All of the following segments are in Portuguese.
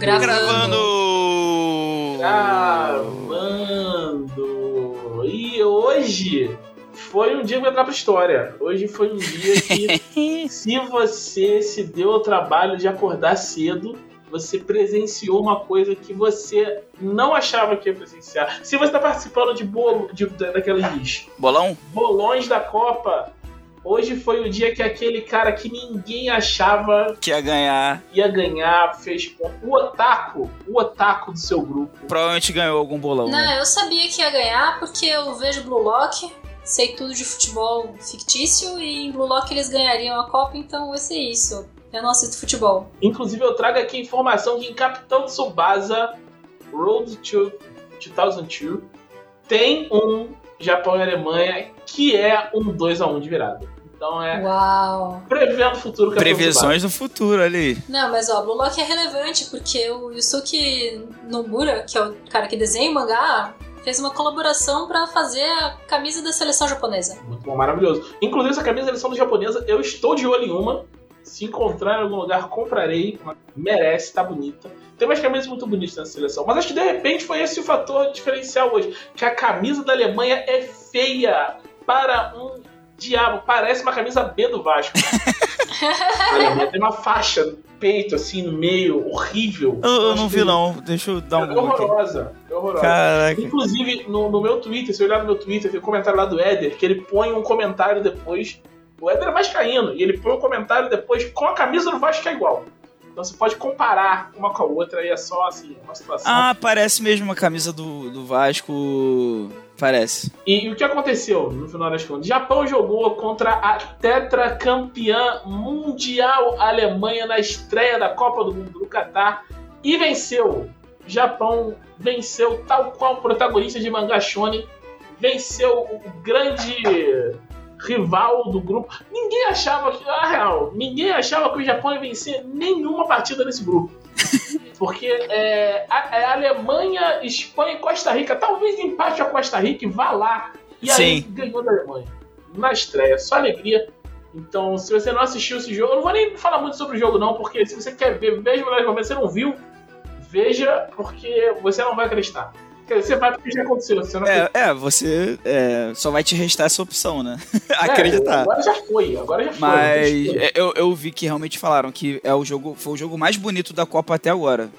Gravando! Gravando! E hoje foi um dia que vai entrar pra história. Hoje foi um dia que, se você se deu o trabalho de acordar cedo, você presenciou uma coisa que você não achava que ia presenciar. Se você está participando de bolo, de, daqueles Bolão? bolões da Copa, hoje foi o dia que aquele cara que ninguém achava Que ia ganhar. ia ganhar fez ponto. O Otaku, o Otaku do seu grupo. Provavelmente ganhou algum bolão. né? Não, eu sabia que ia ganhar porque eu vejo Blue Lock, sei tudo de futebol fictício e em Blue Lock eles ganhariam a Copa, então vai ser isso. Eu não assisto futebol. Inclusive, eu trago aqui informação que em Capitão Tsubasa Road to 2002 tem um Japão e Alemanha que é um 2x1 de virada. Então é Uau! prevendo o futuro Previsões do futuro ali. Não, mas ó, Blue Lock é relevante porque o Yusuke Nomura, que é o cara que desenha o mangá, fez uma colaboração pra fazer a camisa da seleção japonesa. Muito bom, maravilhoso. Inclusive, essa camisa da seleção do japonesa, eu estou de olho em uma. Se encontrar em algum lugar, comprarei. Merece, tá bonita. Tem umas camisas muito bonitas nessa seleção. Mas acho que de repente foi esse o fator diferencial hoje. Que a camisa da Alemanha é feia para um diabo. Parece uma camisa B do Vasco. a Alemanha tem uma faixa no peito, assim, no meio, horrível. Eu, eu não vi, não. Deixa eu dar É um aqui. horrorosa. É horrorosa. Caraca. Inclusive, no, no meu Twitter, se eu olhar no meu Twitter, tem um comentário lá do Éder, que ele põe um comentário depois. O Éder é vascaíno, e ele põe um comentário depois com a camisa do Vasco é igual. Então você pode comparar uma com a outra e é só assim, uma situação. Ah, parece mesmo a camisa do, do Vasco. Parece. E, e o que aconteceu no final das contas? O Japão jogou contra a tetracampeã mundial Alemanha na estreia da Copa do Mundo do Catar e venceu. O Japão venceu tal qual o protagonista de Manga Shonen, venceu o grande rival do grupo. Ninguém achava que, na real, ninguém achava que o Japão ia vencer nenhuma partida nesse grupo. Porque é, a, é Alemanha, Espanha e Costa Rica. Talvez empate a Costa Rica e vá lá. E aí Sim. ganhou da Alemanha. Na estreia, só alegria. Então, se você não assistiu esse jogo, eu não vou nem falar muito sobre o jogo, não, porque se você quer ver, veja melhores momentos, você não viu, veja, porque você não vai acreditar. Você vai porque já aconteceu. Você não É, é você é, só vai te restar essa opção, né? É, Acreditar. agora já foi, agora já foi. Mas é, eu, eu vi que realmente falaram que é o jogo, foi o jogo mais bonito da Copa até agora.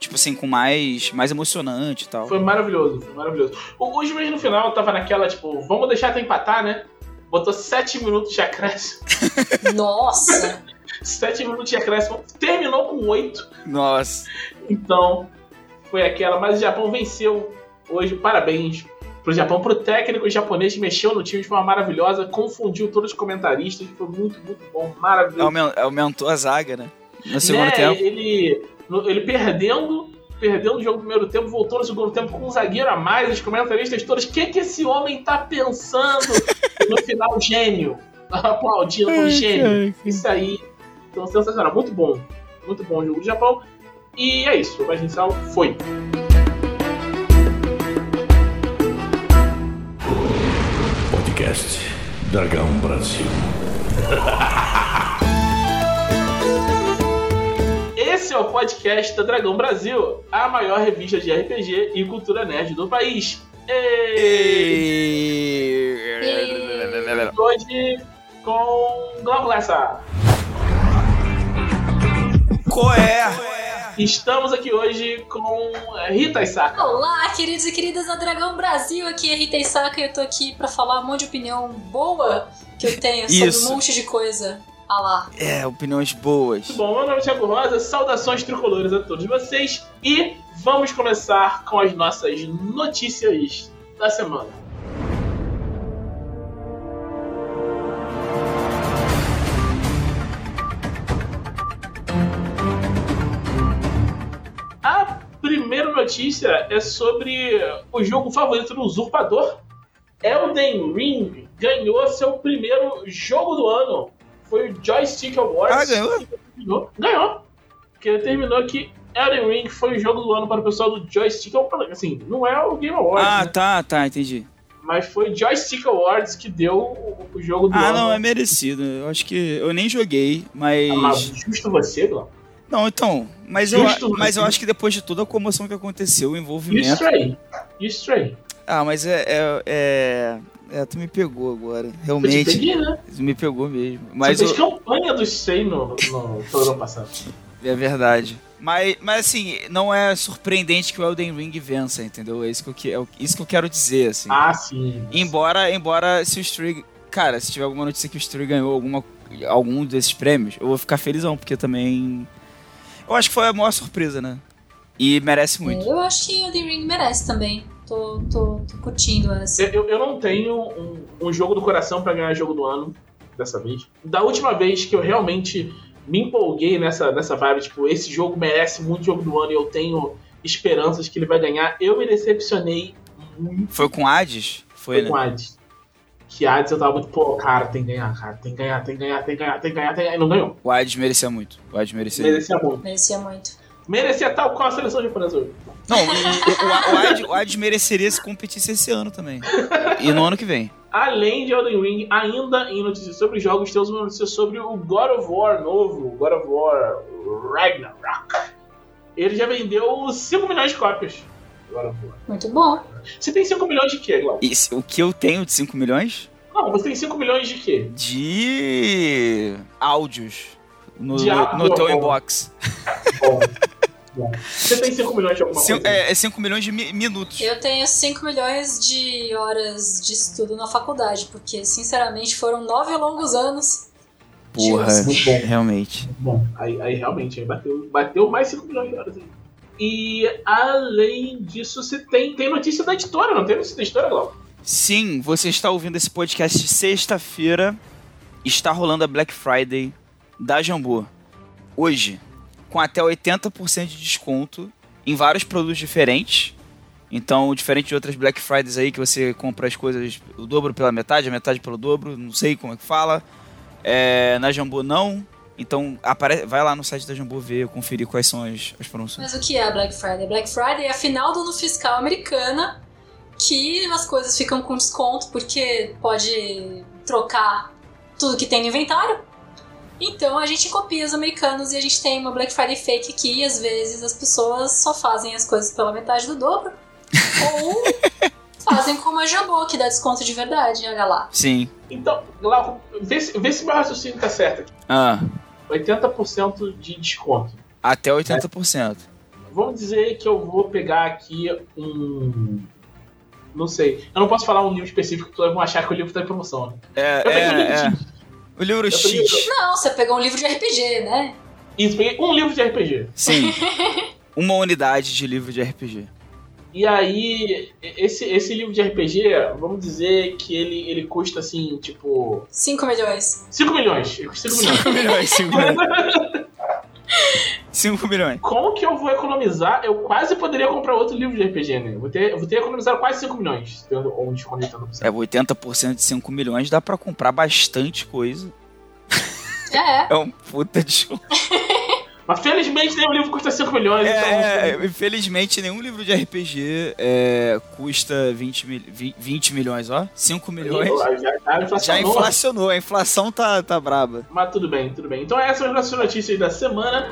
Tipo assim, com mais, mais emocionante e tal. Foi maravilhoso, foi maravilhoso. O, o juiz no final tava naquela, tipo, vamos deixar até empatar, né? Botou 7 minutos de acréscimo. Nossa! 7 minutos de acréscimo. Terminou com 8. Nossa. Então, foi aquela. Mas o Japão venceu hoje. Parabéns pro Japão, pro técnico japonês que mexeu no time de forma maravilhosa, confundiu todos os comentaristas. Foi muito, muito bom, maravilhoso. Aumen- Aumentou a zaga, né? No segundo Né, tempo. Ele, ele perdendo, perdendo o jogo no primeiro tempo, voltou no segundo tempo com um zagueiro a mais, os comentaristas todos, o que, que esse homem tá pensando? No final, gênio. Aplaudindo o gênio. Isso aí, então sensacional. Muito bom. Muito bom o jogo do Japão. E é isso, o mais inicial foi. Dragão Brasil. Esse é o podcast da Dragão Brasil, a maior revista de RPG e cultura nerd do país. E... E... Hoje com Glauco Lessa. Qual é? Estamos aqui hoje com Rita Isaka. Olá, queridos e queridas da Dragão Brasil, aqui é Rita Isaka e eu tô aqui pra falar um monte de opinião boa que eu tenho sobre Isso. um monte de coisa. Ah lá. É, opiniões boas. Muito bom, meu nome é Thiago Rosa, saudações tricolores a todos vocês e vamos começar com as nossas notícias da semana. Primeira notícia é sobre o jogo favorito do Usurpador. Elden Ring ganhou seu primeiro jogo do ano. Foi o Joystick Awards. Ah, ganhou? Ganhou. Ganhou. Porque ele terminou que Elden Ring foi o jogo do ano para o pessoal do Joystick Awards. Assim, não é o Game Awards, Ah, né? tá, tá, entendi. mas foi Joystick Awards que deu o, o jogo do Ah, ano. não, é merecido. Eu acho que eu nem joguei, Ah, mas mas. justo você, Glau. Não, então, mas eu, Justo, mas eu né? acho que depois de toda a comoção que aconteceu, o E envolvimento. Stray? E o Stray? Ah, mas é. É, é, é, tu me pegou agora. Eu te Realmente. peguei, né? Tu me pegou mesmo. Mas Você fez eu- campanha do Stray no, no programa passado. é verdade. Mas, mas assim, não é surpreendente que o Elden Ring vença, entendeu? É isso que eu, é isso que eu quero dizer, assim. Ah, sim. Embora, embora se o Stray. Cara, se tiver alguma notícia que o Stray ganhou alguma, algum desses prêmios, eu vou ficar felizão, porque também. Eu acho que foi a maior surpresa, né? E merece muito. Eu acho que Elden Ring merece também. Tô, tô, tô curtindo essa. Eu, eu- eu não tenho um, um jogo do coração pra ganhar jogo do ano dessa vez. Da última vez que eu realmente me empolguei nessa, nessa vibe, tipo, esse jogo merece muito jogo do ano e eu tenho esperanças que ele vai ganhar, eu me decepcionei muito Foi com Hades? Foi, né? com Hades. Que Hades eu tava muito, pô, cara, tem que ganhar, cara, tem que ganhar, tem que ganhar, tem que ganhar, tem que ganhar, tem que ganhar. E não ganhou. O Hades merecia muito. O Hades merecia. Merecia muito. Merecia muito. Merecia tal qual a seleção japonesa hoje. Não, o, o, o, o Hades, o Hades mereceria se competisse esse ano também. E no ano que vem. Além de Elden Ring, ainda em notícias sobre jogos, temos uma notícia sobre o God of War novo, God of War Ragnarok. Ele já vendeu 5 milhões de cópias. Do God of War. Muito bom. Você tem 5 milhões de quê, Glauco? O que eu tenho de 5 milhões? Não, você tem 5 milhões de quê? De áudios no, De áudio, no teu bom. inbox. Bom. Você tem 5 milhões de alguma Cin- coisa? é 5 milhões de mi- minutos. Eu tenho 5 milhões de horas de estudo na faculdade, porque, sinceramente, foram nove longos anos. Porra, uso. Muito bom. realmente. Bom, aí, aí realmente aí bateu, bateu mais 5 milhões de horas. aí. E além disso, você tem, tem notícia da editora, não tem notícia da editora, Glauco? Sim, você está ouvindo esse podcast sexta-feira. Está rolando a Black Friday da Jambu. Hoje, com até 80% de desconto em vários produtos diferentes. Então, diferente de outras Black Fridays aí que você compra as coisas o dobro pela metade, a metade pelo dobro, não sei como é que fala. É, na Jambu não. Então, apare... vai lá no site da Jambu ver, conferir quais são as, as promoções. Mas o que é a Black Friday? Black Friday é a final do ano fiscal americana, que as coisas ficam com desconto porque pode trocar tudo que tem no inventário. Então a gente copia os americanos e a gente tem uma Black Friday fake aqui e às vezes as pessoas só fazem as coisas pela metade do dobro. ou fazem como a Jambô, que dá desconto de verdade, olha lá. Sim. Então, Glauco, vê se, vê se meu raciocínio tá certo aqui. Ah, 80% de desconto. até 80%. Vamos dizer que eu vou pegar aqui um. Não sei. Eu não posso falar um livro específico, porque vão achar que o livro tá em promoção. Né? É, Eu peguei um é, livro é. de- O livro Eu peguei- X. Não, você pegou um livro de RPG, né? Isso, peguei um livro de RPG. Sim. Uma unidade de livro de RPG. E aí, esse, esse livro de RPG, vamos dizer que ele, ele custa assim, tipo. 5 milhões. 5 milhões. Ele custa 5 milhões. 5 milhões, 5 milhões. 5 milhões. Como que eu vou economizar? Eu quase poderia comprar outro livro de RPG, né? Eu vou ter, eu vou ter economizado quase 5 milhões, tendo um desconto de 80%. É, 80% de 5 milhões dá pra comprar bastante coisa. É, É um puta desconto. Mas felizmente nenhum livro custa 5 milhões, então. É, é, infelizmente, nenhum livro de RPG é, custa 20, mil, 20 milhões, ó. 5 milhões. Já, já, Já inflacionou. inflacionou, a inflação tá, tá braba. Mas tudo bem, tudo bem. Então essas são as nossas notícias da semana.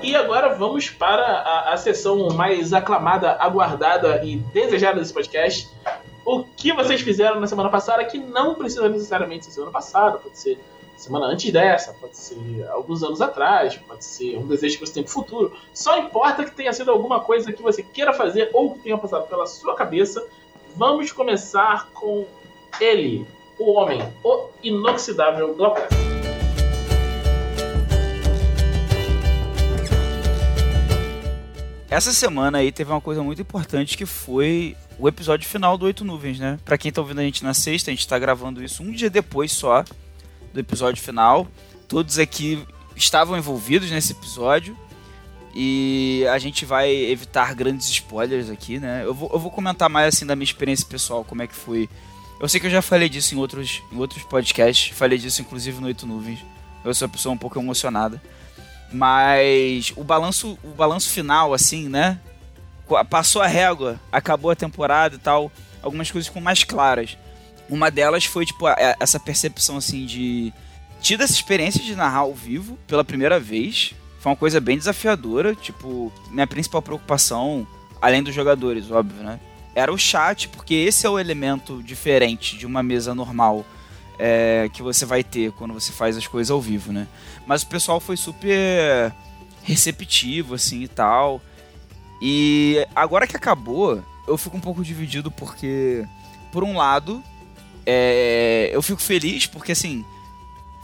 E agora vamos para a, a sessão mais aclamada, aguardada e desejada desse podcast. O que vocês fizeram na semana passada que não precisa necessariamente ser semana passada, pode ser semana antes dessa, pode ser alguns anos atrás, pode ser um desejo que você tem pro futuro. Só importa que tenha sido alguma coisa que você queira fazer ou que tenha passado pela sua cabeça. Vamos começar com ele, o homem, o inoxidável Glauco. Essa semana aí teve uma coisa muito importante que foi o episódio final do Oito Nuvens, né? Pra quem tá ouvindo a gente na sexta, a gente tá gravando isso um dia depois só do episódio final. Todos aqui estavam envolvidos nesse episódio. E a gente vai evitar grandes spoilers aqui, né? Eu vou, eu vou comentar mais assim da minha experiência pessoal, como é que foi. Eu sei que eu já falei disso em outros, em outros podcasts, falei disso inclusive no Oito Nuvens. Eu sou uma pessoa um pouco emocionada. Mas o balanço, o balanço final, assim, né? Passou a régua, acabou a temporada e tal. Algumas coisas ficam mais claras. Uma delas foi, tipo, a- essa percepção, assim, de. Tido essa experiência de narrar ao vivo pela primeira vez. Foi uma coisa bem desafiadora. Tipo, minha principal preocupação, além dos jogadores, óbvio, né? Era o chat, porque esse é o elemento diferente de uma mesa normal é, que você vai ter quando você faz as coisas ao vivo, né? Mas o pessoal foi super receptivo, assim e tal. E agora que acabou, eu fico um pouco dividido porque, por um lado, é, eu fico feliz porque, assim,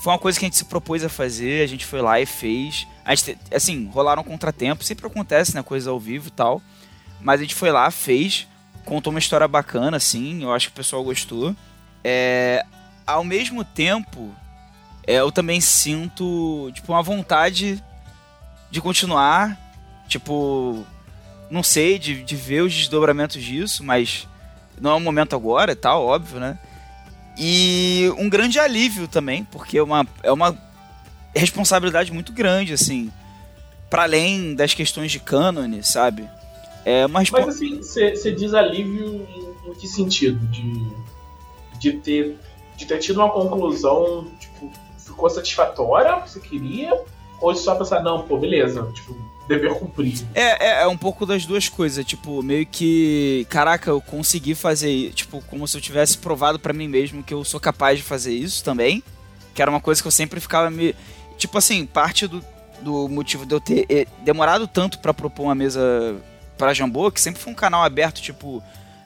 foi uma coisa que a gente se propôs a fazer, a gente foi lá e fez. A gente, assim, rolaram contratempos, sempre acontece, né, coisa ao vivo e tal. Mas a gente foi lá, fez, contou uma história bacana, assim, eu acho que o pessoal gostou. É, ao mesmo tempo, é, eu também sinto, tipo, uma vontade de continuar, tipo, não sei, de, de ver os desdobramentos disso, mas não é o momento agora, tal, óbvio, né? E um grande alívio também, porque é uma, é uma responsabilidade muito grande, assim, para além das questões de cânone, sabe? É uma Mas assim, você diz alívio em, em, que sentido? De, de, ter, de ter tido uma conclusão, tipo, ficou satisfatória, que você queria? Ou só pensar, não, pô, beleza, tipo, dever cumprido. É, é, é, um pouco das duas coisas, tipo, meio que, caraca, eu consegui fazer, tipo, como se eu tivesse provado para mim mesmo que eu sou capaz de fazer isso também, que era uma coisa que eu sempre ficava me, tipo assim, parte do, do motivo de eu ter eh, demorado tanto para propor uma mesa para Jambô, que sempre foi um canal aberto, tipo,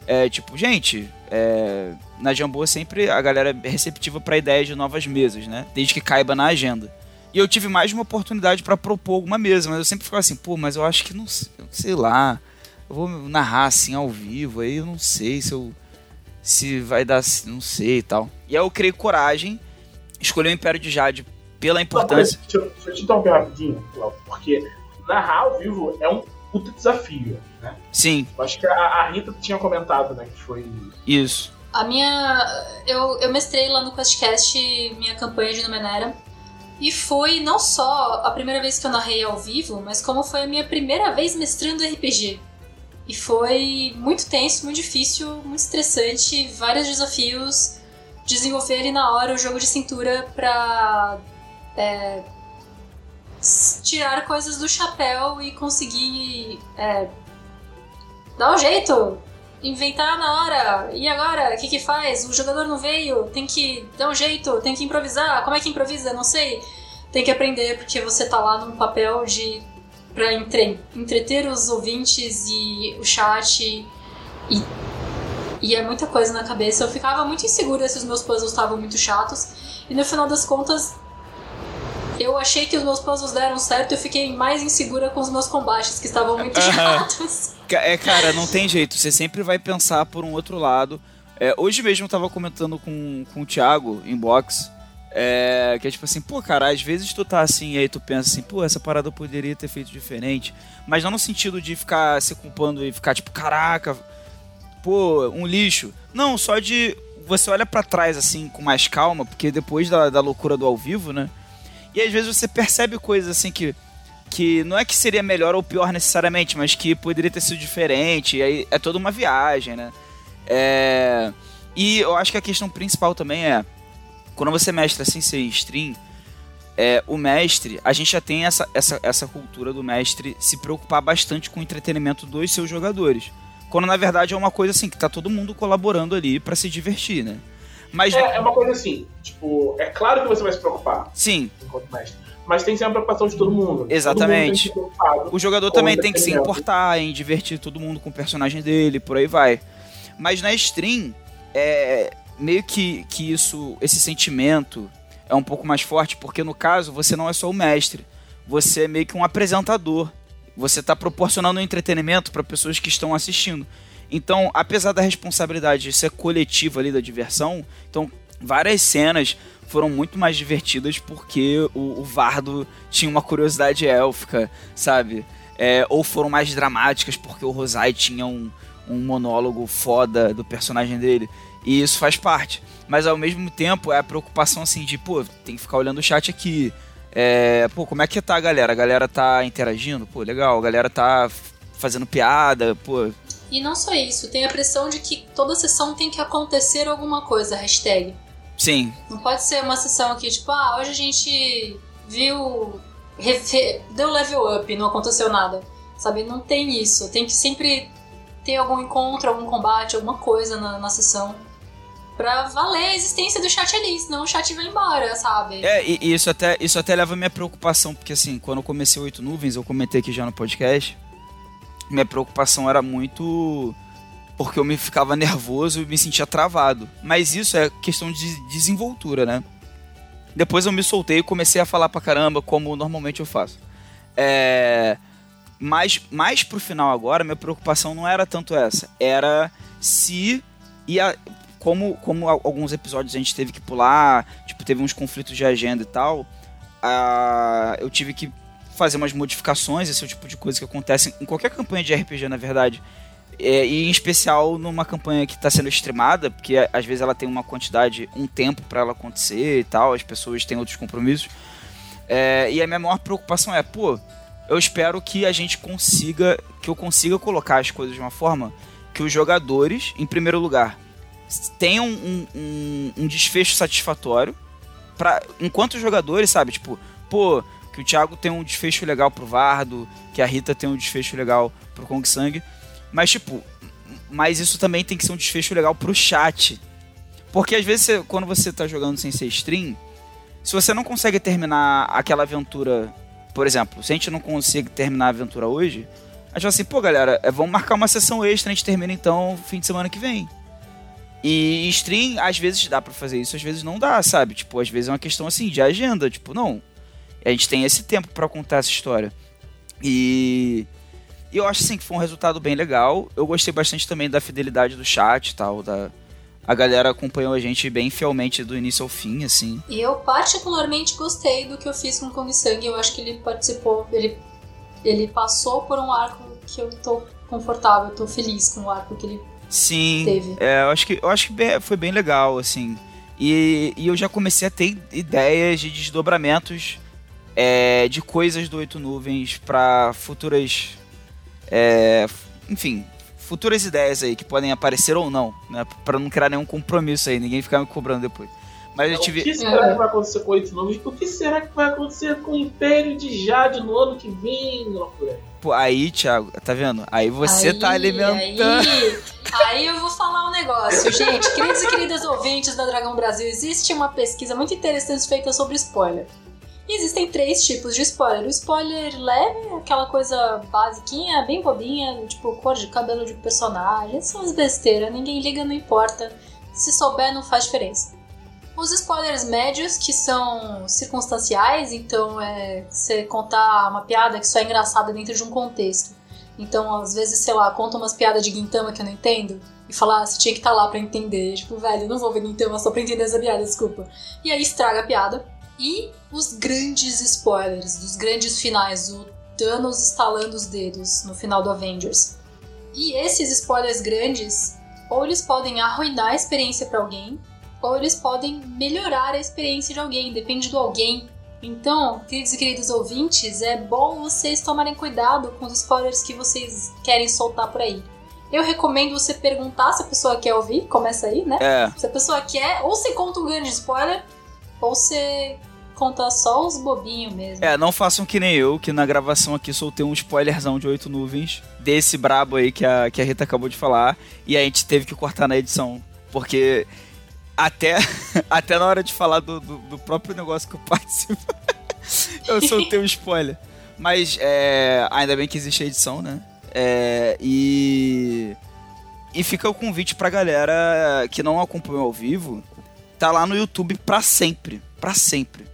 é, tipo, gente, é, na Jambô sempre a galera é receptiva para ideias de novas mesas, né? Desde que caiba na agenda. E eu tive mais uma oportunidade para propor alguma mesa, mas eu sempre ficava assim, pô, mas eu acho que não sei lá. Eu vou narrar assim ao vivo, aí eu não sei se eu se vai dar, não sei e tal. E aí eu criei coragem, escolhi o Império de Jade pela importância. Não, deixa, eu, deixa eu te interromper rapidinho, porque narrar ao vivo é um puta desafio, né? Sim. Eu acho que a, a, Rita tinha comentado, né, que foi. Isso. A minha. Eu, eu mestrei lá no QuestCast minha campanha de Numenera. E foi não só a primeira vez que eu narrei ao vivo, mas como foi a minha primeira vez mestrando RPG. E foi muito tenso, muito difícil, muito estressante, vários desafios. Desenvolver ali na hora o jogo de cintura pra é, tirar coisas do chapéu e conseguir é, dar um jeito, inventar na hora. E agora? O que, que faz? O jogador não veio, tem que dar um jeito, tem que improvisar. Como é que improvisa? Não sei. Tem que aprender porque você tá lá num papel de para entre, entreter os ouvintes e o chat e, e é muita coisa na cabeça. Eu ficava muito insegura se os meus puzzles estavam muito chatos e no final das contas eu achei que os meus puzzles deram certo e eu fiquei mais insegura com os meus combates que estavam muito chatos. É, cara, não tem jeito. Você sempre vai pensar por um outro lado. É, hoje mesmo eu tava comentando com, com o Thiago em box. É, que é tipo assim, pô, cara, às vezes tu tá assim e aí tu pensa assim, pô, essa parada eu poderia ter feito diferente. Mas não no sentido de ficar se culpando e ficar tipo, caraca, pô, um lixo. Não, só de. Você olha para trás assim com mais calma, porque depois da, da loucura do ao vivo, né? E às vezes você percebe coisas assim que que não é que seria melhor ou pior necessariamente, mas que poderia ter sido diferente. Aí é toda uma viagem, né? É... E eu acho que a questão principal também é quando você mestra assim sem stream, é, o mestre, a gente já tem essa, essa, essa cultura do mestre se preocupar bastante com o entretenimento dos seus jogadores. Quando na verdade é uma coisa assim, que tá todo mundo colaborando ali para se divertir, né? Mas... É, é uma coisa assim, tipo, é claro que você vai se preocupar. Sim. Enquanto mestre mas tem sempre a preocupação de todo mundo. Exatamente. Todo mundo o jogador também tem que se importar em divertir todo mundo com o personagem dele, por aí vai. Mas na stream, é meio que, que isso, esse sentimento é um pouco mais forte, porque no caso você não é só o mestre, você é meio que um apresentador. Você está proporcionando um entretenimento para pessoas que estão assistindo. Então, apesar da responsabilidade ser coletiva ali da diversão, então várias cenas foram muito mais divertidas porque o, o Vardo tinha uma curiosidade élfica, sabe? É, ou foram mais dramáticas porque o Rosai tinha um, um monólogo foda do personagem dele. E isso faz parte. Mas ao mesmo tempo é a preocupação assim de, pô, tem que ficar olhando o chat aqui. É, pô, como é que tá a galera? A galera tá interagindo? Pô, legal. A galera tá fazendo piada, pô. E não só isso, tem a pressão de que toda sessão tem que acontecer alguma coisa, hashtag. Sim. Não pode ser uma sessão que, tipo, ah, hoje a gente viu deu level up, não aconteceu nada. Sabe? Não tem isso. Tem que sempre ter algum encontro, algum combate, alguma coisa na, na sessão. Pra valer a existência do chat ali, senão o chat vai embora, sabe? É, e, e isso até, isso até leva a minha preocupação, porque assim, quando eu comecei Oito Nuvens, eu comentei aqui já no podcast, minha preocupação era muito porque eu me ficava nervoso e me sentia travado. Mas isso é questão de desenvoltura, né? Depois eu me soltei e comecei a falar pra caramba, como normalmente eu faço. É... Mas mais pro final agora, minha preocupação não era tanto essa. Era se ia. Como, como al- alguns episódios a gente teve que pular, tipo, teve uns conflitos de agenda e tal, ah, eu tive que fazer umas modificações, esse é o tipo de coisa que acontece em qualquer campanha de RPG, na verdade. É, e em especial numa campanha que está sendo streamada, porque a- às vezes ela tem uma quantidade, um tempo para ela acontecer e tal, as pessoas têm outros compromissos. É, e a minha maior preocupação é, pô, eu espero que a gente consiga, que eu consiga colocar as coisas de uma forma que os jogadores, em primeiro lugar, tenham um, um, um desfecho satisfatório, pra, enquanto os jogadores, sabe, tipo, pô, que o Thiago tem um desfecho legal pro Vardo, que a Rita tem um desfecho legal pro Kong Sang, mas tipo, mas isso também tem que ser um desfecho legal pro chat. Porque às vezes você- quando você tá jogando sem ser stream, se você não consegue terminar aquela aventura, por exemplo, se a gente não consegue terminar a aventura hoje, a gente fala assim, pô galera, é, vamos marcar uma sessão extra, a gente termina então fim de semana que vem. E stream, às vezes dá pra fazer isso, às vezes não dá, sabe? Tipo, às vezes é uma questão assim de agenda, tipo, não. A gente tem esse tempo pra contar essa história. E eu acho assim que foi um resultado bem legal. Eu gostei bastante também da fidelidade do chat e tal, da a galera acompanhou a gente bem fielmente do início ao fim, assim. E eu particularmente gostei do que eu fiz com o Kong Sang. Eu acho que ele participou, ele, ele passou por um arco que eu tô confortável, eu tô feliz com o arco que ele Sim. teve. É, eu acho que, eu acho que foi bem legal, assim. E, e eu já comecei a ter ideias de desdobramentos é, de coisas do Oito Nuvens para futuras. é, enfim, futuras ideias aí que podem aparecer ou não, né? Pra não criar nenhum compromisso aí, ninguém ficar me cobrando depois. Mas eu O tive. que será que vai acontecer com oito nomes? O que será que vai acontecer com o Império de Jade no ano que vem, loucura? Pô, aí, Thiago, tá vendo? Aí você tá Aí, alimentando. Aí, aí eu vou falar um negócio, gente. Queridos e queridas ouvintes da Dragão Brasil, existe uma pesquisa muito interessante feita sobre spoiler. E Existem três tipos de spoiler. O spoiler leve, aquela coisa basiquinha, bem bobinha, tipo cor de cabelo de personagem, são as besteiras, ninguém liga, não importa. Se souber, não faz diferença. Os spoilers médios, que são circunstanciais, então é você contar uma piada que só é engraçada dentro de um contexto. Então, às vezes, sei lá, conta umas piadas de Gintama que eu não entendo e falar, ah, você tinha que estar lá pra entender. Tipo, velho, eu não vou ver Gintama só pra entender essa piada, desculpa. E aí estraga a piada. E os grandes spoilers, dos grandes finais, o Thanos estalando os dedos no final do Avengers. E esses spoilers grandes, ou eles podem arruinar a experiência pra alguém, ou eles podem melhorar a experiência de alguém, depende do alguém. Então, queridos e queridos ouvintes, é bom vocês tomarem cuidado com os spoilers que vocês querem soltar por aí. Eu recomendo você perguntar se a pessoa quer ouvir, começa aí, né? É, Se a pessoa quer, ou você conta um grande spoiler, ou você conta só os bobinhos mesmo. É, não façam que nem eu, que na gravação aqui soltei um spoilerzão de oito nuvens, desse brabo aí que a, que a Rita acabou de falar, e a gente teve que cortar na edição, porque até, até na hora de falar do, do, do próprio negócio que eu participo, eu soltei um spoiler. Mas é, ainda bem que existe a edição, né? É, e, e fica o convite pra galera que não acompanhou ao vivo, tá lá no YouTube pra sempre, pra sempre.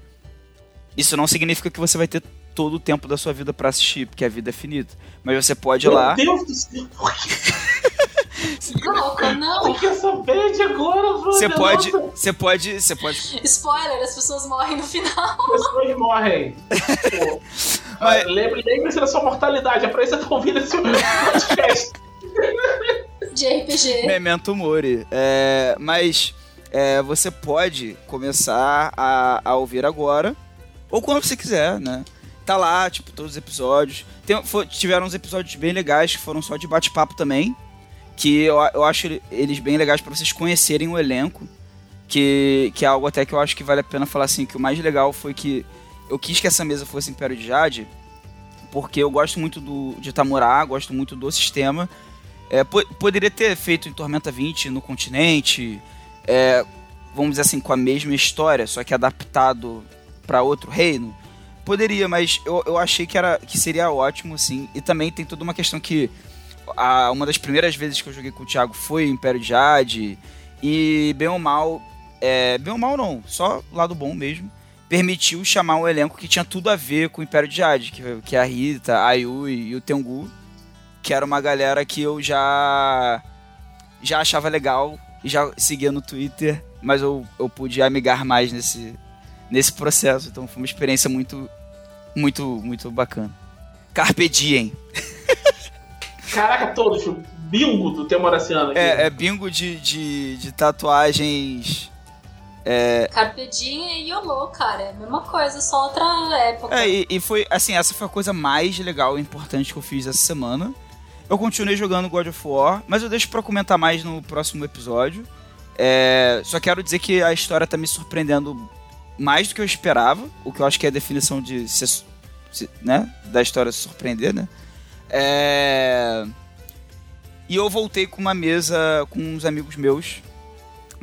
Isso não significa que você vai ter todo o tempo da sua vida pra assistir, porque a vida é finita. Mas você pode ir lá. Meu Deus do céu, por Louco, não! que essa bad agora? Você pode, você pode, você pode. Spoiler, as pessoas morrem no final. As pessoas morrem. Mas- Lembre- Lembre-se da sua mortalidade, é pra isso que você tá ouvindo esse podcast. De RPG. Memento Mori. É, mas é, você pode começar a, a ouvir agora, ou quando você quiser, né? Tá lá, tipo, todos os episódios. Tem, fo- tiveram uns episódios bem legais que foram só de bate-papo também. Que eu, eu acho ele- eles bem legais pra vocês conhecerem o elenco. Que, que é algo até que eu acho que vale a pena falar assim, que o mais legal foi que eu quis que essa mesa fosse Império de Jade, porque eu gosto muito do, de Tamurá, gosto muito do sistema. É, po poderia ter feito em Tormenta 20 no continente, é, vamos dizer assim, com a mesma história, só que adaptado para outro reino. Poderia, mas eu, eu achei que, era, que seria ótimo, assim. E também tem toda uma questão que a, uma das primeiras vezes que eu joguei com o Thiago foi Império de Jade. E bem ou mal, é, bem ou mal não, só lado bom mesmo, permitiu chamar um elenco que tinha tudo a ver com o Império de Jade, que, que é a Rita, a Yui e o Tengu, que era uma galera que eu já já achava legal e já seguia no Twitter, mas eu, eu pude amigar mais nesse, nesse processo, então foi uma experiência muito, muito, muito bacana. Carpe diem. Caraca, todos, bingo do Temoraciano aqui. É, é bingo de, de, de tatuagens é... Carpe Diem e YOLO, cara. É a mesma coisa, só outra época. É, e, e, foi, assim, essa foi a coisa mais legal e importante que eu fiz essa semana. Eu continuei jogando God of War, mas eu deixo pra comentar mais no próximo episódio. É, só quero dizer que a história tá me surpreendendo mais do que eu esperava, o que eu acho que é a definição de ser, né, da história se surpreender, né? É... E eu voltei com uma mesa com uns amigos meus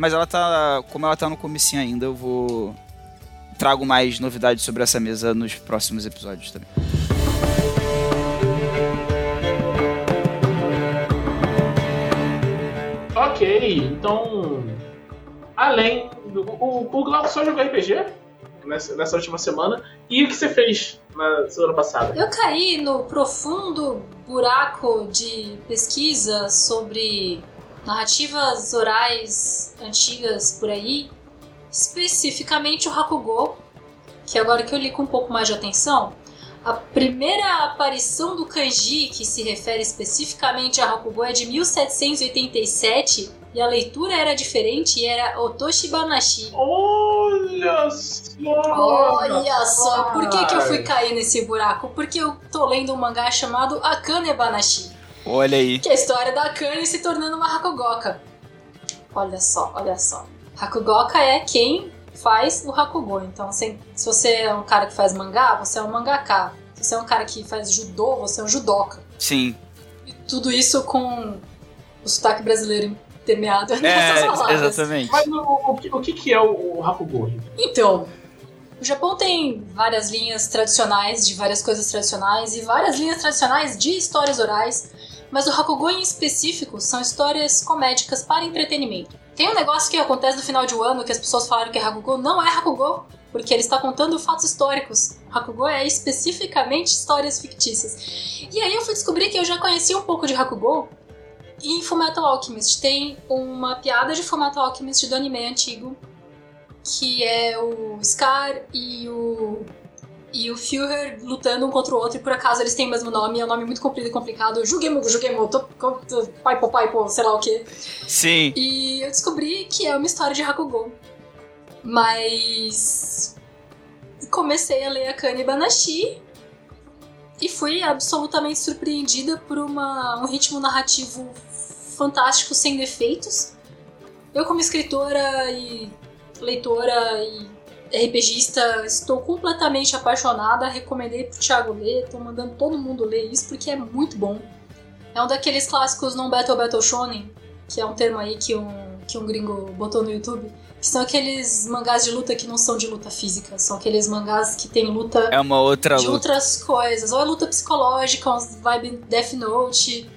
mas ela tá. Como ela tá no comecinho ainda, eu vou. Trago mais novidades sobre essa mesa nos próximos episódios também. Ok, então. Além. O, o Glauco só jogou RPG nessa, nessa última semana. E o que você fez na semana passada? Eu caí no profundo buraco de pesquisa sobre narrativas orais antigas por aí, especificamente o Hakugo, que agora que eu li com um pouco mais de atenção, a primeira aparição do kanji que se refere especificamente a Hakugo é de 1787 e a leitura era diferente e era Otoshi Banashi. Olha só! Olha só! Por que, que eu fui cair nesse buraco? Porque eu tô lendo um mangá chamado Akane Banashi. Olha aí. Que é a história da Akane se tornando uma Hakugoka. Olha só, olha só. Hakugoka é quem faz o Hakugo. Então, se, se você é um cara que faz mangá, você é um mangaka. Se você é um cara que faz judô, você é um judoka. Sim. E tudo isso com o sotaque brasileiro intermeado é, nessas palavras. Exatamente. Mas o, o, o que, que é o, o Hakugo? Então, o Japão tem várias linhas tradicionais de várias coisas tradicionais e várias linhas tradicionais de histórias orais mas o Hakugo em específico são histórias comédicas para entretenimento. Tem um negócio que acontece no final de um ano que as pessoas falaram que é Hakugo, não é Hakugo, porque ele está contando fatos históricos. Hakugo é especificamente histórias fictícias. E aí eu fui descobrir que eu já conhecia um pouco de Hakugo e em Fullmetal Alchemist tem uma piada de Fullmetal Alchemist do anime antigo, que é o Scar e o e o Führer lutando um contra o outro, e por acaso eles têm o mesmo nome, é um nome muito comprido e complicado. Jugemu, Jugemu, Paipo, Paipo, sei lá o que. Sim. E eu descobri que é uma história de Hakugo. Mas. Comecei a ler a Kani Banashi e fui absolutamente surpreendida por uma, um ritmo narrativo fantástico, sem defeitos. Eu, como escritora e leitora e RPGista, estou completamente apaixonada, recomendei pro Thiago ler, tô mandando todo mundo ler isso porque é muito bom. É um daqueles clássicos não Battle Battle Shonen, que é um termo aí que um, que um gringo botou no YouTube, que são aqueles mangás de luta que não são de luta física, são aqueles mangás que tem luta é uma outra de luta. outras coisas, ou é luta psicológica, vibe Death Note,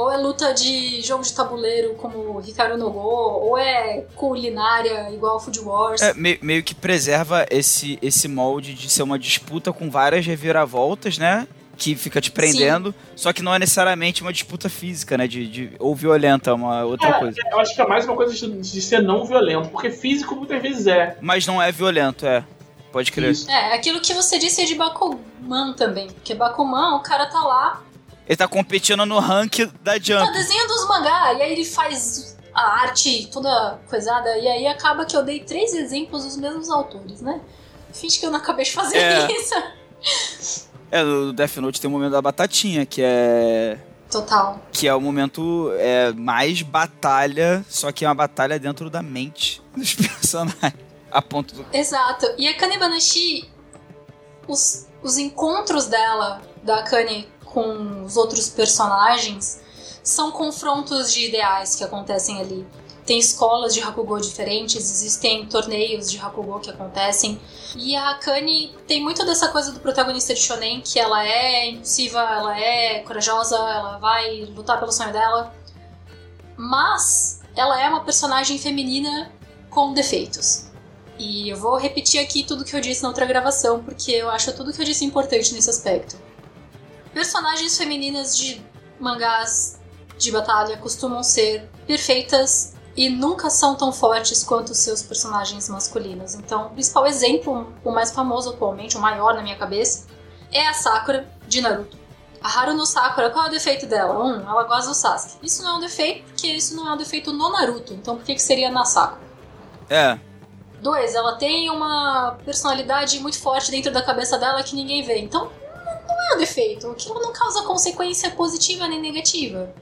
ou é luta de jogo de tabuleiro como Hikaru no Go, ou é culinária igual Food Wars. É, meio, meio que preserva esse, esse molde de ser uma disputa com várias reviravoltas, né? Que fica te prendendo, Sim. só que não é necessariamente uma disputa física, né? De, de ou violenta, uma outra é, coisa. Eu acho que é mais uma coisa de, de ser não violento, porque físico muitas vezes é. Mas não é violento, é. Pode crer. Isso. É, aquilo que você disse é de Bakuman também. Porque Bakuman, o cara tá lá ele tá competindo no rank da Jump. Tá desenhando os mangá, e aí ele faz a arte toda coisada, e aí acaba que eu dei três exemplos dos mesmos autores, né? Finge que eu não acabei de fazer é. isso. É, no Death Note tem o momento da batatinha, que é. Total. Que é o momento é, mais batalha, só que é uma batalha dentro da mente dos personagens. A ponto do. Exato. E a Kanebanashi os, os encontros dela, da Akane, com os outros personagens, são confrontos de ideais que acontecem ali. Tem escolas de Hakugo diferentes, existem torneios de Hakugo que acontecem. E a Akane tem muito dessa coisa do protagonista de shonen, que ela é impulsiva, ela é corajosa, ela vai lutar pelo sonho dela. Mas ela é uma personagem feminina com defeitos. E eu vou repetir aqui tudo que eu disse na outra gravação, porque eu acho tudo que eu disse importante nesse aspecto. Personagens femininas de mangás de batalha costumam ser perfeitas e nunca são tão fortes quanto os seus personagens masculinos. Então, o principal exemplo, o mais famoso atualmente, o maior na minha cabeça, é a Sakura de Naruto. A Haruno Sakura, qual é o defeito dela? Um, ela gosta do Sasuke. Isso não é um defeito, porque isso não é um defeito no Naruto. Então, por que, que seria na Sakura? É. Dois, ela tem uma personalidade muito forte dentro da cabeça dela que ninguém vê. Então, não é um defeito. Aquilo não causa consequência positiva nem negativa.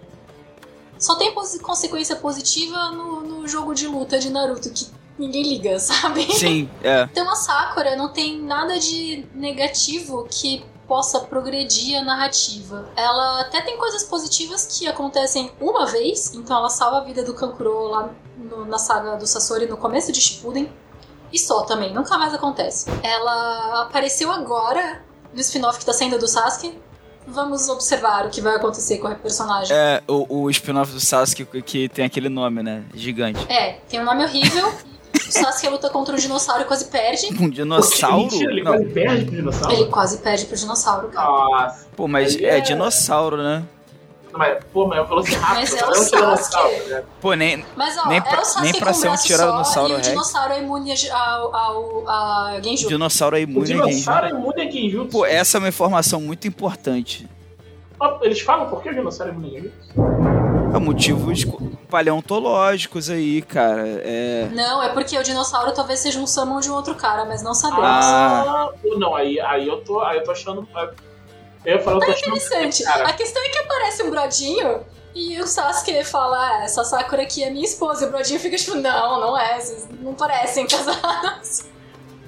Só tem consequência positiva no, no jogo de luta de Naruto, que ninguém liga, sabe? Sim, é. Então a Sakura não tem nada de negativo que possa progredir a narrativa. Ela até tem coisas positivas que acontecem uma vez, então ela salva a vida do Kankuro lá no, na saga do Sasori no começo de Shippuden. E só também, nunca mais acontece. Ela apareceu agora no spin-off que tá saindo do Sasuke, vamos observar o que vai acontecer com a personagem. É, o, o spin-off do Sasuke que tem aquele nome, né? Gigante. É, tem um nome horrível. O Sasuke luta contra um dinossauro e quase perde. Um dinossauro? Mentira, ele Não. quase perde pro dinossauro. Ele quase perde pro dinossauro, cara. Nossa. Pô, mas é é- dinossauro, né? Mas, pô, mas eu falou assim rápido. Mas é não o um tiranossauro, Sasuke. né? Pô, nem. Mas ó, Nem é pra- o Sasuke nem pra ser um tiranossauro só, e o dinossauro é imune ao, ao, a Genju. Dinossauro é O imune a Genji. dinossauro é imune a Genjutsu. Pô, essa é uma informação muito importante. Eles falam por que o dinossauro é imune a Genjutsu? Há motivos co- paleontológicos aí, cara. É. Não, é porque o dinossauro talvez seja um summon de um outro cara, mas não sabemos. Ah. Pô, Não, aí, aí, eu tô, aí eu tô achando... Eu tô achando... Interessante. A questão é que aparece um brodinho e o Sasuke fala, ah, essa Sakura aqui é minha esposa. E o brodinho fica tipo, não, não é, vocês não parecem casados.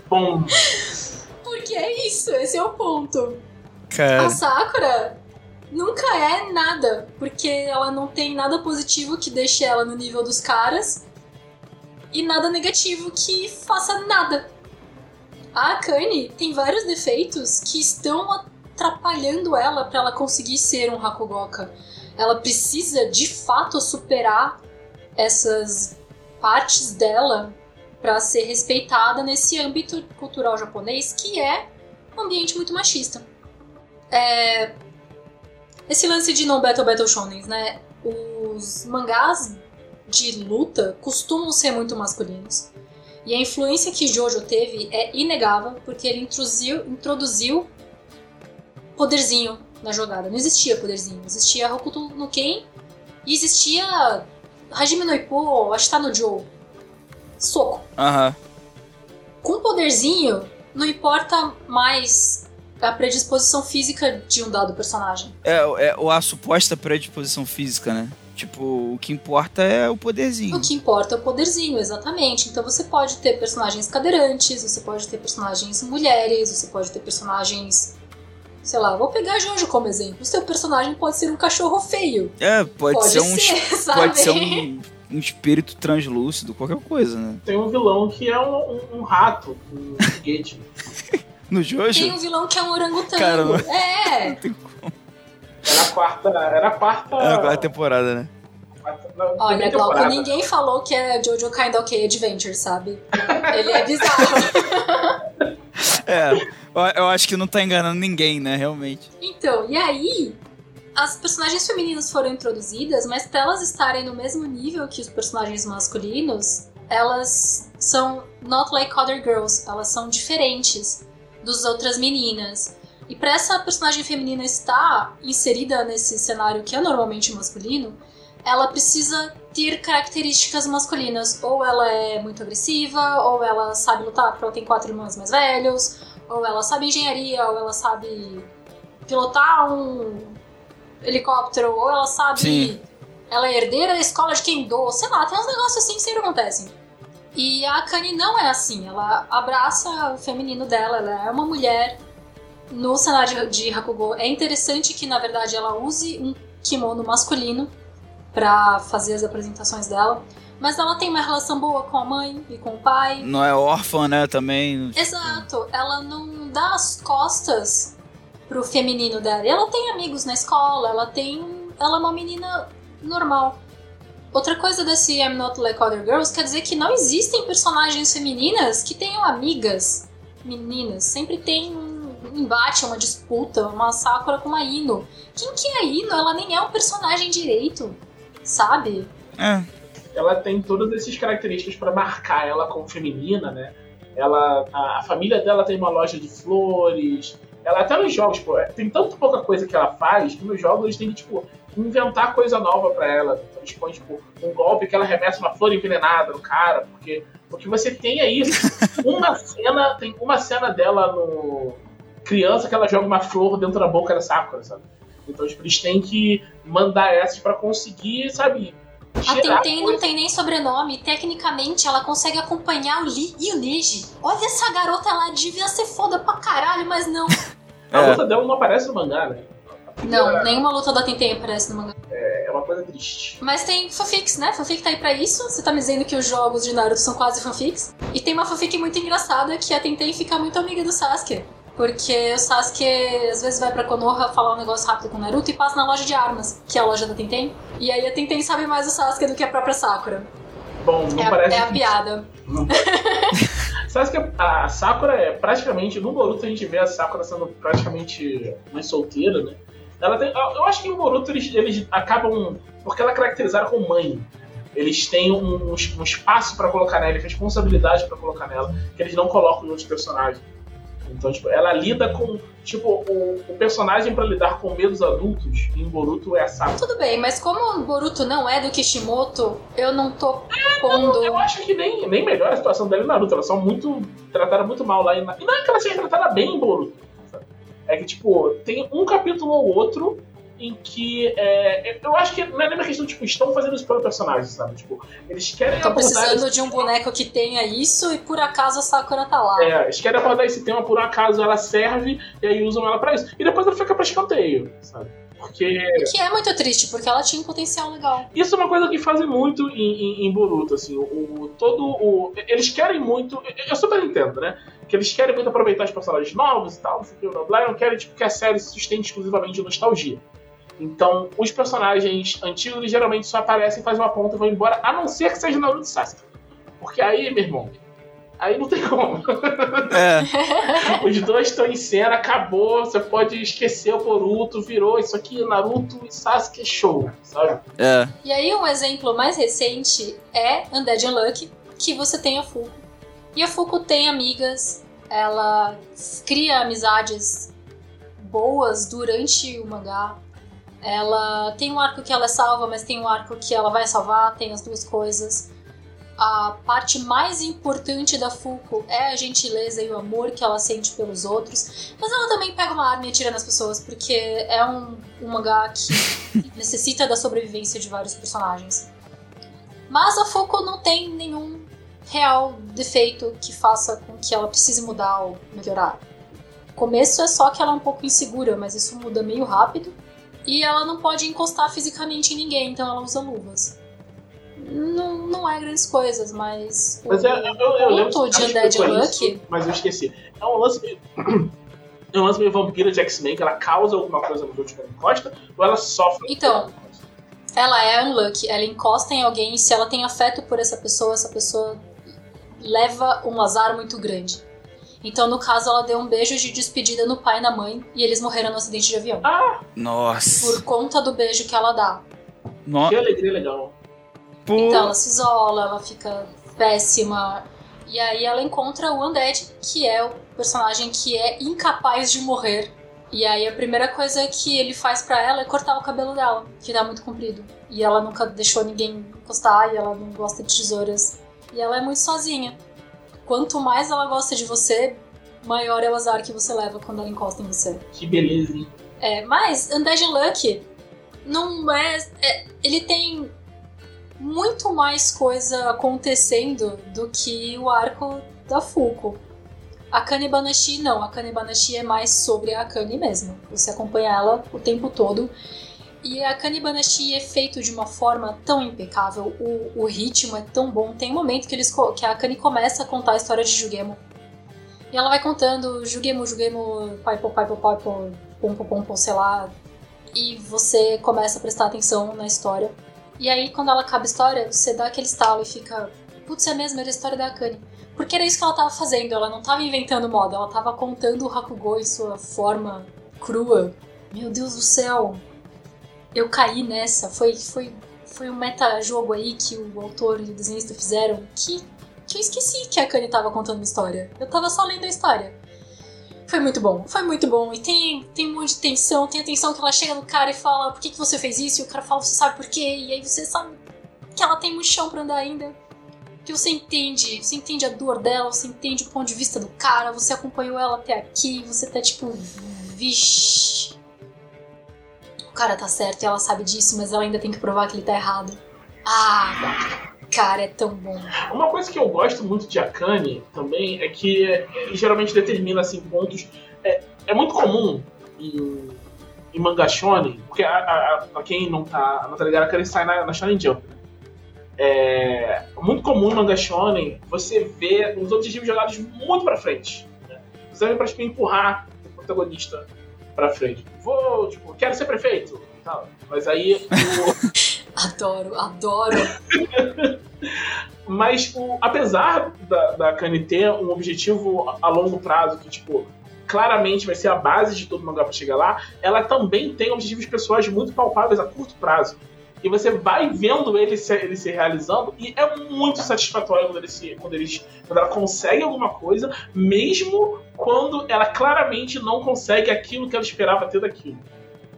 bom, Porque é isso, esse é o ponto. Cara. A Sakura nunca é nada, porque ela não tem nada positivo que deixe ela no nível dos caras e nada negativo que faça nada. A Akane tem vários defeitos que estão atrapalhando ela pra ela conseguir ser um Hakugoka. Ela precisa de fato superar essas partes dela pra ser respeitada nesse âmbito cultural japonês que é um ambiente muito machista. É, esse lance de no Battle Battle Shonen, né? Os mangás de luta costumam ser muito masculinos. E a influência que Jojo teve é inegável, porque ele introduziu, introduziu poderzinho na jogada. Não existia poderzinho. Existia Hokuto no Ken e existia Hajime no Ippo, Ashita no Joe. Soco. Aham. Com poderzinho, não importa mais a predisposição física de um dado personagem. É, é a suposta predisposição física, né? Tipo, o que importa é o poderzinho. O que importa é o poderzinho, exatamente. Então você pode ter personagens cadeirantes, você pode ter personagens mulheres, você pode ter personagens. Sei lá, vou pegar Jojo como exemplo. O seu personagem pode ser um cachorro feio. É, pode, Pode ser um. ser, sabe? Pode ser um, um espírito translúcido, qualquer coisa, né? tem um vilão que é um, um- um rato, um foguete. No Jojo? Tem um vilão que é um orangotango. Cara, não- É! Era a quarta. Era a quarta. Agora a temporada, né? quarta- não, Olha, Glauco, ninguém falou que é Jojo Kind of Adventure, sabe? Ele é bizarro. É, eu, acho que não tá enganando ninguém, né? Realmente. Então, e aí, as personagens femininas foram introduzidas, mas pra elas estarem no mesmo nível que os personagens masculinos, elas são not like other girls, elas são diferentes das outras meninas. E pra essa personagem feminina estar inserida nesse cenário que é normalmente masculino, ela precisa ter características masculinas. Ou ela é muito agressiva, ou ela sabe lutar porque ela tem quatro irmãos mais velhos, ou ela sabe engenharia, ou ela sabe pilotar um helicóptero, ou ela sabe. Sim. Ela é herdeira da escola de Kendo, sei lá, tem uns negócios assim que sempre acontecem. E a Akane não é assim, ela abraça o feminino dela, ela é uma mulher no cenário de Hakugo é interessante que, na verdade, ela use um kimono masculino para fazer as apresentações dela. Mas ela tem uma relação boa com a mãe e com o pai. Não é órfã, né? Também. Exato. Ela não dá as costas pro feminino dela. E ela tem amigos na escola, ela tem. Ela é uma menina normal. Outra coisa desse I'm Not Like Other Girls quer dizer que não existem personagens femininas que tenham amigas meninas. Sempre tem um embate, uma disputa, uma Sakura com uma Ino. Quem que é a Ino? Ela nem é um personagem direito, sabe? É. Ela tem todas essas características para marcar ela como feminina, né? Ela, a, a família dela tem uma loja de flores. Ela até nos jogos, pô, tem tanto pouca coisa que ela faz que nos jogos eles têm que, tipo, inventar coisa nova para ela. Então eles põem, tipo, um golpe que ela remessa uma flor envenenada no cara, porque, porque você tem aí uma cena, tem uma cena dela no criança que ela joga uma flor dentro da boca da Sakura, sabe? Então tipo, eles têm que mandar essas para conseguir, sabe? A Tenten não tem nem sobrenome. Tecnicamente, ela consegue acompanhar o Lee e o Neji. Olha essa garota, ela devia ser foda pra caralho, mas não. A É. luta dela não aparece no mangá, né? Não, nenhuma luta da Tenten aparece no mangá. É é uma coisa triste. Mas tem fanfics, né? Fanfic tá aí pra isso. Você tá me dizendo que os jogos de Naruto são quase fanfics. E tem uma fanfic muito engraçada que a Tenten fica muito amiga do Sasuke. Porque o Sasuke às vezes vai pra Konoha falar um negócio rápido com o Naruto e passa na loja de armas, que é a loja da Tenten. E aí a Tenten sabe mais do Sasuke do que a própria Sakura. Bom, não É, a- parece é a piada. Sabe que a Sakura é praticamente. No Boruto a gente vê a Sakura sendo praticamente mais solteira, né? Ela tem, eu acho que no Boruto eles, eles acabam. Porque ela é caracterizada como mãe. Eles têm um, um espaço pra colocar nela, responsabilidade pra colocar nela, que eles não colocam em outros personagens. Então, tipo, ela lida com. Tipo, o, o personagem pra lidar com medos adultos em Boruto é a Sakura. Tudo bem, mas como o Boruto não é do Kishimoto, eu não tô pondo. Eu acho que nem, nem melhora a situação dela em Naruto. Ela só muito. tratada muito mal lá. E não é que ela seja tratada bem em Boruto. sabe? É que, tipo, tem um capítulo ou outro em que. é, eu acho que não é nem uma questão, tipo, estão fazendo isso pelo personagem, sabe? Tipo, eles querem Tô abordar. precisando Esse, de um boneco que tenha isso e por acaso a Sakura tá lá. é, eles querem abordar esse tema por acaso, ela serve e aí usam ela pra isso. E depois ela fica pra escanteio, sabe? Porque Que é muito triste, porque ela tinha um potencial legal. Isso é uma coisa que fazem muito em, em, em Boruto, assim, o, o- todo o... Eles querem muito... Eu super entendo, né? Que eles querem muito aproveitar os personagens novos e tal, não sei o que, blá, blá, não querem tipo, que a série se sustente exclusivamente de nostalgia. Então, os personagens antigos, geralmente só aparecem, fazem uma ponta e vão embora, a não ser que seja Naruto e Sasuke. Porque aí, meu irmão, aí não tem como. É. Os dois estão em cena, acabou, você pode esquecer o Boruto, virou isso aqui, Naruto e Sasuke, show, sabe? É. E aí um exemplo mais recente é Undead Unlucky, que você tem a Fuko. E a Fuko tem amigas, ela cria amizades boas durante o mangá. Ela tem um arco que ela é salva, mas tem um arco que ela vai salvar, tem as duas coisas. A parte mais importante da Fuko é a gentileza e o amor que ela sente pelos outros. Mas ela também pega uma arma e atira nas pessoas, porque é um, um mangá que necessita da sobrevivência de vários personagens. Mas a Fuko não tem nenhum real defeito que faça com que ela precise mudar ou melhorar. O começo é só que ela é um pouco insegura, mas isso muda meio rápido. E ela não pode encostar fisicamente em ninguém, então ela usa luvas. Não, não é grandes coisas, mas. Mas é, eu, eu, eu lembro de ela Undead isso, mas eu esqueci. É um lance meio. É um lance meio vampira de X-Men, que ela causa alguma coisa nos outros quando encosta, ou ela sofre. Então. Ela é unlucky, ela encosta em alguém e se ela tem afeto por essa pessoa, essa pessoa leva um azar muito grande. Então, no caso, ela deu um beijo de despedida no pai e na mãe e eles morreram no acidente de avião. Nossa. Por conta do beijo que ela dá. No... Que alegria legal. Pô. Então, ela se isola, ela fica péssima. E aí ela encontra o Undead, que é o personagem que é incapaz de morrer. E aí a primeira coisa que ele faz pra ela é cortar o cabelo dela, que tá muito comprido. E ela nunca deixou ninguém encostar, e ela não gosta de tesouras. E ela é muito sozinha. Quanto mais ela gosta de você, maior é o azar que você leva quando ela encosta em você. Que beleza, hein? É, mas Undead Luck não é, é- Ele tem muito mais coisa acontecendo do que o arco da Fuko. A Kane Banashi não, a Kane Banashi é mais sobre a Kane mesmo. Você acompanha ela o tempo todo. E a Kane Banashi é feito de uma forma tão impecável, o, o ritmo é tão bom. Tem um momento que, eles, que a Kane começa a contar a história de Jugemo. E ela vai contando Jugemo, Jugemo, Paipo, Paipo, Paipo, Pompo, Pompo, sei lá. E você começa a prestar atenção na história. E aí, quando ela acaba a história, você dá aquele estalo e fica. Putz, é mesmo, era a história da Akane. Porque era isso que ela tava fazendo, ela não tava inventando moda, ela tava contando o Hakugo em sua forma crua. Meu Deus do céu! Eu caí nessa, foi, foi, foi um meta-jogo aí que o autor e o desenhista fizeram que, que eu esqueci que a Akane tava contando uma história. Eu tava só lendo a história. Foi muito bom, foi muito bom. E tem, tem um monte de tensão, tem a tensão que ela chega no cara e fala por que, que você fez isso? E o cara fala, você sabe por quê? E aí você sabe que ela tem muito chão pra andar ainda. Que você entende, você entende a dor dela, você entende o ponto de vista do cara, você acompanhou ela até aqui, você tá tipo, vixe. Cara tá certo e ela sabe disso, mas ela ainda tem que provar que ele tá errado. Ah, cara, é tão bom. Uma coisa que eu gosto muito de Akane também é que ele geralmente determina assim, pontos. É, é muito comum em, em porque a, a, a, quem não tá, não tá ligado, Akane sai na, na Shonen Jump. É muito comum em manga shonen você ver os objetivos jogados muito pra frente. Né? Você vai pra tipo, empurrar o protagonista pra frente. Vou, tipo, quero ser prefeito. Tal. Mas aí o, Adoro, adoro. Mas, o, apesar da, da Kanye ter um objetivo a, longo prazo, que, tipo, claramente vai ser a base de todo mangá pra chegar lá, ela também tem objetivos pessoais muito palpáveis a curto prazo. E você vai vendo ele se, ele se realizando, e é muito satisfatório quando, ele se, quando, eles, quando ela consegue alguma coisa, mesmo quando ela claramente não consegue aquilo que ela esperava ter daquilo.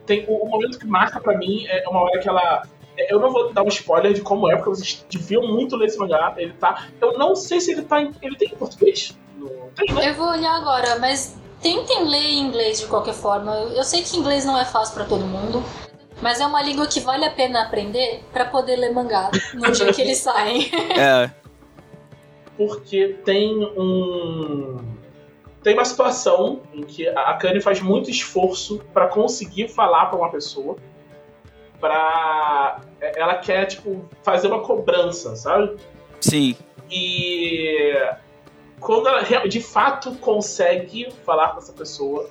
Tem, o, o momento que marca pra mim é uma hora que ela eu não vou dar um spoiler de como é, porque vocês deviam muito ler esse mangá. Ele tá. Eu não sei se ele tá em. Ele tem em português? Não tem, né? Eu vou olhar agora, mas tentem ler em inglês de qualquer forma. Eu sei que inglês não é fácil pra todo mundo, mas é uma língua que vale a pena aprender pra poder ler mangá no dia que eles saem. É, Porque tem um. Tem uma situação em que a Akane faz muito esforço pra conseguir falar pra uma pessoa. Pra. Ela quer, tipo, fazer uma cobrança, sabe? sim. E quando ela de fato consegue falar com essa pessoa,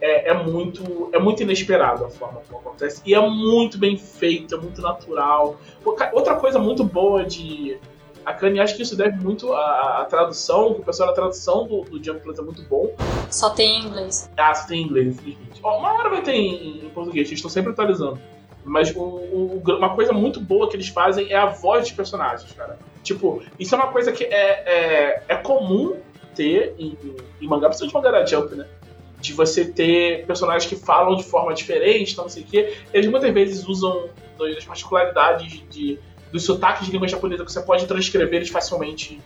é, é muito é muito inesperado a forma como acontece. E é muito bem feito, é muito natural. Outra- coisa muito boa de. A Kanye, acho que isso deve muito à, à tradução, que o pessoal da tradução do, do Jump Plus é muito bom. Só tem em inglês. Ah, só tem em inglês, infelizmente. Ó, uma hora vai ter em, em português, eles estão sempre atualizando. Mas o- o- uma coisa muito boa que eles fazem é a voz dos personagens, cara. Tipo, isso é uma coisa que é, é, é comum ter em, em mangá, principalmente mangá da Jump, né? De você ter personagens que falam de forma diferente, não sei o quê. Eles muitas vezes usam as particularidades de, dos sotaques de língua japonesa que você pode transcrever eles facilmente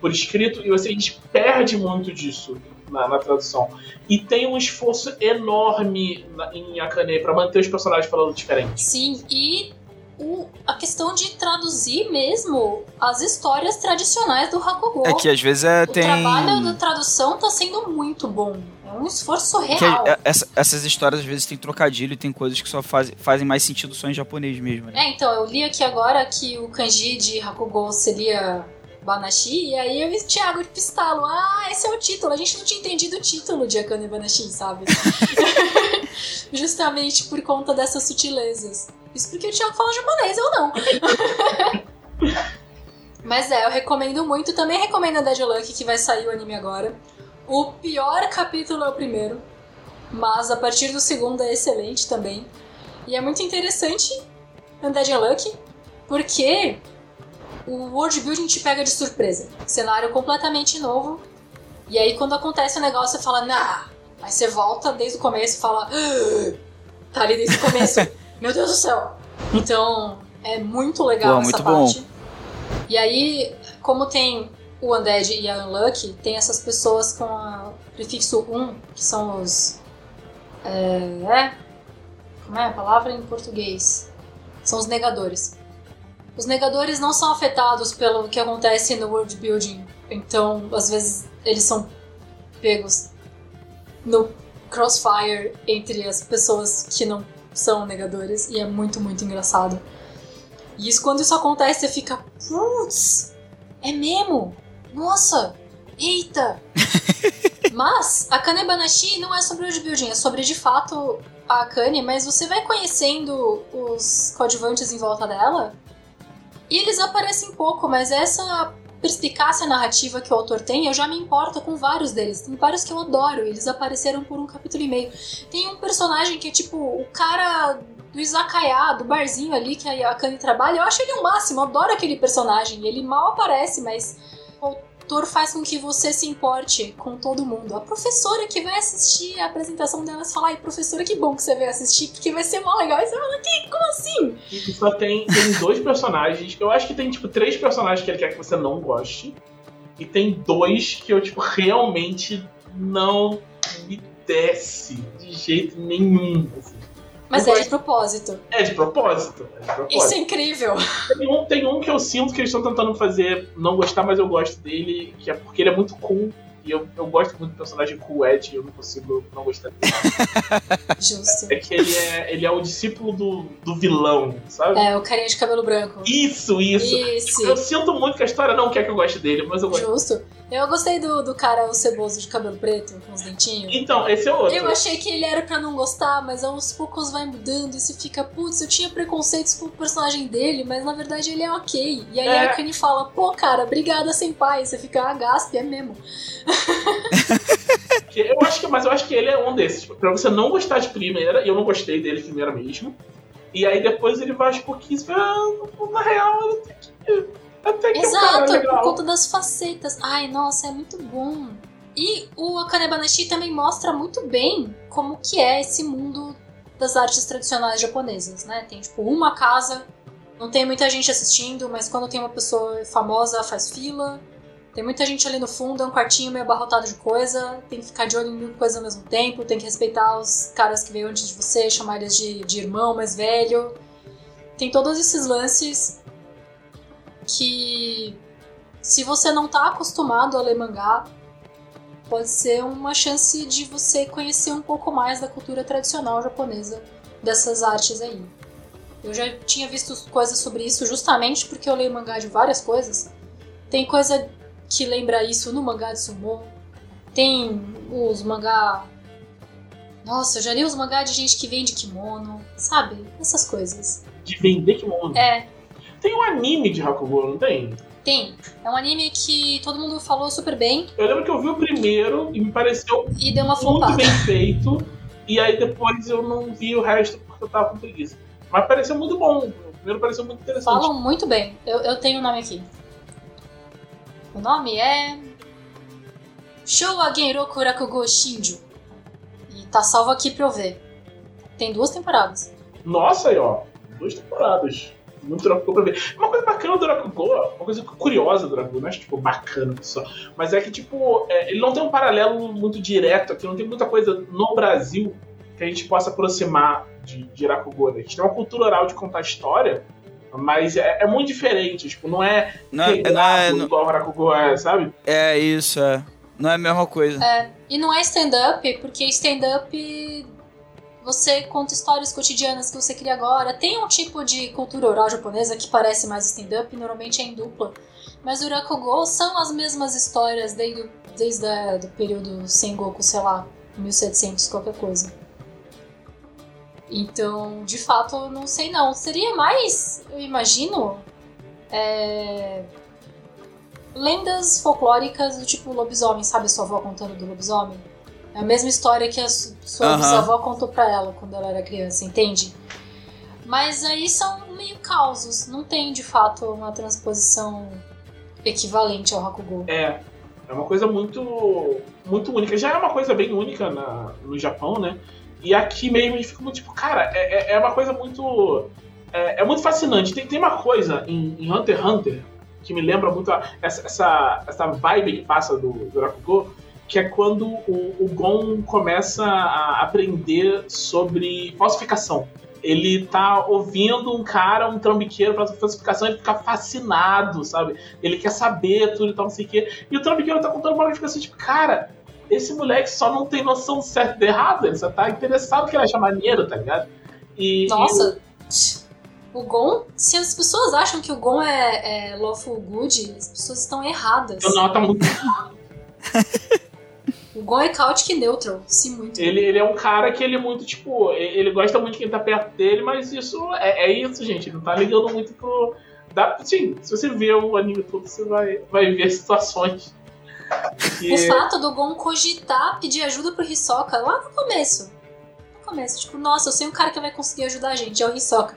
por escrito, e você a gente perde muito disso na, na tradução. E tem um esforço enorme na- em Akane pra manter os personagens falando diferente. Sim, e o- a questão de traduzir mesmo as histórias tradicionais do Hakugo. É que às vezes é, o tem. trabalho da tradução tá sendo muito bom. Um esforço que real. é- essa- essas histórias às vezes tem trocadilho e tem coisas que só faz, fazem mais sentido só em japonês mesmo, né? É, então, eu li aqui agora que o kanji de Hakugo seria Banashi, e aí eu vi o Thiago de pistalo. Ah, esse é o título. A gente não tinha entendido o título de Akane Banashi, sabe? Justamente por conta dessas sutilezas. Isso porque o Thiago fala japonês, eu não. Mas é, eu recomendo muito. Também recomendo a Dead Luck, que vai sair o anime agora. O pior capítulo é o primeiro, mas a partir do segundo é excelente também. E é muito interessante Undead Unlucky, porque o world building te pega de surpresa. Cenário completamente novo. E aí quando acontece o negócio, você fala, nah. Aí você volta desde o começo e fala, "Ah, tá ali desde o começo. Meu Deus do céu. Então, é muito legal Pô, essa muito bom. parte. E aí, como tem o Undead e a Unlucky, tem essas pessoas com o prefixo 1, que são os. É, é, como é a palavra em português? São os negadores. Os negadores não são afetados pelo que acontece no world building. Então, às vezes, eles são pegos no crossfire entre as pessoas que não são negadores e é muito, muito engraçado. E isso, quando isso acontece, você fica, putz, é mesmo? Nossa, eita! mas a Kane Banashi não é sobre o building, é sobre de fato a Kane, mas você vai conhecendo os coadjuvantes em volta dela e eles aparecem pouco, mas essa perspicácia narrativa que o autor tem, eu já me importo com vários deles. Tem vários que eu adoro, eles apareceram por um capítulo e meio. Tem um personagem que é tipo o cara do Izakaya, do barzinho ali que a Akane trabalha. Eu acho ele o máximo, eu adoro aquele personagem. Ele mal aparece, mas o autor faz com que você se importe com todo mundo. A professora que vai assistir a apresentação delas fala: ai, professora, que bom que você veio assistir, porque vai ser mó legal. E você fala: que, como assim? E só tem, tem dois personagens. Eu acho que tem, tipo, três personagens que ele quer que você não goste. E tem dois que eu, tipo, realmente não me desce de jeito nenhum. Assim. Mas Eu é de propósito. É de propósito. É de propósito. Isso é incrível. Tem um, tem um que eu sinto que eles estão tentando fazer não gostar, mas eu gosto dele, que é porque ele é muito cool. E eu, eu gosto muito do personagem cool Ed, eu não consigo não gostar dele. Justo. É que ele é, ele é o discípulo do, do vilão, sabe? É, o carinha de cabelo branco. Isso, isso. Isso. Eu sinto muito que a história não quer que eu goste dele, mas eu gosto. Justo. Eu gostei do, do cara, o ceboso de cabelo preto, com os dentinhos. Então, esse é outro. Eu achei que ele era pra não gostar, mas aos poucos vai mudando e você fica, putz, eu tinha preconceitos com o personagem dele, mas na verdade ele é ok. E aí É. a Akane fala, pô, cara, obrigada, senpai. E você fica, ah, gaspe, é mesmo. Eu acho que, mas eu acho que ele é um desses. Pra você não gostar de primeira, e eu não gostei dele de primeira mesmo. E aí depois ele vai aos pouquinhos e fala, ah, na real, até que, até que é um Exato, por conta das facetas. Ai, nossa, é muito bom. E o Akane Banashi também mostra muito bem como que é esse mundo das artes tradicionais japonesas, né? Tem, tipo, uma casa, não tem muita gente assistindo, mas quando tem uma pessoa famosa, faz fila. Tem muita gente ali no fundo, é um quartinho meio abarrotado de coisa, tem que ficar de olho em mil coisas ao mesmo tempo, tem que respeitar os caras que veio antes de você, chamar eles de, de irmão mais velho. Tem todos esses lances que se você não tá acostumado a ler mangá, pode ser uma chance de você conhecer um pouco mais da cultura tradicional japonesa dessas artes aí. Eu já tinha visto coisas sobre isso justamente porque eu leio mangá de várias coisas. Tem coisa que lembra isso no mangá de sumo. Tem os mangá. Nossa, eu já li os mangá de gente que vende kimono, sabe? Essas coisas. De vender kimono. É, Tem um anime de Hakugo, não tem? tem. É um anime que todo mundo falou super bem Eu lembro que eu vi o primeiro e me pareceu e deu uma muito bem feito. E aí depois eu não vi o resto porque eu tava com preguiça. Mas pareceu muito bom. O primeiro pareceu muito interessante. Falam muito bem. Eu, eu tenho o nome aqui. O nome é. Showa Genroku Rakugo Shinju. E tá salvo aqui pra eu ver. Tem duas temporadas. Nossa, aí, ó. Duas temporadas. Muito Drakugo pra ver. Uma coisa bacana do Drakugo, uma coisa curiosa do Drakugo, não é tipo bacana só, mas é que, tipo, é, ele não tem um paralelo muito direto aqui, não tem muita coisa no Brasil que a gente possa aproximar de, de Rakugo. né? A gente tem uma cultura oral de contar história, mas é, é muito diferente, tipo, não é Não, é- não é, não- igual o Rakugo é, sabe? é isso, é. Não é a mesma coisa. É, e não é stand-up, porque stand-up você conta histórias cotidianas que você cria agora. Tem um tipo de cultura oral japonesa que parece mais stand-up, normalmente é em dupla. Mas o Rakugo são as mesmas histórias desde, o- desde do período Sengoku, sei lá, 1700, qualquer coisa. Então, de fato, não sei não. Seria mais, eu imagino, é, lendas folclóricas do tipo lobisomem, sabe? Sua avó contando do lobisomem. É a mesma história que a su- sua Aham. bisavó contou pra ela quando ela era criança, entende? Mas aí são meio causos, não tem de fato uma transposição equivalente ao Hakugo. É. É uma coisa muito muito única. Já é uma coisa bem única na, no Japão, né? E aqui mesmo a gente fica muito tipo, cara, é, é- é uma coisa muito. É, é muito fascinante. Tem, tem uma coisa em, em Hunter x Hunter que me lembra muito a- essa, essa, essa vibe que passa do, do Rakugo, que é quando o, o Gon começa a aprender sobre falsificação. Ele tá ouvindo um cara, um trambiqueiro, fazer falsificação, ele fica fascinado, sabe? Ele quer saber tudo e tal, não sei o quê. E o trambiqueiro tá contando uma hora e fica assim, tipo, cara, esse moleque só não tem noção do certo e do errado, ele só tá interessado que ele acha maneiro, tá ligado? E, Nossa, o Gon, se as pessoas acham que o Gon é, é lawful good, as pessoas estão erradas. e o Nota muito. O Gon é chaotic neutral, se muito. Ele, ele é um cara que ele é muito, tipo, ele gosta muito de quem tá perto dele, mas isso é, é isso, gente. Ele não tá ligando muito pro. Dá, sim, se você ver o anime todo, você vai, vai ver situações. que- O fato do Gon cogitar pedir ajuda pro Hisoka lá no começo. No começo, tipo, nossa, eu sei um cara que vai conseguir ajudar a gente, é o Hisoka.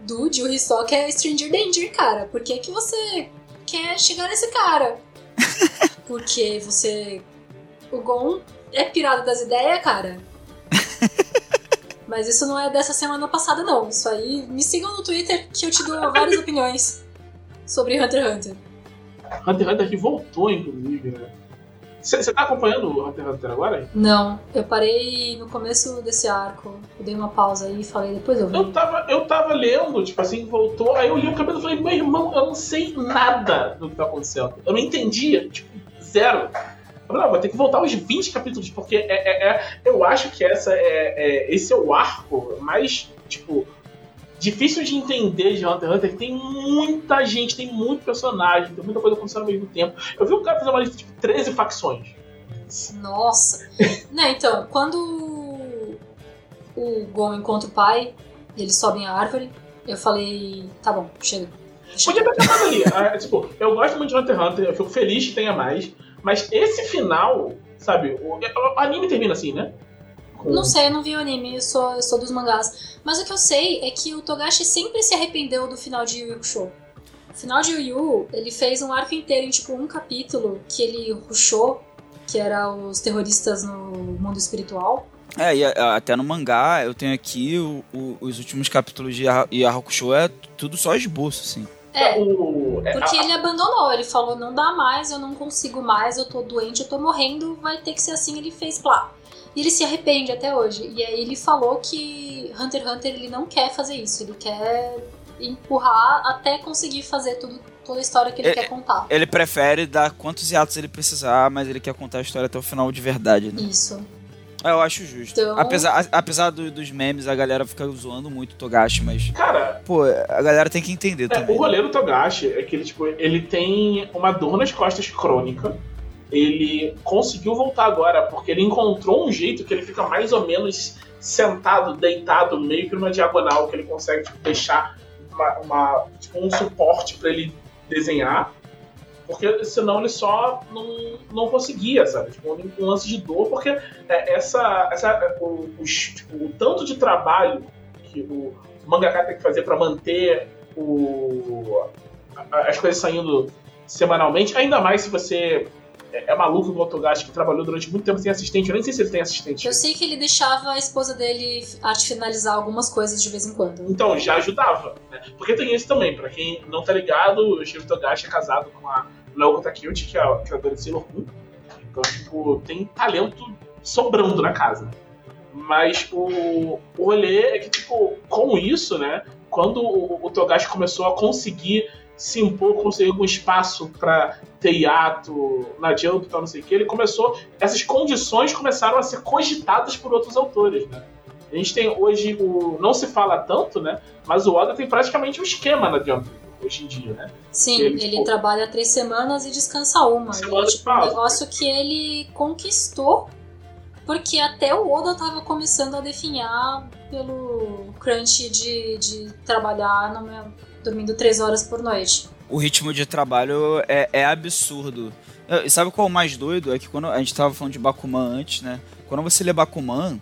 Dude, o Hisoka é Stranger Danger, cara. Por que, que você quer chegar nesse cara? Porque você. O Gon é pirado das ideias, cara. Mas isso não é dessa semana passada, não. Isso aí. Me sigam no Twitter que eu te dou várias opiniões sobre Hunter x Hunter. Hunter x Hunter que voltou, inclusive, né? Você tá acompanhando o Hunter x Hunter agora? Não, eu parei no começo desse arco. Eu dei uma pausa aí e falei, depois eu vi. Eu tava, eu tava lendo, tipo assim, voltou, aí eu li o cabelo e falei, meu irmão, eu não sei nada do que tá acontecendo. Eu não entendia, tipo, zero. Ah, vou ter que voltar os 20 capítulos, porque é, é- é- eu acho que essa é, é- esse é o arco mais, tipo, difícil de entender de Hunter x Hunter. que Tem muita gente, tem muito personagem, tem muita coisa acontecendo ao mesmo tempo. Eu vi um cara fazer uma lista de tipo, 13 facções. Nossa! Não, então, quando o Gon encontra o pai e eles sobem a árvore, eu falei, tá bom, chega. Podia ter acabado ali. Ah, tipo, eu gosto muito de Hunter x Hunter, eu fico feliz que tenha mais. Mas esse final, sabe, o, o anime termina assim, né? Com- Não sei, eu não vi o anime, eu sou, eu sou dos mangás. Mas o que eu sei é que o Togashi sempre se arrependeu do final de Yu Yu Hakusho. O final de Yu Yu, ele fez um arco inteiro em tipo um capítulo que ele rushou, que era os terroristas no mundo espiritual. É, e a- até no mangá eu tenho aqui o- o- os últimos capítulos de Yaha- Yu Hakusho é tudo só esboço, assim. É, O, é, Porque a- ele abandonou, ele falou, não dá mais, eu não consigo mais, eu tô doente, eu tô morrendo, vai ter que ser assim, ele fez plá. E ele se arrepende até hoje. E aí ele falou que Hunter x Hunter ele não quer fazer isso, ele quer empurrar até conseguir fazer tudo, toda a história que ele É, quer contar. Ele prefere dar quantos hiatos ele precisar, mas ele quer contar a história até o final de verdade, né? Isso. É, Eu acho justo. Então- Apesar, a- apesar do- dos memes, a galera fica zoando muito o Togashi, mas, Cara, pô, a galera tem que entender é, também. o rolê do Togashi é que ele, tipo, ele tem uma dor nas costas crônica. Ele conseguiu voltar agora porque ele encontrou um jeito que ele fica mais ou menos sentado, deitado, meio que numa diagonal, que ele consegue tipo, deixar uma, uma- tipo, um suporte pra ele desenhar. Porque senão ele só não, não conseguia, sabe? Tipo, um, lance de dor, porque é, essa, essa, o, os- tipo, o tanto de trabalho que o mangaka tem que fazer pra manter o, as coisas saindo semanalmente, ainda mais se você é, é maluco igual o Togashi, que trabalhou durante muito tempo sem assistente. Eu nem sei se ele tem assistente. Eu sei que ele deixava a esposa dele arte finalizar algumas coisas de vez em quando. Então, já ajudava, né? Porque tem isso também, pra quem não tá ligado, o Shiro Togashi é casado com a Naoko Takeuchi, que é a criadora de Sailor Moon. Então, tipo, tem talento sobrando na casa. Mas o, o rolê é que, tipo, com isso, né? Quando o, o Togashi começou a conseguir se impor, conseguir algum espaço pra ter hiato na Jump tal, não sei o que, ele começou. Essas condições começaram a ser cogitadas por outros autores, né? A gente tem hoje o. Não se fala tanto, né? Mas o Oda tem praticamente um esquema na Jump hoje em dia, né? Sim, Ele, ele, tipo- trabalha três semaas e descansa uma. Semana E é tipo um negócio que ele conquistou, porque até o Oda tava começando a definhar pelo crunch de, de trabalhar no meu- dormindo três horas por noite. O ritmo de trabalho é, é absurdo. É, E sabe qual é o mais doido? É que quando a gente tava falando de Bakuman antes, né? Quando você lê Bakuman,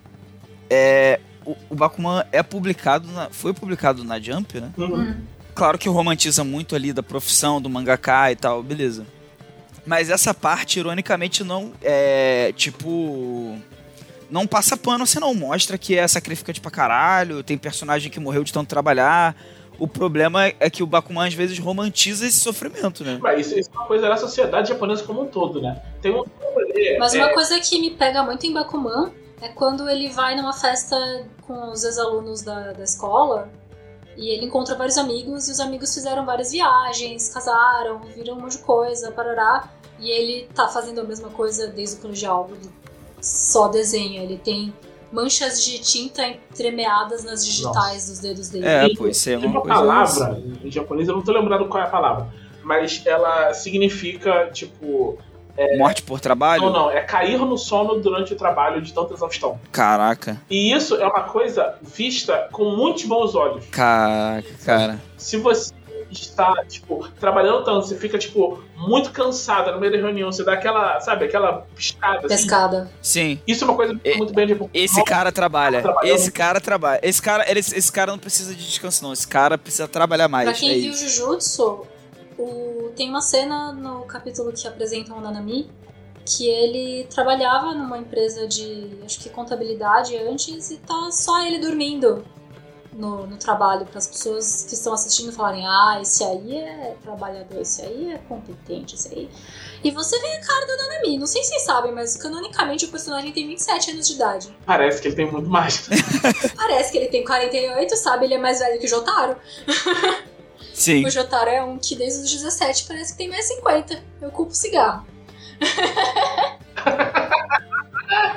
é, o, o Bakuman é publicado, na- foi publicado na Jump, né? Hum. Claro que romantiza muito ali da profissão do mangaka e tal, beleza. Mas essa parte, ironicamente, não é tipo. Não passa pano, você não mostra que é sacrificante pra caralho, tem personagem que morreu de tanto trabalhar. O problema é que o Bakuman às vezes romantiza esse sofrimento, né? Mas isso, isso é uma coisa da sociedade japonesa como um todo, né? Tem um. Mas é, uma coisa que me pega muito em Bakuman é quando ele vai numa festa com os ex-alunos da, da escola e ele encontra vários amigos e os amigos fizeram várias viagens, casaram, viram um monte de coisa, parará. E ele tá fazendo a mesma coisa desde o colegial. Ele só desenha. Ele tem manchas de tinta entremeadas nas digitais dos dedos dele. É, pô, isso é Tem uma uma coisa. palavra em japonês, eu não tô lembrando qual é a palavra, mas ela significa, tipo. Morte por trabalho? Não, não, é cair no sono durante o trabalho de tanta exaustão. Caraca. E isso é uma coisa vista com muitos bons olhos. Caraca, cara. Se você está, tipo, trabalhando tanto, você fica, tipo, muito cansada no meio da reunião, você dá aquela, sabe, aquela piscada. Assim. Pescada. Sim. Isso é uma coisa E- muito bem tipo, Esse cara trabalha. Esse cara trabalha. Esse cara, ele- esse cara não precisa de descanso, não. Esse cara precisa trabalhar mais. Pra quem é viu isso. Jujutsu, o... tem uma cena no capítulo que apresentam o Nanami que ele trabalhava numa empresa de, acho que contabilidade antes e tá só ele dormindo no, no trabalho para as pessoas que estão assistindo falarem ah, esse aí é trabalhador, esse aí é competente, esse aí... E você vê a cara do Nanami, não sei se vocês sabem, mas canonicamente o personagem tem 27 anos de idade. Parece que ele tem muito mais. Parece que ele tem 48, sabe? Ele é mais velho que o Jotaro. Sim. O Jotaro é um que desde os 17 parece que tem mais 50. Eu culpo o cigarro.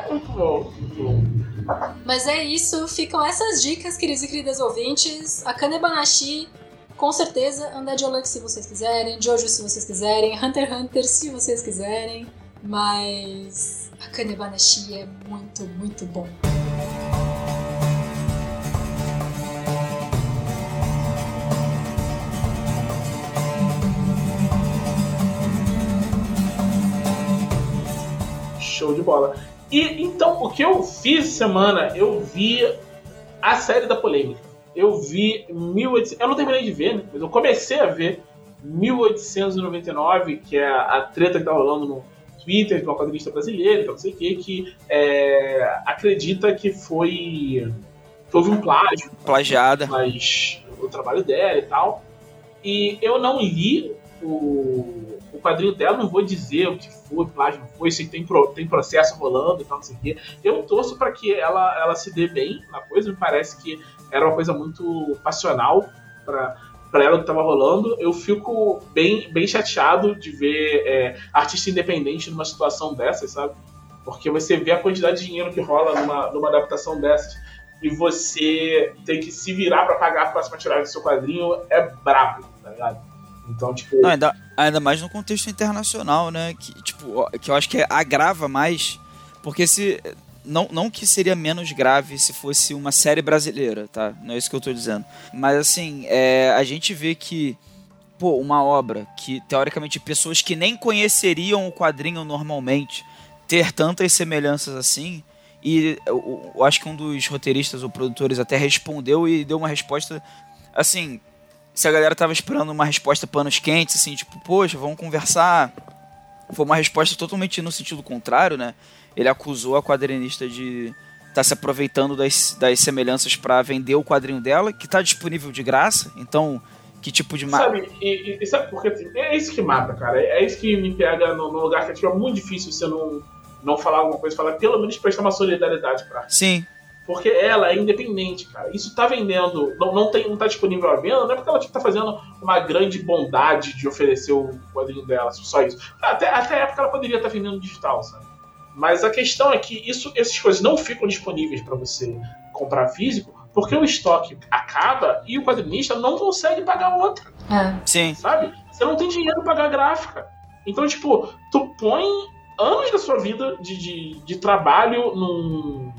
muito bom, muito bom. Mas é isso, ficam essas dicas, queridos e queridas ouvintes. A Kanebanashi, com certeza, Andar de Olux se vocês quiserem, Jojo se vocês quiserem, Hunter x Hunter se vocês quiserem. Mas a Kanebanashi é muito, muito bom. Show de bola. E então, o que eu fiz semana, eu vi a série da polêmica. Eu vi 1800. Eu não terminei de ver, né? Mas eu comecei a ver 1899, que é a, treta que tá rolando no Twitter de uma quadrinista brasileira, não sei o que, que é, acredita que foi. que houve um plágio Plagiada. mas o trabalho dela e tal. E eu não li o quadrinho dela, não vou dizer o que foi, plágio não foi, que tem, pro- tem processo rolando e tal, não sei o quê. Eu torço para que ela, ela se dê bem na coisa, me parece que era uma coisa muito passional para para ela o que tava rolando. Eu fico bem, bem chateado de ver é, artista independente numa situação dessas, sabe? Porque você vê a quantidade de dinheiro que rola numa, numa adaptação dessas e você tem que se virar pra pagar a próxima tiragem do seu quadrinho é brabo, tá ligado? Então, tipo, Não, ainda, ainda mais no contexto internacional, né? Que, tipo, que eu acho que agrava mais. Porque se. Não, não que seria menos grave se fosse uma série brasileira, tá? Não é isso que eu tô dizendo. Mas assim, é, a gente vê que, pô, uma obra que, teoricamente, pessoas que nem conheceriam o quadrinho normalmente ter tantas semelhanças assim. E eu, eu acho que um dos roteiristas ou produtores até respondeu e deu uma resposta assim, se a galera tava esperando uma resposta panos quentes, assim, tipo, poxa, vamos conversar. Foi uma resposta totalmente no sentido contrário, né? Ele acusou a quadrinista de estar se aproveitando das, das semelhanças para vender o quadrinho dela, que tá disponível de graça. Então, que tipo de. sabe, e, e- sabe por quê? É isso que mata, cara. É isso que me pega no, no lugar que tipo, é muito difícil você não, não falar alguma coisa, falar pelo menos prestar uma solidariedade pra Sim, Porque ela é independente, cara. Isso tá vendendo, não, não, tem, não tá disponível à venda, não é porque ela tipo, tá fazendo uma grande bondade de oferecer o quadrinho dela, só isso. Até, até a época ela poderia estar vendendo digital, sabe? Mas a questão é que isso, essas coisas não ficam disponíveis para você comprar físico, porque o estoque acaba e o quadrinista não consegue pagar outra É. sim. sabe? Você não tem dinheiro pra pagar a gráfica. Então, tipo, tu põe anos da sua vida de, de, de trabalho num,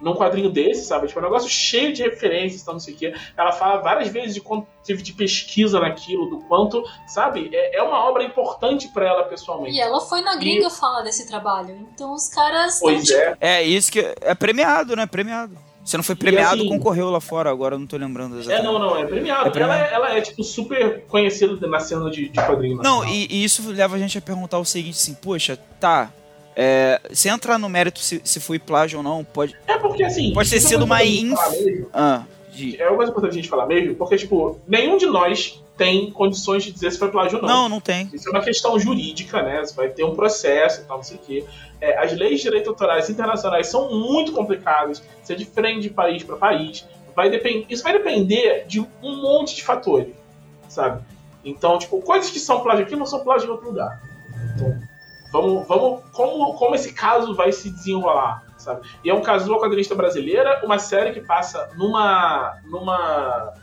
num quadrinho desse, sabe? Tipo, é um negócio cheio de referências, então não sei o quê. Ela fala várias vezes de quanto teve de pesquisa naquilo, do quanto, sabe? É, é uma obra importante pra ela pessoalmente. E ela foi na gringa falar desse trabalho. Então os caras. Pois é. É isso que. É premiado, né? Premiado. Se não foi premiado, assim- concorreu lá fora, agora eu não tô lembrando É, exatamente. não, não, é premiado. É premiado. Ela, é, ela é, tipo, super conhecida na cena de, de quadrinho. Não, e, e isso leva a gente a perguntar o seguinte, assim, poxa, tá. É, sem entrar no mérito se, se foi plágio ou não, pode. É porque, assim... Pode ter sido uma inf- mesmo. Ah, de. É uma coisa importante a gente falar mesmo, porque, tipo, nenhum de nós tem condições de dizer se foi plágio ou não. Não, não tem. Isso é uma questão jurídica, né? Você vai ter um processo e tal, não sei o quê. É, as leis de direito autorais internacionais são muito complicadas. Isso é diferente de país para país. Vai depend... Isso vai depender de um monte de fatores, sabe? Então, tipo, coisas que são plágio aqui não são plágio em outro lugar. Então, Vamos, vamos como, como esse caso vai se desenrolar, sabe? E é um caso de uma quadrinista brasileira, uma série que passa numa numa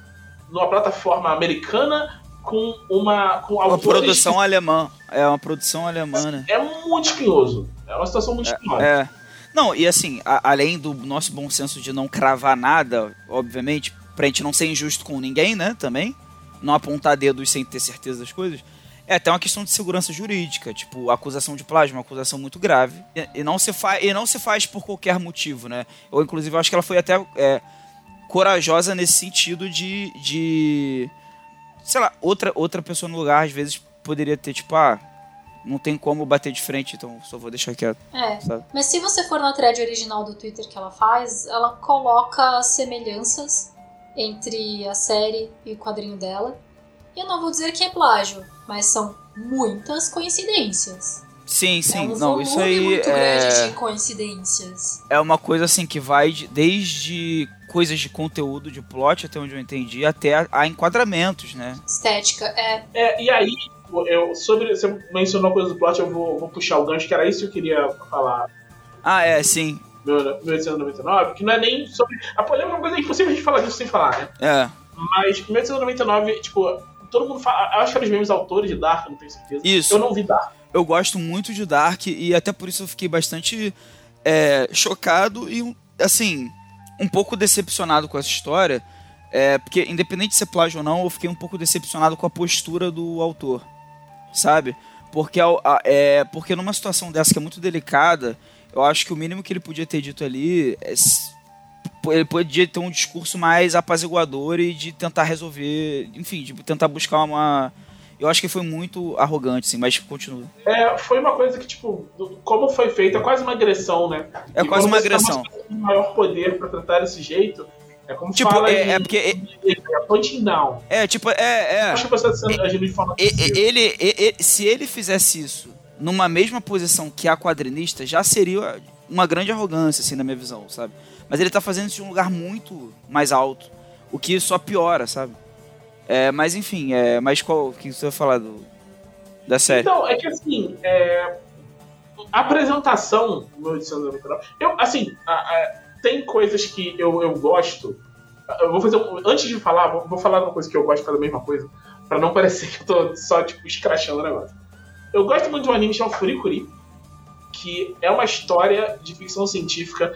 numa plataforma americana com uma com uma produção alemã. É uma produção alemã, né? É muito espinhoso. É uma situação muito espinhosa. É. é. Não, e assim, a, além do nosso bom senso de não cravar nada, obviamente, pra gente não ser injusto com ninguém, né, também, não apontar dedos sem ter certeza das coisas, é até uma questão de segurança jurídica, tipo, acusação de plágio, uma acusação muito grave, e, e não, se fa e não se faz por qualquer motivo, né, ou inclusive eu acho que ela foi até é, corajosa nesse sentido de, de, sei lá, outra, outra pessoa no lugar às vezes poderia ter, tipo, ah, não tem como bater de frente, então só vou deixar quieto. É. Sabe? Mas se você for na thread original do Twitter que ela faz, ela coloca semelhanças entre a série e o quadrinho dela. Eu não vou dizer que é plágio, mas são muitas coincidências. Sim, sim. É um não, isso aí muito é grande de coincidências. É uma coisa assim que vai de, desde coisas de conteúdo, de plot, até onde eu entendi, até a, a enquadramentos, né? Estética, é. É, e aí eu, sobre, você mencionou a coisa do plot, eu vou, vou puxar o gancho, que era isso que eu queria falar. Ah, é, sim. 1899, que não é nem sobre. A polêmica é uma coisa impossível a gente falar disso sem falar, né? É. Mas 1899, tipo, todo mundo fala. Eu acho que eram os mesmos autores de Dark, não tenho certeza. Isso. Eu não vi Dark. Eu gosto muito de Dark e até por isso eu fiquei bastante é, chocado e, assim, um pouco decepcionado com essa história. É, porque, independente de ser plágio ou não, eu fiquei um pouco decepcionado com a postura do autor sabe? Porque, é, porque numa situação dessa que é muito delicada, eu acho que o mínimo que ele podia ter dito ali é, ele podia ter um discurso mais apaziguador e de tentar resolver, enfim, de tentar buscar uma. Eu acho que foi muito arrogante, sim, mas continua. É, foi uma coisa que, tipo, como foi feito, é quase uma agressão, né? É e quase uma agressão. Um maior poder para tratar desse jeito, é como tipo, fala é, de, é porque. É punching down. É, tipo, é. é acho que você está agindo de forma ele, ele, ele, Se ele fizesse isso numa mesma posição que a quadrinista, já seria uma grande arrogância, assim, na minha visão, sabe? Mas ele tá fazendo isso em um lugar muito mais alto, o que só piora, sabe? É, mas enfim, é, mas qual que você vai falar do, da série? Então, é que assim, é, a apresentação no 1899, eu, assim, a, a, tem coisas que eu, eu gosto. Eu vou fazer um, antes de falar, vou, vou falar uma coisa que eu gosto de fazer a mesma coisa, para não parecer que eu tô só tipo escrachando o negócio. Eu gosto muito de um anime chamado Furikuri, que é uma história de ficção científica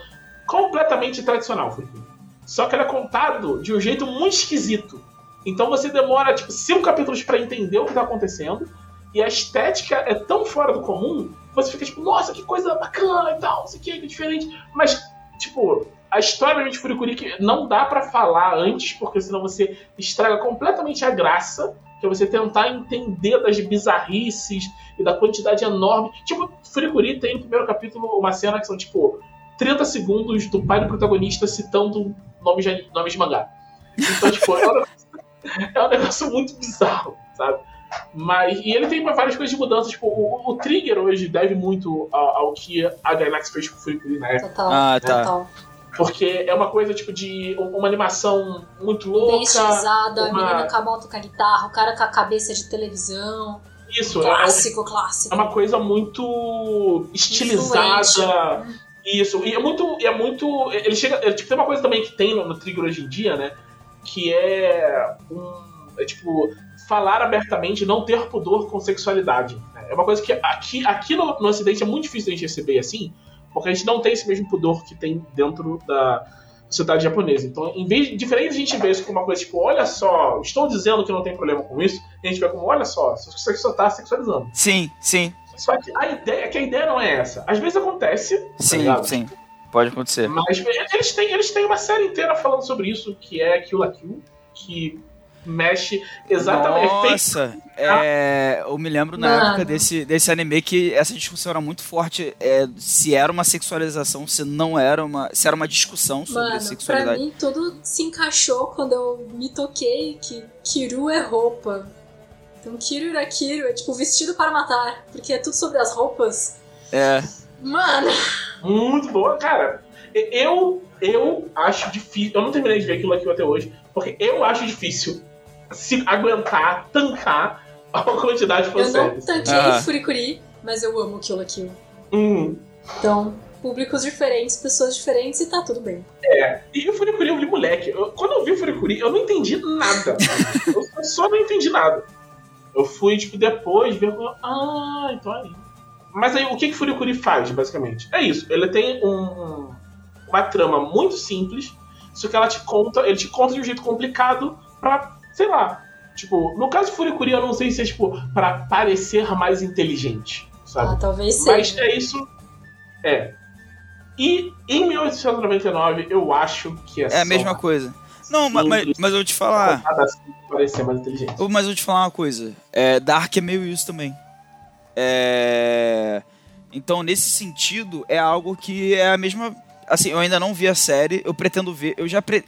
completamente tradicional, Furikuri. Só que ele é contado de um jeito muito esquisito. Então você demora tipo cinco capítulos para entender o que tá acontecendo e a estética é tão fora do comum, você fica tipo, nossa, que coisa bacana e tal, não sei o que, que diferente. Mas tipo, a história de Furikuri não dá para falar antes, porque senão você estraga completamente a graça, que é você tentar entender das bizarrices e da quantidade enorme. Tipo, Furikuri tem no primeiro capítulo uma cena que são, tipo, 30 segundos do pai do protagonista citando nomes de, nomes de mangá. Então, tipo, é um, negócio, é um negócio muito bizarro, sabe? Mas, e ele tem várias coisas de mudança. Tipo, o, o Trigger hoje deve muito ao, ao que a Gainax fez com o Furikuri na época. Total. Ah, tá. Total. Porque é uma coisa, tipo, de uma animação muito louca. Bem estilizada, uma... a menina com a moto com a guitarra, o cara com a cabeça de televisão. Isso, clássico, é, clássico. É uma coisa muito estilizada. Influente. Isso, e é muito. É muito ele chega. É, tipo, tem uma coisa também que tem no, no Trigger hoje em dia, né? Que é um. É tipo, falar abertamente, não ter pudor com sexualidade. Né? É uma coisa que aqui, aqui no, no Ocidente é muito difícil a gente receber assim, porque a gente não tem esse mesmo pudor que tem dentro da sociedade japonesa. Então, em vez diferente a gente ver isso como uma coisa tipo, olha só, estou dizendo que não tem problema com isso, a gente vê como, olha só, você só está sexualizando. Sim, sim. Só que a ideia, que a ideia não é essa. Às vezes acontece. Tá sim, tá sim. Pode acontecer. Mas eles têm, eles têm uma série inteira falando sobre isso, que é Kill la Kill, que mexe exatamente. Nossa, é, eu me lembro na Mano. época desse, desse anime que essa discussão era muito forte. é, se era uma sexualização, se não era uma. Se era uma discussão sobre Mano, pra sexualidade. mim tudo se encaixou quando eu me toquei que Kiru é roupa. Então Kiru era Kiru, é tipo vestido para matar, porque é tudo sobre as roupas. É. Mano, Muito boa, cara. Eu, eu acho difícil. Eu não terminei de ver aquilo aqui até hoje, porque eu acho difícil se aguentar, tancar a quantidade de eu não tanquei Ah. Furikuri, mas eu amo Kill la Kill. Hum. Então, públicos diferentes, pessoas diferentes e tá tudo bem. É, e o Furikuri eu li moleque. Eu- quando eu vi o Furikuri, eu não entendi nada. eu só não entendi nada. Eu fui, tipo, depois ver. Ah, então aí. Mas aí, o que que Furikuri faz, basicamente? É isso. Ele tem um, uma trama muito simples, só que ela te conta, ele te conta de um jeito complicado pra, sei lá. Tipo, no caso do Furikuri, eu não sei se é, tipo, pra parecer mais inteligente, sabe? Ah, talvez Mas seja. é isso. É. E em 1899, eu acho que é, É a mesma coisa. Não, ma- mas, mas eu vou te falar. Parecer mais inteligente. Mas eu vou te falar uma coisa. É, Dark é meio isso também. É... Então, nesse sentido, é algo que é a mesma. Assim, eu ainda não vi a série, eu pretendo ver. Eu já. Pre...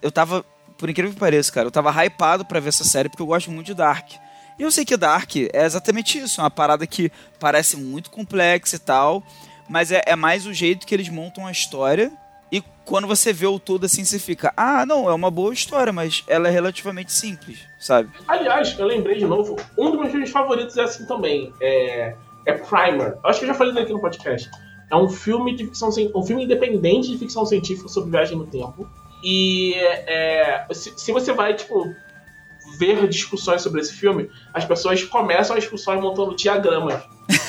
Eu tava. Por incrível que pareça, cara, eu tava hypado pra ver essa série porque eu gosto muito de Dark. E eu sei que Dark é exatamente isso, é uma parada que parece muito complexa e tal, mas é, é mais o jeito que eles montam a história. E quando você vê o todo assim, você fica, ah, não, é uma boa história, mas ela é relativamente simples, sabe? Aliás, eu lembrei de novo, um dos meus filmes favoritos é assim também. É, é Primer. Eu acho que eu já falei aqui no podcast. É um filme de ficção um filme independente de ficção científica sobre viagem no tempo. E é, se, se você vai, tipo, ver discussões sobre esse filme, as pessoas começam as discussões montando diagramas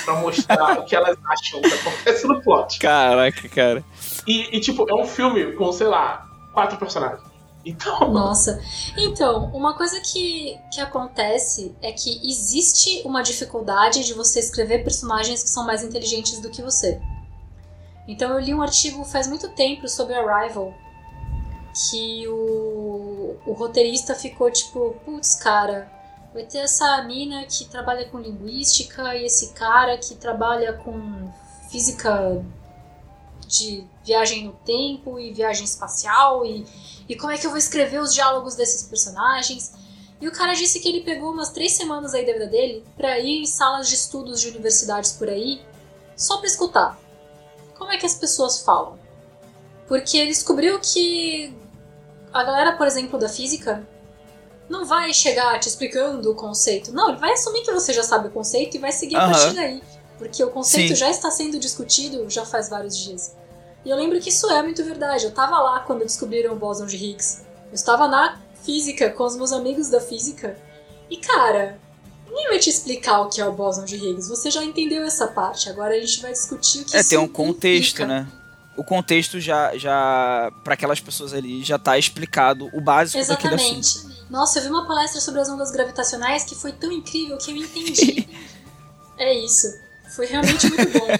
pra mostrar o que elas acham que acontece no plot. Caraca, cara. E, e, tipo, é um filme com, sei lá, quatro personagens. Então, Nossa. Então, uma coisa que, que acontece é que existe uma dificuldade de você escrever personagens que são mais inteligentes do que você. Então, eu li um artigo faz muito tempo sobre Arrival que o, o roteirista ficou tipo, putz, cara, vai ter essa mina que trabalha com linguística e esse cara que trabalha com física de viagem no tempo e viagem espacial e, e como é que eu vou escrever os diálogos desses personagens. E o cara disse que ele pegou umas três semanas aí da vida dele pra ir em salas de estudos de universidades por aí só pra escutar. Como é que as pessoas falam? Porque ele descobriu que a galera, por exemplo, da física não vai chegar te explicando o conceito. Não, ele vai assumir que você já sabe o conceito e vai seguir a partir daí. Porque o conceito Sim. já está sendo discutido já faz vários dias. E eu lembro que isso é muito verdade. Eu tava lá quando descobriram o bóson de Higgs. Eu estava na física com os meus amigos da física. E cara, ninguém vai te explicar o que é o bóson de Higgs. Você já entendeu essa parte. Agora a gente vai discutir o que É, isso tem um contexto, implica. né? O contexto já, já para aquelas pessoas ali, já tá explicado o básico daquele assunto. Exatamente. Nossa, eu vi uma palestra sobre as ondas gravitacionais que foi tão incrível que eu entendi. é isso. Foi realmente muito bom.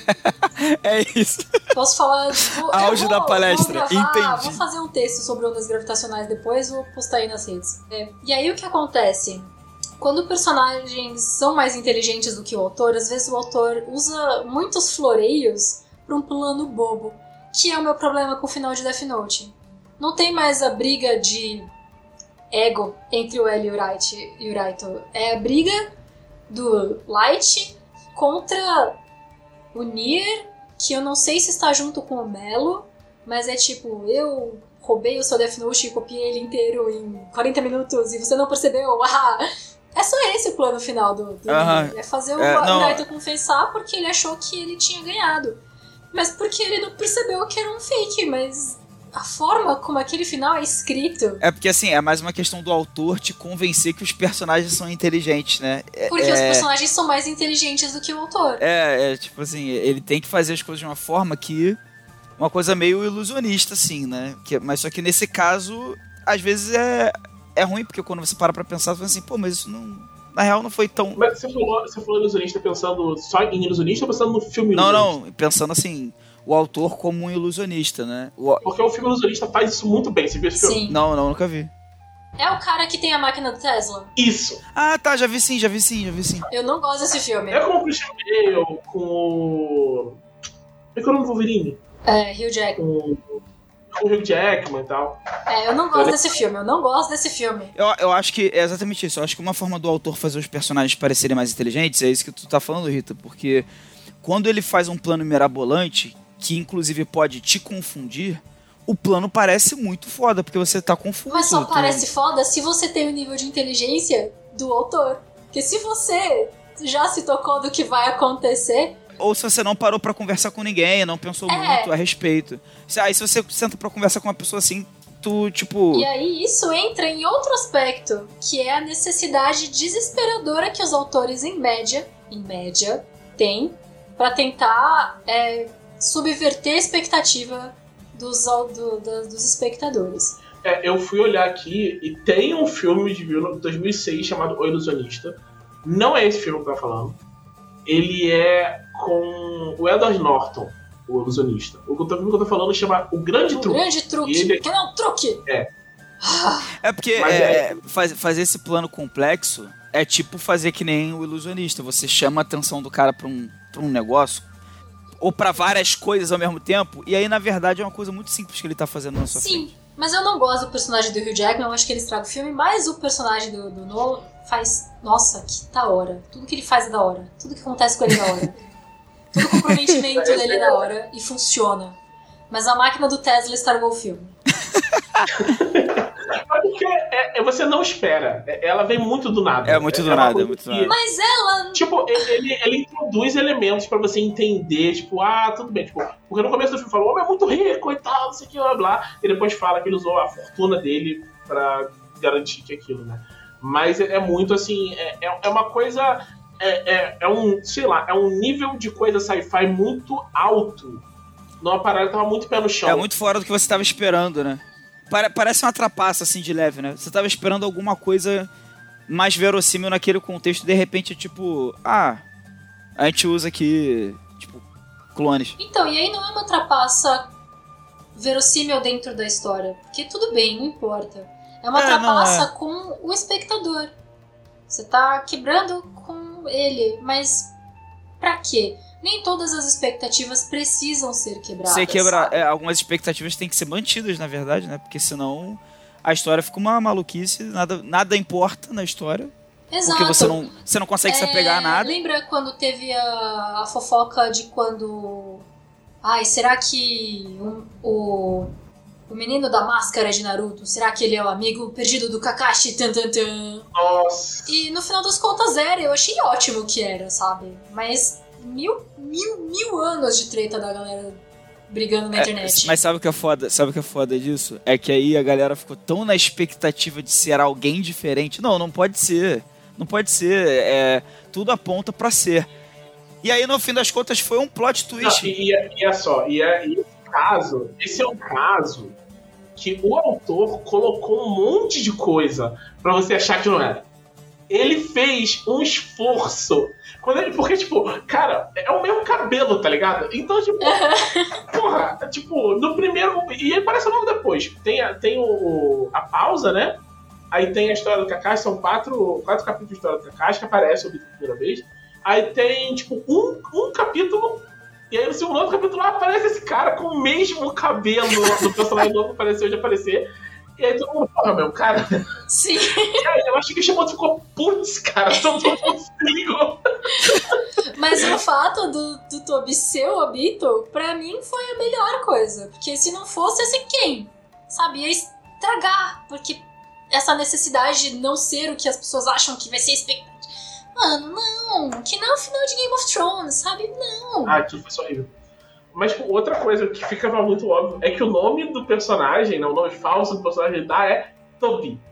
É isso. Posso falar. Vou, Auge eu da vou- palestra, Vou, gravar, entendi. vou fazer um texto sobre ondas gravitacionais depois, vou postar aí nas redes. É, E aí o que acontece? Quando personagens são mais inteligentes do que o autor, às vezes o autor usa muitos floreios para um plano bobo, que é o meu problema com o final de Death Note. Não tem mais a briga de ego entre o L e e o Raito. É a briga do Light contra o Nier, que eu não sei se está junto com o Melo, mas é tipo, eu roubei o seu Death Note e copiei ele inteiro em 40 minutos e você não percebeu. Ah, é só esse o plano final do, do Aham. Nier. É fazer o, É, não, o Raito confessar porque ele achou que ele tinha ganhado. Mas porque ele não percebeu que era um fake, mas a forma como aquele final é escrito. É porque assim, é mais uma questão do autor te convencer que os personagens são inteligentes, né? É, Porque os é, personagens são mais inteligentes do que o autor. é, é, tipo assim, ele tem que fazer as coisas de uma forma que. Uma coisa meio ilusionista, assim, né? Que, mas só que nesse caso, às vezes é, é ruim, porque quando você para pra pensar, você fala assim, pô, mas isso não. Na real não foi tão. Mas você falou, você falou ilusionista pensando só em ilusionista ou pensando no filme Não, ilusionista? não, pensando assim, o autor como um ilusionista, né? O- Porque o filme ilusionista faz isso muito bem. Você viu esse filme? Sim. Não, não, nunca vi. É o cara que tem a máquina do Tesla. Isso. Ah, tá, já vi sim, já vi sim, já vi sim. Eu não gosto desse filme. É como o Christian Bale, com o... Como é que é o nome do Wolverine? É, Hugh Jackman. Com, com o Hugh Jackman e tal. É, eu não gosto desse filme. Eu não gosto desse filme. Eu, eu acho que é exatamente isso. Eu acho que uma forma do autor fazer os personagens parecerem mais inteligentes é isso que tu tá falando, Rita. Porque quando ele faz um plano mirabolante, que inclusive pode te confundir, o plano parece muito foda, porque você tá confuso. Mas só parece foda se você tem o nível de inteligência do autor. Porque se você já se tocou do que vai acontecer. Ou se você não parou pra conversar com ninguém, não pensou É. muito a respeito. Aí se você senta pra conversar com uma pessoa assim, tu, tipo. E aí isso entra em outro aspecto, que é a necessidade desesperadora que os autores, em média, em média, têm pra tentar é, subverter a expectativa dos, do- da- dos espectadores. É, eu fui olhar aqui e tem um filme de 2006 chamado O Ilusionista. Não é esse filme que eu tô falando. Ele é com o Edward Norton, o ilusionista. O que eu tô- o filme que eu tô falando chama O Grande Um Truque. grande truque, E ele- que não é um truque! É. Ah, É porque é, é- é, faz- fazer esse plano complexo é tipo fazer que nem o ilusionista. Você chama a atenção do cara pra um, pra um negócio ou pra várias coisas ao mesmo tempo. E aí, na verdade, é uma coisa muito simples que ele tá fazendo na sua frente. Sim, mas eu não gosto do personagem do Hugh Jackman, eu acho que ele estraga o filme, mas o personagem do, do Nolan faz. Nossa, que da hora. Tudo que ele faz é da hora. Tudo que acontece com ele é da hora. Todo o comprometimento dele é da hora e funciona. Mas a máquina do Tesla estragou o filme. Mas porque é- é- você não espera. É- Ela vem muito do nada. É muito do nada, é muito do nada. Mas ela. Tipo, ele, ele introduz elementos pra você entender, tipo, ah, tudo bem, tipo, porque no começo do filme falou, o homem é muito rico e tal, não sei o que, blá blá, e depois fala que ele usou a fortuna dele pra garantir que aquilo, né? Mas é, é muito assim, é, é- é uma coisa, é, é, é um, sei lá, é um nível de coisa sci-fi muito alto, numa parada que tava muito pé no chão. É muito fora do que você tava esperando, né? Pare- parece uma trapaça, assim, de leve, né? Você tava esperando alguma coisa mais verossímil naquele contexto, de repente, tipo, ah, a gente usa aqui, tipo, clones. Então, e aí não é uma trapaça verossímil dentro da história. Porque tudo bem, não importa. É uma É, trapaça com o espectador. Você tá quebrando com ele, mas pra quê? Nem todas as expectativas precisam ser quebradas. Sabe? é, algumas expectativas têm que ser mantidas, na verdade, né? Porque senão a história fica uma maluquice, nada, nada importa na história. Exato. Porque você não, você não consegue se apegar a É, nada. Lembra quando teve a, a fofoca de quando. Ai, será que um- o, o menino da máscara de Naruto, será que ele é o amigo perdido do Kakashi? Tan, tan, tan. Nossa. E no final das contas era, eu achei ótimo que era, sabe? Mas mil, mil, mil anos de treta da galera brigando na É, internet. mas sabe o que é foda? Sabe o que é foda disso? É que aí a galera ficou tão na expectativa de ser alguém diferente. Não, não pode ser. Não pode ser. É, tudo aponta pra ser. E aí, no fim das contas, foi um plot Não, twist. e, e é- e é só, e, é, e esse caso, esse é um caso que o autor colocou um monte de coisa pra você achar que não era. Ele fez um esforço. Quando ele, porque, tipo, cara, é o mesmo cabelo, tá ligado? Então, tipo, porra, tipo, no primeiro. E ele aparece logo depois. Tem, a, tem o, a pausa, né? Aí tem a história do Kakashi, são quatro, quatro capítulos de história do Kakashi que aparece pela primeira vez. Aí tem, tipo, um, um capítulo. E aí no segundo outro capítulo aparece esse cara com o mesmo cabelo do personagem novo que apareceu de aparecer. E aí todo mundo, porra, meu, cara. Sim. Eu acho que chamou ficou, putz, cara, mundo se ligou. Mas o fato do, do Tobi ser o Obito, pra mim foi a melhor coisa. Porque se não fosse, ser quem? Sabe? Ia estragar. Porque essa necessidade de não ser o que as pessoas acham que vai ser expectativa. Mano, não. Que não é o final de Game of Thrones, sabe? Não. Ah, aquilo foi só horrível. Mas tipo, outra coisa que ficava muito óbvio é que o nome do personagem, né, o nome falso do personagem da é Tobi.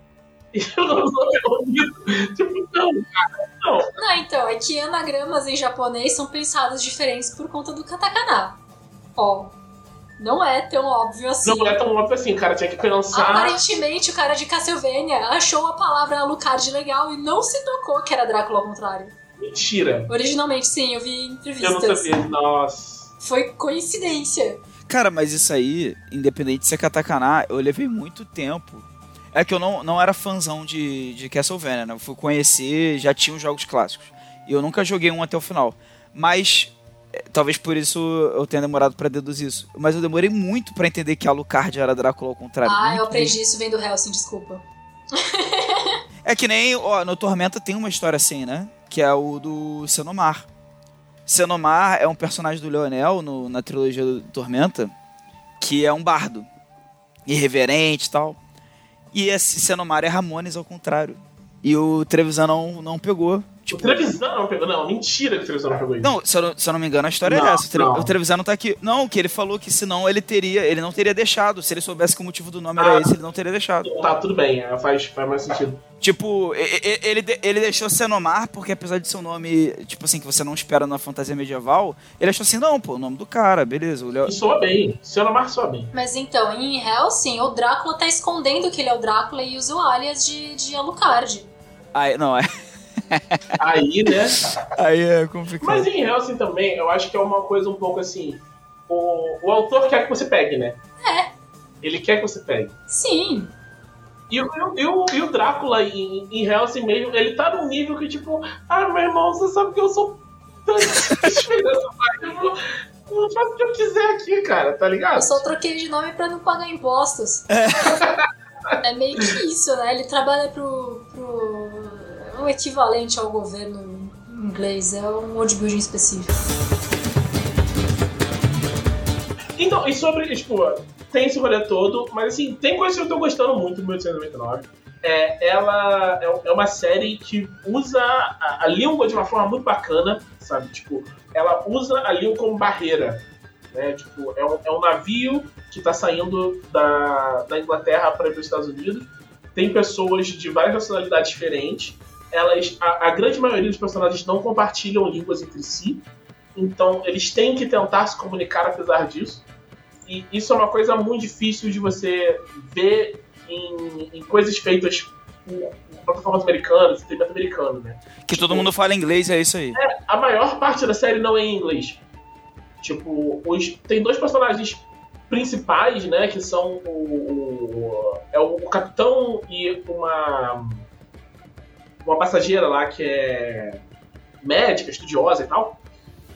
E o nome é Obito. Tipo, não, cara, não. Não, então, é que anagramas em japonês são pensados diferentes por conta do katakana. Ó, não é tão óbvio assim. Não é tão óbvio assim, cara. Tinha que pensar. Aparentemente, o cara de Castlevania achou a palavra Alucard legal e não se tocou que era Drácula ao contrário. Mentira. Originalmente, sim, eu vi em Eu não entrevistas. sabia. Nossa. Foi coincidência. Cara, mas isso aí, independente de ser katakana, eu levei muito tempo. É que eu não, não era fãzão de, de Castlevania, né? Eu fui conhecer, já tinha os jogos clássicos. E eu nunca joguei um até o final. Mas, é, talvez por isso eu tenha demorado pra deduzir isso. Mas eu demorei muito pra entender que Alucard era Drácula ao contrário. ah, Muito eu aprendi isso vendo Helsing, desculpa. É que nem, ó, no Tormenta tem uma história assim, né? Que é o do Senomar. Senomar é um personagem do Leonel no- na trilogia do Tormenta, que é um bardo. Irreverente e tal. E esse Senomar é Ramones ao contrário. E o Trevisan não, não pegou. Tipo, o televisão não pegou, não, mentira que o televisão não pegou isso. Não, se eu não, se eu não me engano, a história não, é essa. O, tele, não. o televisão não tá aqui. Não, que ele falou que senão ele teria. Ele não teria deixado. Se ele soubesse que o motivo do nome ah, era esse, ele não teria deixado. Tá, tudo bem, faz, faz mais sentido. Tipo, ele, ele deixou Senomar, porque apesar de ser um nome, tipo assim, que você não espera na fantasia medieval, ele achou assim, não, pô, o nome do cara, beleza. O Leo... E soa bem, Senomar soa bem. Mas então, em Helsing, o Drácula tá escondendo que ele é o Drácula e usa o alias de, de Alucard. Aí, não, é. Aí, né? Aí é complicado. Mas em Helsing também, eu acho que é uma coisa um pouco assim. O, o autor quer que você pegue, né? É. Ele quer que você pegue. Sim. E, o, e, o, e o Drácula em, em Helsing mesmo, ele tá num nível que, tipo, ah, meu irmão, você sabe que eu sou eu faço o que eu quiser aqui, cara, tá ligado? Eu só troquei de nome pra não pagar impostos. É, é meio que isso, né? Ele trabalha pro, pro o equivalente ao governo inglês, é um world building específico. Então, e sobre, tipo, tem esse rolê todo, mas assim, tem coisas que eu tô gostando muito do 1899. É, ela é, é uma série que usa a, a, língua de uma forma muito bacana, sabe? Tipo, ela usa a língua como barreira. Né? Tipo, é um, é um navio que tá saindo da, da Inglaterra para os Estados Unidos. Tem pessoas de várias nacionalidades diferentes elas, a, a, grande maioria dos personagens não compartilham línguas entre si, então eles têm que tentar se comunicar apesar disso. E isso é uma coisa muito difícil de você ver em, em coisas feitas por plataformas americanas, entretenimento americano, né? Que todo mundo fala inglês, é isso aí. É, a maior parte da série não é em inglês. Tipo, os, tem dois personagens principais, né? Que são o, o é o, o capitão e uma uma passageira lá que é médica, estudiosa e tal.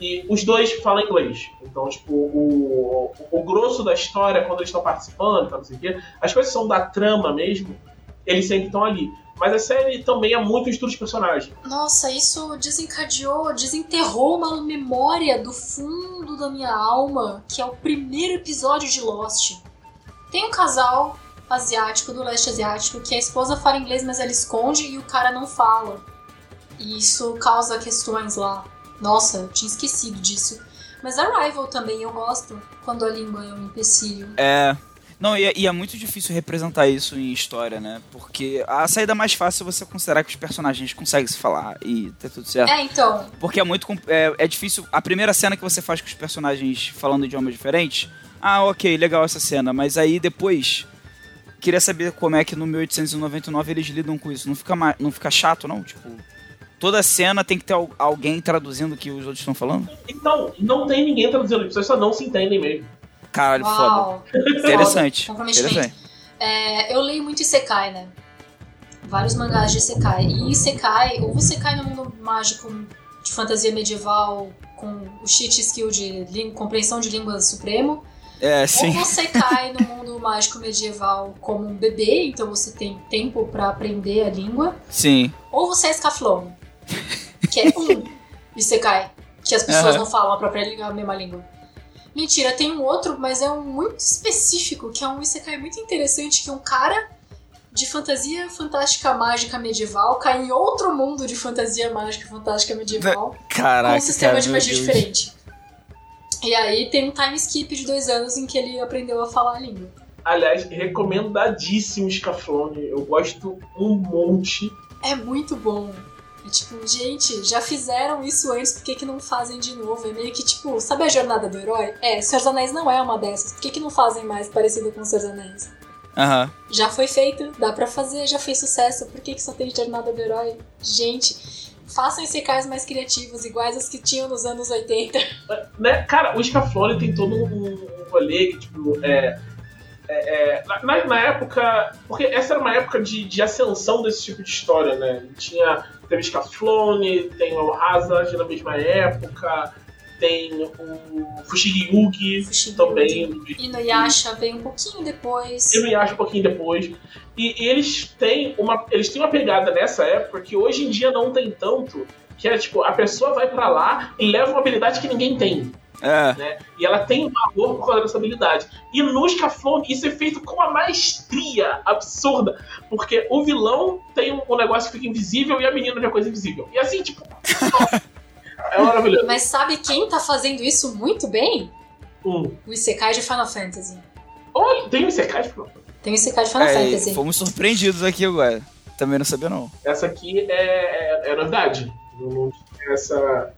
E os dois falam inglês. Então, tipo, o, o, o grosso da história, quando eles estão participando, tal, não sei o quê, as coisas são da trama mesmo, eles sempre estão ali. Mas a série também é muito estudo de personagem. Nossa, isso desencadeou, desenterrou uma memória do fundo da minha alma, que é o primeiro episódio de Lost. Tem um casal asiático do leste asiático que a esposa fala inglês, mas ela esconde e o cara não fala. E isso causa questões lá. Nossa, eu tinha esquecido disso. Mas Arrival também eu gosto quando a língua é um empecilho. É. Não, e é, e é, muito difícil representar isso em história, né? Porque a saída mais fácil é você considerar que os personagens conseguem se falar e tá tudo certo. É, então. Porque é muito. É, é difícil. A primeira cena que você faz com os personagens falando idiomas diferentes. Ah, ok, legal essa cena. Mas aí depois Queria saber como é que no 1899 eles lidam com isso. Não fica, não fica chato, não? Tipo, toda cena tem que ter alguém traduzindo o que os outros estão falando? Então, não tem ninguém traduzindo, as pessoas só não se entendem mesmo. Caralho, Uau. foda. Interessante. Interessante. É, eu leio muito Isekai, né? Vários mangás de Isekai. E Isekai, ou você cai no mundo mágico de fantasia medieval com o cheat skill de compreensão de língua supremo, é, sim. Ou você cai no mundo mágico medieval como um bebê, então você tem tempo para aprender a língua. Sim. Ou você é escaflão, que é um e você cai, que as pessoas uhum. não falam a própria língua, a mesma língua. Mentira, tem um outro, mas é um muito específico, que é um Isekai muito interessante, que é um cara de fantasia fantástica mágica medieval cai em outro mundo de fantasia mágica fantástica medieval Caraca, com um sistema cara, de magia diferente. E aí tem um time skip de dois anos em que ele aprendeu a falar a língua. Aliás, recomendadíssimo Scaflone. Eu gosto um monte. É muito bom. É tipo, gente, já fizeram isso antes, por que, que não fazem de novo? É meio que tipo, sabe a jornada do herói? É, Senhor dos Anéis não é uma dessas. Por que, que não fazem mais parecido com Senhor dos Anéis? Uhum. Já foi feito, dá para fazer, já fez sucesso. Por que, que só tem jornada do herói? Gente, façam secais mais criativos, iguais aos que tinham nos anos 80. Né? Cara, o Scaflone tem todo um, um rolê que, tipo, é, é, é na, na, época. Porque essa era uma época de, de ascensão desse tipo de história, né? Tinha. Teve Scaflone, tem o Hazard na mesma época, tem o Fushigi também. E no Yasha veio um pouquinho depois. E no Yasha um pouquinho depois. E, e, eles têm uma eles têm uma pegada nessa época que hoje em dia não tem tanto, que é tipo, a pessoa vai para lá e leva uma habilidade que ninguém tem. É. né? E ela tem um valor por causa dessa habilidade. E no Scaflone, isso é feito com uma maestria absurda. Porque o vilão tem um, negócio que fica invisível e a menina a coisa invisível. E assim, tipo. é maravilhoso. Mas sabe quem tá fazendo isso muito bem? Um. O Isekai de Final Fantasy. Olha, tem um Isekai, tipo, Tem o Isekai de Final É, Fantasy. fomos surpreendidos aqui agora. Também não sabia, não. Essa aqui é, é, é novidade. Não, tinha essa,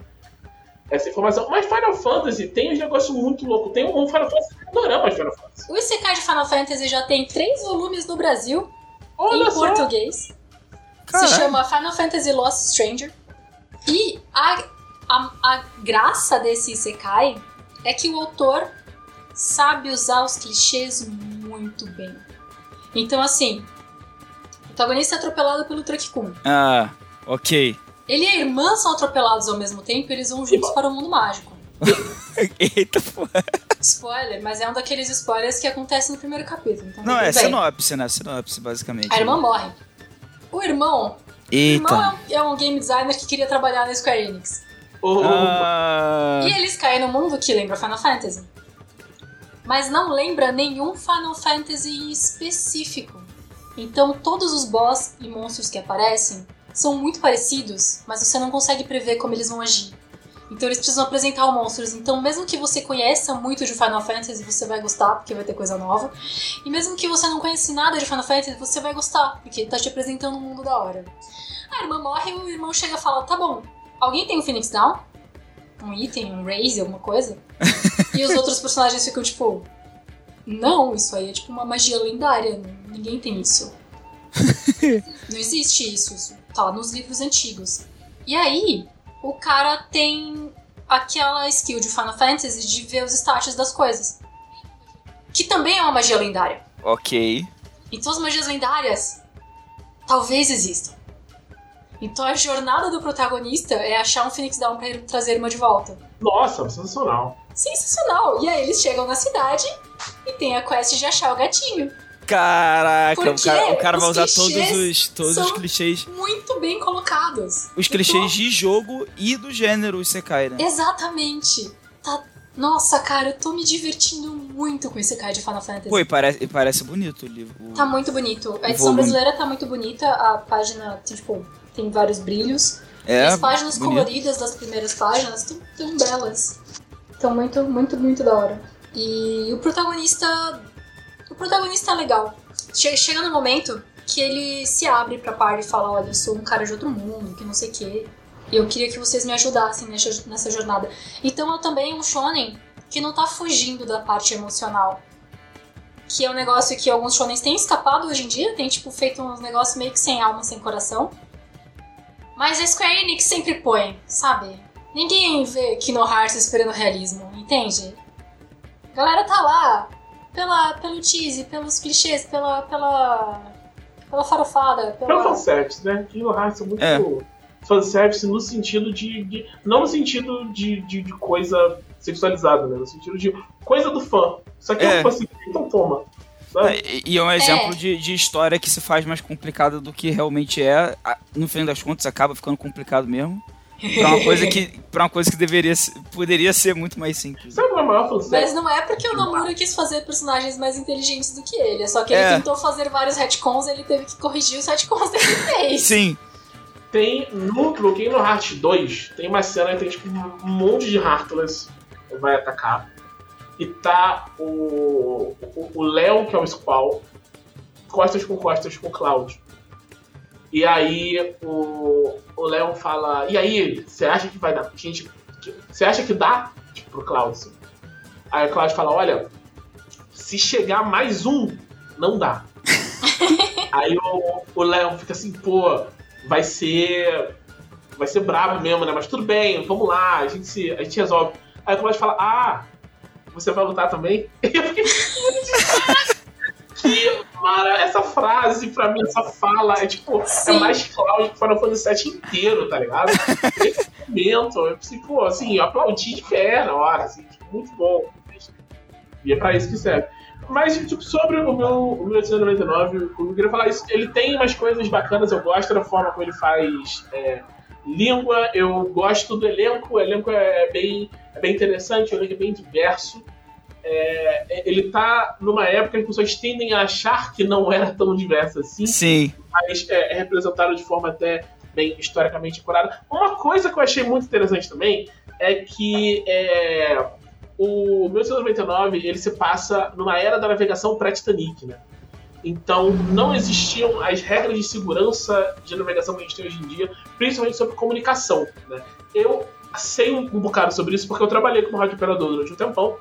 essa informação. Mas Final Fantasy tem uns negócios muito loucos. Tem um Final Fantasy adoramos de Final Fantasy. O Isekai de Final Fantasy já tem três volumes no Brasil, Olha em só. português. Caralho. Se chama Final Fantasy Lost Stranger. E a, a, a graça desse Isekai é que o autor sabe usar os clichês muito bem. Então, assim, o protagonista é atropelado pelo Truck Kun. Ah, ok. Ele e a irmã são atropelados ao mesmo tempo e eles vão juntos para o mundo mágico. Eita porra. Spoiler, mas é um daqueles spoilers que acontece no primeiro capítulo. Então Não, é bem. sinopse, né? Sinopse, basicamente. A irmã morre. O irmão, o irmão Eita. é um- é um game designer que queria trabalhar na Square Enix. Ah, E eles caem no mundo que lembra Final Fantasy. Mas não lembra nenhum Final Fantasy em específico. Então todos os boss e monstros que aparecem são muito parecidos, mas você não consegue prever como eles vão agir. Então eles precisam apresentar os monstros. Então mesmo que você conheça muito de Final Fantasy, você vai gostar, porque vai ter coisa nova. E mesmo que você não conheça nada de Final Fantasy, você vai gostar, porque tá te apresentando um mundo da hora. A irmã morre e o irmão chega e fala, tá bom, alguém tem um Phoenix Down? um item, um raise, alguma coisa. e os outros personagens ficam tipo. Não, isso aí é tipo uma magia lendária. Ninguém tem isso. Não existe isso. Isso tá nos livros antigos. E aí, o cara tem aquela skill de Final Fantasy de ver os status das coisas. Que também é uma magia lendária. ok. Então as magias lendárias talvez existam. Então a jornada do protagonista é achar um Phoenix Down pra ele trazer uma de volta. Nossa, sensacional. Sensacional! E aí eles chegam na cidade e tem a quest de achar o gatinho. Caraca, o cara, o cara vai usar todos os, todos os clichês. Muito bem colocados. Os clichês de jogo e do gênero Isekai, né? Exatamente. Tá... Nossa, cara, eu tô me divertindo muito com esse cara de Final Fantasy. Pô, e parece, parece bonito o livro. Tá muito bonito. A edição Volume. brasileira tá muito bonita. A página, tipo, tem vários brilhos. É, as páginas bonito. coloridas das primeiras páginas estão tão belas. Estão muito, muito, muito da hora. E o protagonista. O protagonista é legal. Che- Chega no momento que ele se abre pra par e fala: Olha, eu sou um cara de outro mundo, que não sei o quê. E eu queria que vocês me ajudassem nessa, nessa jornada. Então é também um shonen que não tá fugindo da parte emocional. Que é um negócio que alguns shonens têm escapado hoje em dia, tem tipo feito uns negócios meio que sem alma, sem coração. Mas a Square Enix sempre põe, sabe? Ninguém vê Kingdom Hearts esperando realismo, entende? A galera tá lá pela, pelo tease, pelos clichês, pela, pela, pela farofada, Pelo pela... fanservice, né? Kingdom Hearts é muito É. fanservice no sentido de, de- Não no sentido de, de, de coisa sexualizada, né? No sentido de coisa do fã. Isso aqui é, É. um fã assim, então toma. Sabe? E, e é um exemplo de, de história que se faz mais complicada do que realmente é. No fim das contas, acaba ficando complicado mesmo. Pra uma coisa que, pra uma coisa que deveria, ser- poderia ser muito mais simples. É Mas não é porque o Nomura quis fazer personagens mais inteligentes do que ele, é só que ele É. tentou fazer vários retcons e ele teve que corrigir os retcons que ele fez. Sim, Tem no, no Kingdom Hearts 2, tem uma cena que tem tipo um monte de Heartless que vai atacar. E tá o. Léo, que é o Squall, costas com costas com o Cloud. E aí o, o Léo fala. E aí, você acha que vai dar? Gente, você acha que dá? Tipo, pro Cloud. assim. Aí o Cloud fala, olha, se chegar mais um, não dá. aí o, o Léo fica assim, pô, vai ser. Vai ser brabo mesmo, né? Mas tudo bem, vamos lá, a gente, se, a gente resolve. Aí o Cloud fala, ah, você vai lutar também? Eu fiquei que mara, essa frase, pra mim, essa fala é tipo, é Sim. mais Cloud que Final Fantasy VII inteiro, tá ligado? Esse momento, eu pensei, pô, assim, eu aplaudi de pé na hora, assim, tipo, muito bom. E é pra isso que serve. Mas, tipo, sobre o meu o 1899, o que eu queria falar isso, ele tem umas coisas bacanas, eu gosto da forma como ele faz é, língua, eu gosto do elenco, o elenco é bem é bem interessante, é bem diverso. É, ele tá numa época que as pessoas tendem a achar que não era tão diverso assim, Sim. mas é, é representado de forma até bem historicamente apurada. Uma coisa que eu achei muito interessante também é que é, o 1899 ele se passa numa era da navegação pré-Titanic, né? Então não existiam as regras de segurança de navegação que a gente tem hoje em dia, principalmente sobre comunicação. Né? Eu sei um, um bocado sobre isso porque eu trabalhei como rádio operador durante um tempão.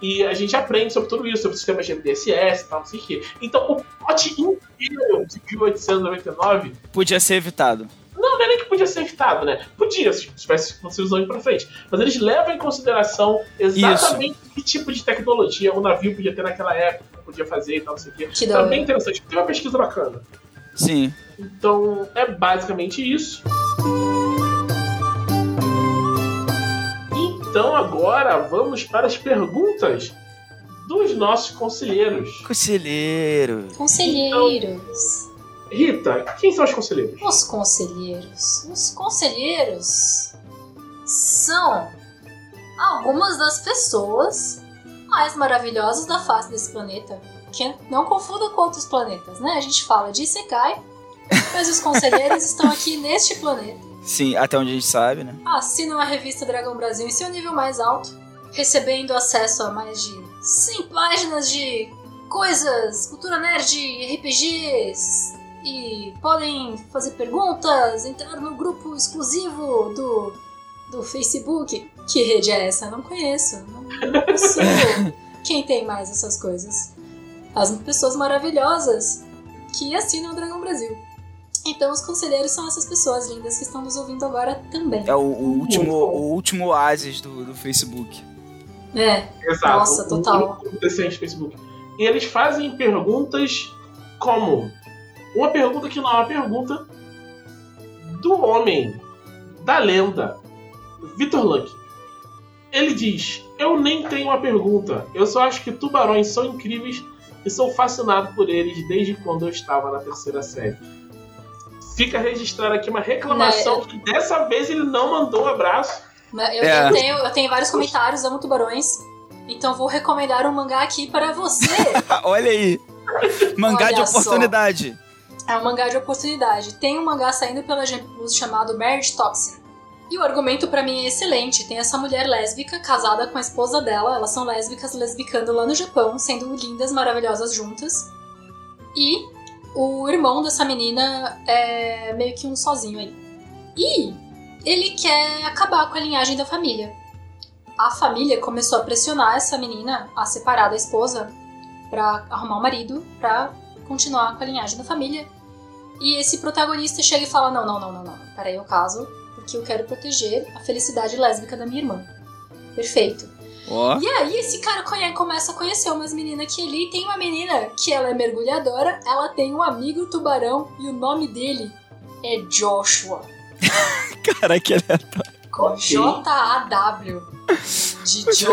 E a gente aprende sobre tudo isso, sobre sistemas de MDSS e tal, não sei o quê. Então o plot inteiro de 1899 Podia ser evitado. não, não é nem que podia ser evitado, né? Podia, se tivesse fosse usando pra frente. Mas eles levam em consideração exatamente que tipo de tecnologia o navio podia ter naquela época, podia fazer e tal, não sei o quê. Então é bem interessante. Tem uma pesquisa bacana. Sim. Então, é basicamente isso. Então, agora vamos para as perguntas dos nossos conselheiros. Conselheiro. Conselheiros. Rita, quem são os conselheiros? Os conselheiros. Os conselheiros são algumas das pessoas mais maravilhosas da face desse planeta. Que não confunda com outros planetas, né? A gente fala de Isekai, mas os conselheiros estão aqui neste planeta. Sim, até onde a gente sabe, né? Assinam a revista Dragão Brasil em seu nível mais alto, recebendo acesso a mais de 100 páginas de coisas, cultura nerd, RPGs, e podem fazer perguntas, entrar no grupo exclusivo do, do Facebook. Que rede é essa? Não conheço, não, não consigo. Quem tem mais essas coisas? As pessoas maravilhosas que assinam o Dragão Brasil. Então, os conselheiros são essas pessoas lindas que estão nos ouvindo agora também. É o, o último, Muito bom. o último oásis do, do Facebook. É, Exato. Nossa, um- total. Decente Facebook. E eles fazem perguntas como uma pergunta que não é uma pergunta do homem, da lenda, Vitor Luck. Ele diz: Eu nem tenho uma pergunta, eu só acho que tubarões são incríveis e sou fascinado por eles desde quando eu estava na terceira série. Fica registrada aqui uma reclamação que dessa vez ele não mandou um abraço. Mas Eu, É. eu tenho, eu tenho vários comentários, amo tubarões. Então vou recomendar um mangá aqui para você. Olha aí. Mangá de Olha só. oportunidade. É um mangá de oportunidade. Tem um mangá saindo pela Plus chamado Marriage Toxin. E o argumento pra mim é excelente. Tem essa mulher lésbica casada com a esposa dela. Elas são lésbicas lesbicando lá no Japão, sendo lindas, maravilhosas juntas. E o irmão dessa menina é meio que um sozinho aí. E ele quer acabar com a linhagem da família. A família começou a pressionar essa menina a separar da esposa pra arrumar um marido, pra continuar com a linhagem da família. E esse protagonista chega e fala: Não, não, não, não, não. Peraí, eu caso porque eu quero proteger a felicidade lésbica da minha irmã. Perfeito. Ó. E aí esse cara conhe- começa a conhecer umas meninas que ali tem uma menina que ela é mergulhadora, ela tem um amigo tubarão e o nome dele é Joshua. Cara, que é. Com Ok. J-A-W. De Joe.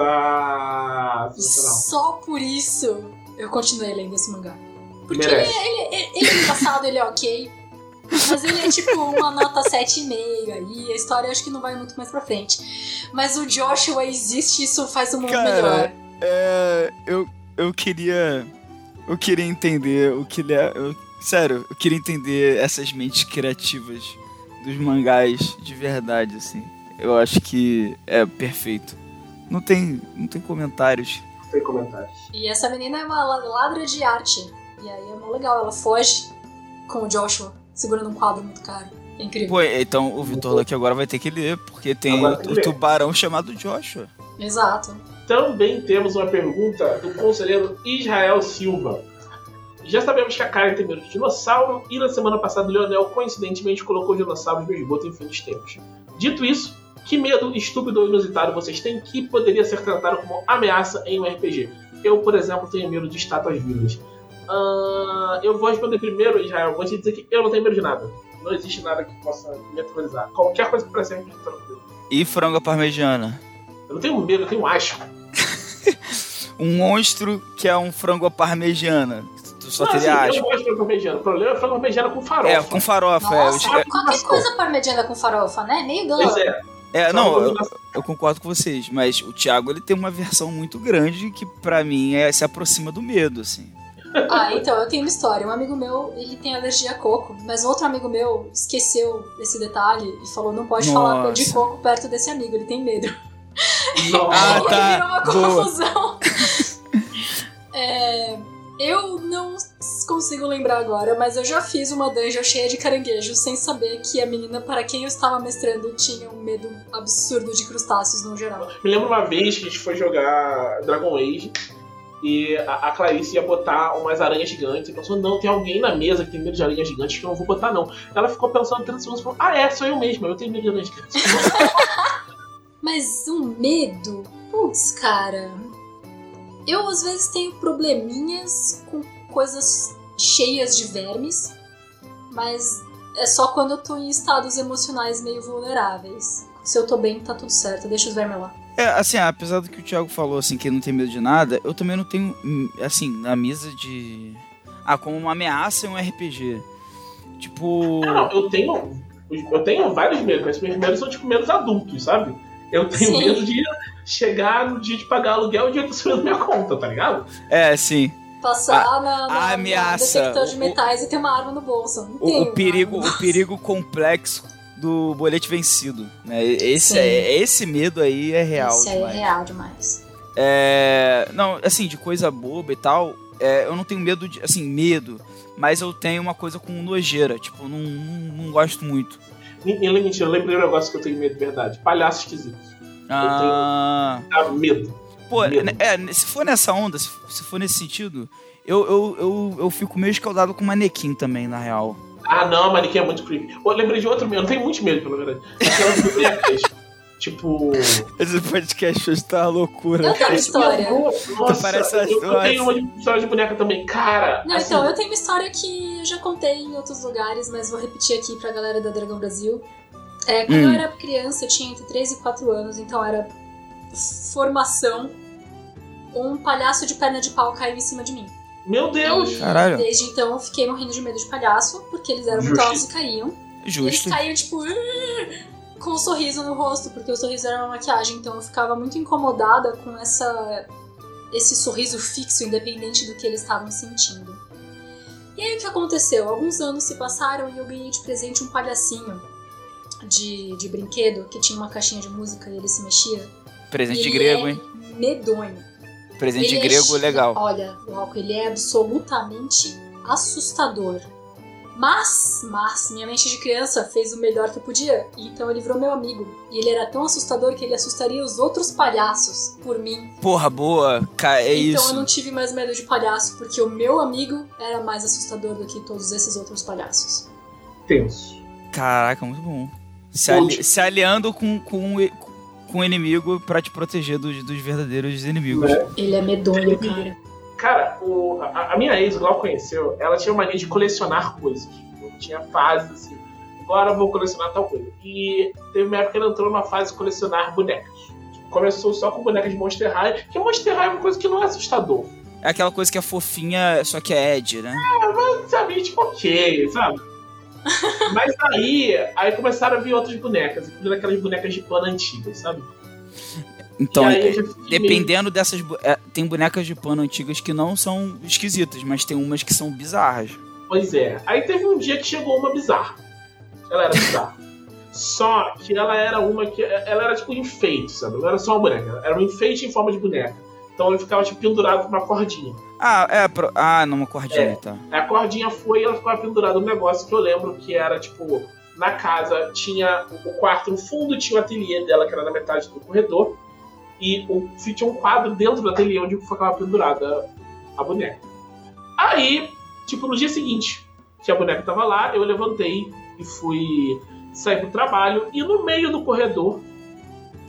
Nossa! E só por isso eu continuei lendo esse mangá. Porque ele, Merece. ele, ele, ele é engraçado, ele é ok. Mas ele é tipo uma nota 7,5 aí. A história acho que não vai muito mais pra frente. Mas o Joshua existe, isso faz o mundo Cara, melhor. É. Eu, eu queria. Eu queria entender o que ele é. eu- sério, eu queria entender essas mentes criativas dos mangás de verdade, assim. Eu acho que é perfeito. Não tem, não tem comentários. Sem comentários. E essa menina é uma la- ladra de arte. E aí é mó legal, ela foge com o Joshua, segurando um quadro muito caro. É incrível. Pô, então o Vitor Luck agora vai ter que ler, porque tem o, o tubarão chamado Joshua. Exato. Também temos uma pergunta do conselheiro Israel Silva. Já sabemos que a Karen tem medo de dinossauro e na semana passada o Leonel coincidentemente colocou dinossauros no esgoto em fim dos tempos. Dito isso, que medo estúpido ou inusitado vocês têm que poderia ser tratado como ameaça em um RPG? Eu, por exemplo, tenho medo de estátuas vivas. Ah, eu vou responder primeiro, Israel. Vou te dizer que eu não tenho medo de nada. Não existe nada que possa me aterrorizar. Qualquer coisa que pareça me tranquilo. E frango parmegiana. Eu não tenho medo, eu tenho asco. Um monstro que é um frango à parmegiana. Tu só Não, teria assim, eu asco. não gosto de frango parmegiana. O problema é frango parmegiana com farofa. É, com farofa. é, Nossa, os- é- qualquer coisa parmegiana com farofa, né? Meio Pois dano. é. É, não, eu, eu concordo com vocês, mas o Thiago ele tem uma versão muito grande que pra mim é, se aproxima do medo, assim. Ah, então, eu tenho uma história. Um amigo meu, ele tem alergia a coco, mas um outro amigo meu esqueceu esse detalhe e falou, não pode falar de Nossa. coco perto desse amigo, ele tem medo. Nossa. Ah, E tá. aí virou uma Boa. confusão. É, eu não consigo lembrar agora, mas eu já fiz uma dungeon cheia de caranguejos sem saber que a menina para quem eu estava mestrando tinha um medo absurdo de crustáceos no geral. Me lembro uma vez que a gente foi jogar Dragon Age e a, a Clarice ia botar umas aranhas gigantes e pensou, não, tem alguém na mesa que tem medo de aranhas gigantes que eu não vou botar, não. Ela ficou pensando 30 segundos e falou, ah, é, sou eu mesma, eu tenho medo de aranhas gigantes. Mas um medo? Putz, cara. Eu às vezes tenho probleminhas com coisas cheias de vermes, mas é só quando eu tô em estados emocionais meio vulneráveis. Se eu tô bem, tá tudo certo, deixa os vermes lá. É, assim, apesar do que o Thiago falou, assim, que ele não tem medo de nada, eu também não tenho, assim, na mesa de... Ah, como uma ameaça em um RPG. Tipo... Ah, não, eu tenho. Eu tenho vários medos, mas meus medos são tipo medos adultos, sabe? Eu tenho Sim. medo de chegar no dia de pagar aluguel e o dia tá subindo minha conta, tá ligado? É, sim. Passar na, na, a ameaça, na detector de o- metais e ter uma arma no bolso. Não O, tenho o perigo, arma. o perigo complexo do boleto vencido, né? Esse, Sim. é, esse medo aí é real Isso aí é demais. real demais. É, não, assim, de coisa boba e tal, é, eu não tenho medo de, assim, medo, mas eu tenho uma coisa com nojeira, tipo, não, não, não gosto muito. E, e, mentira, eu lembrei um negócio que eu tenho medo de verdade. Palhaço esquisito. Ah, Dá medo. pô, medo. né, é, se for nessa onda, se, se for nesse sentido, eu, eu, eu, eu fico meio escaldado com manequim também, na real. Ah, não, Maniquim é muito creepy. Eu lembrei de outro medo, eu tenho muitos medos, pela verdade. Aquelas bonecas. tipo. Esse podcast hoje tá uma loucura. Eu tenho uma história. Nossa, Parece eu, eu duas. tenho uma história de boneca também. Cara, Não, assim, então, eu tenho uma história que eu já contei em outros lugares, mas vou repetir aqui pra galera da Dragão Brasil. É, quando Hum. eu era criança, eu tinha entre 3 e 4 anos, então era formação. Um palhaço de perna de pau caiu em cima de mim. Meu Deus! E Caralho. desde então eu fiquei morrendo de medo de palhaço, porque eles eram muito Justo. altos e caíam. E eles Justo. caíam, tipo, com um sorriso no rosto, porque o sorriso era uma maquiagem, então eu ficava muito incomodada com essa esse sorriso fixo, independente do que eles estavam sentindo. E aí o que aconteceu? Alguns anos se passaram e eu ganhei de presente um palhacinho de, de brinquedo que tinha uma caixinha de música e ele se mexia. Presente Ele grego, é hein? Medonho. Presente Ele é grego chi- legal. Olha, Glauco, ele é absolutamente assustador. Mas, mas, minha mente de criança fez o melhor que podia, e então ele virou meu amigo. E ele era tão assustador que ele assustaria os outros palhaços por mim. Porra, boa. Ca- É então isso. eu não tive mais medo de palhaço, porque o meu amigo era mais assustador do que todos esses outros palhaços. Tenso. Caraca, muito bom. Se, ali- se aliando com, com, o- com o inimigo pra te proteger dos, dos verdadeiros inimigos. Né? Ele é medonho, cara. Cara, o- a, a minha ex, igual conheceu, ela tinha mania de colecionar coisas. Tipo, tinha fases assim. Agora eu vou colecionar tal coisa. E teve uma época que ela entrou numa fase de colecionar bonecas. Começou só com bonecas de Monster High, que Monster High é uma coisa que não é assustador. É aquela coisa que é fofinha, só que é Ed, né? Sabe, tipo, ok, sabe? Mas aí, aí começaram a vir outras bonecas, incluindo aquelas bonecas de pano antigas, sabe? Então, é- fiquei meio- dependendo dessas. é, tem bonecas de pano antigas que não são esquisitas, mas tem umas que são bizarras. Pois é. Aí teve um dia que chegou uma bizarra. Ela era bizarra. só que ela era uma que. Ela era tipo um enfeite, sabe? Não era só uma boneca. Era um enfeite em forma de boneca. Então ele ficava tipo pendurado com uma cordinha. Ah, é. Pro... Ah, numa cordinha, É. tá. A cordinha foi e ela ficava pendurada um negócio que eu lembro que era tipo. Na casa tinha o quarto no fundo, tinha o ateliê dela, que era na metade do corredor. E o, tinha um quadro dentro do ateliê onde ficava pendurada a boneca. Aí, tipo, no dia seguinte, que a boneca tava lá, eu levantei e fui sair pro trabalho. E no meio do corredor,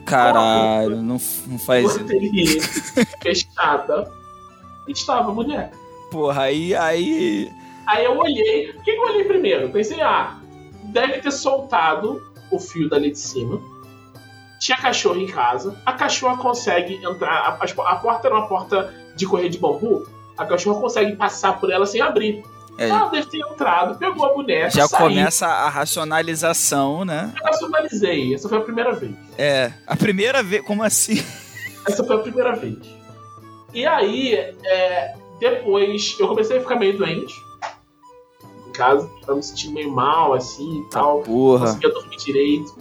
Caralho, não, não faz isso. fechada, estava a boneca. Porra, aí. aí... Aí eu olhei. O que eu olhei primeiro? Pensei, ah, deve ter soltado o fio dali de cima. Tinha cachorro em casa. A cachorra consegue entrar. A- a porta era uma porta de correr de bambu. A cachorra consegue passar por ela sem abrir. É. Ela deve ter entrado, pegou a boneca, Já saiu. começa a racionalização, né? Eu racionalizei. Essa foi a primeira vez. É. A primeira vez. Como assim? Essa foi a primeira vez. E aí, é, depois, eu comecei a ficar meio doente. Em casa, tava me sentindo meio mal, assim e tal. Não Porra. conseguia dormir direito.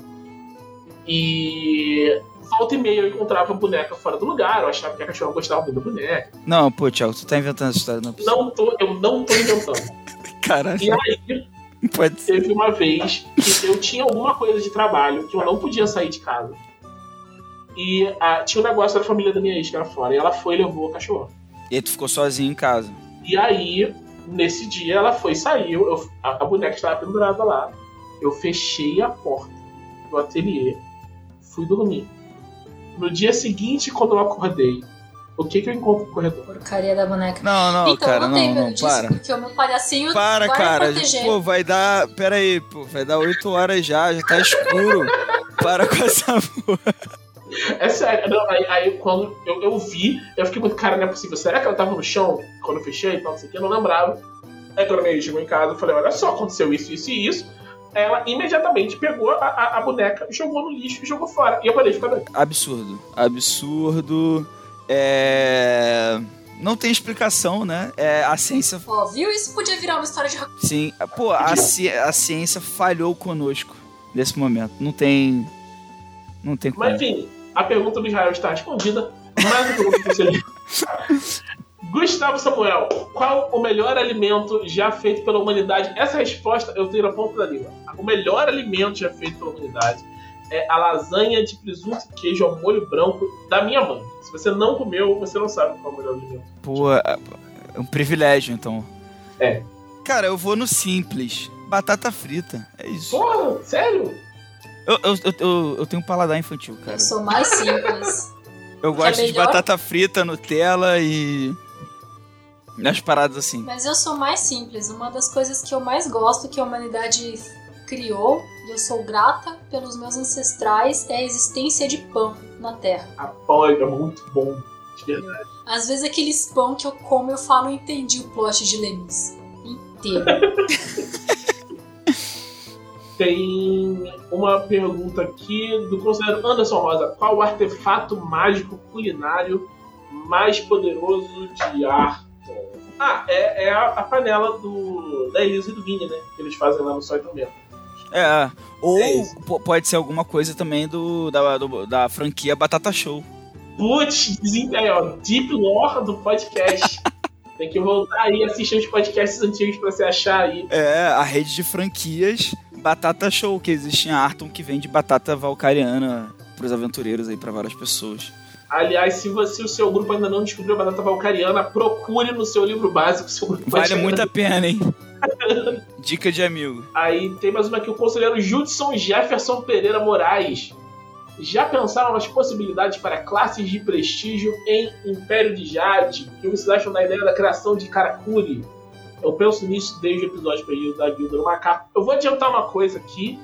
E volta e meia eu encontrava a boneca fora do lugar. Eu achava que a cachorra gostava muito da boneca. Não, pô, Thiago, tu tá inventando essa história, não é. Não tô, eu não tô inventando. Caralho, E aí, pode ser. teve uma vez que eu tinha alguma coisa de trabalho que eu não podia sair de casa. E ah, tinha um negócio da família da minha ex que era fora. E ela foi e levou a cachorra. E aí tu ficou sozinho em casa. E aí, nesse dia, ela foi, saiu, eu- a, a boneca estava pendurada lá. Eu fechei a porta do ateliê, fui dormir. No dia seguinte, quando eu acordei, o que que eu encontro no corredor? Porcaria da boneca. Não, não, então, cara, eu não não, disso, para. porque o meu palhacinho Para, cara. me proteger. Pô, vai dar. Pera aí, pô. Vai dar 8 horas já, já tá escuro. Para com essa porra. É sério, não, aí, aí quando eu, eu vi, eu fiquei muito, cara, não é possível. Será que ela tava no chão quando eu fechei e tal, não sei o que? Eu não lembrava. Aí quando a minha chegou em casa, eu falei, olha só, aconteceu isso, isso e isso. Ela imediatamente pegou a, a, a boneca, jogou no lixo e jogou fora. E eu parei de ficar doido. Absurdo. Absurdo. É. Não tem explicação, né? É, a ciência. Ó, viu? Isso podia virar uma história de Sim. Pô, a, ci- a ciência falhou conosco nesse momento. Não tem. Não tem como. Mas enfim, a pergunta do Israel está respondida. Mais uma pergunta pra você. Gustavo Samuel, qual o melhor alimento já feito pela humanidade? Essa resposta eu tenho na ponta da língua. O melhor alimento já feito pela humanidade é a lasanha de presunto e queijo ao molho branco da minha mãe. Se você não comeu, você não sabe qual é o melhor alimento. Pô, é é um privilégio, então. É. Cara, eu vou no simples. Batata frita. É isso. Porra, sério? Eu, eu, eu, eu, eu tenho um paladar infantil, cara. Eu sou mais simples. Eu gosto de melhor? batata frita, Nutella e. As paradas assim. Mas eu sou mais simples. Uma das coisas que eu mais gosto que a humanidade criou, e eu sou grata pelos meus ancestrais, é a existência de pão na Terra. A pão é muito bom. De verdade. Às vezes aqueles pão que eu como, eu falo, eu entendi o plot de Lemis. Inteiro. Tem uma pergunta aqui do conselheiro Anderson Rosa. Qual o artefato mágico culinário mais poderoso de Arthur? Ah, é, é a, a panela do, da Elisa e do Vini, né? Que eles fazem lá no Sol também. É. Ou É isso. po- pode ser alguma coisa também do, da, do- da franquia Batata Show. Putz, ó, deep lore do podcast. Tem que voltar aí e assistir os podcasts antigos pra você achar aí. É, a rede de franquias Batata Show, que existe em Arton, que vende batata valcariana pros aventureiros aí, pra várias pessoas. Aliás, se você, o seu grupo ainda não descobriu a batata valcariana, procure no seu livro básico. Seu grupo Vale muito a pena, hein? Dica de amigo. Aí tem mais uma aqui, o conselheiro Judson Jefferson Pereira Moraes. Já pensaram nas possibilidades para classes de prestígio em Império de Jade? O que vocês acham da ideia da criação de Karakuri? Eu penso nisso desde o episódio perdido da Guilda do Macaco. Eu vou adiantar uma coisa aqui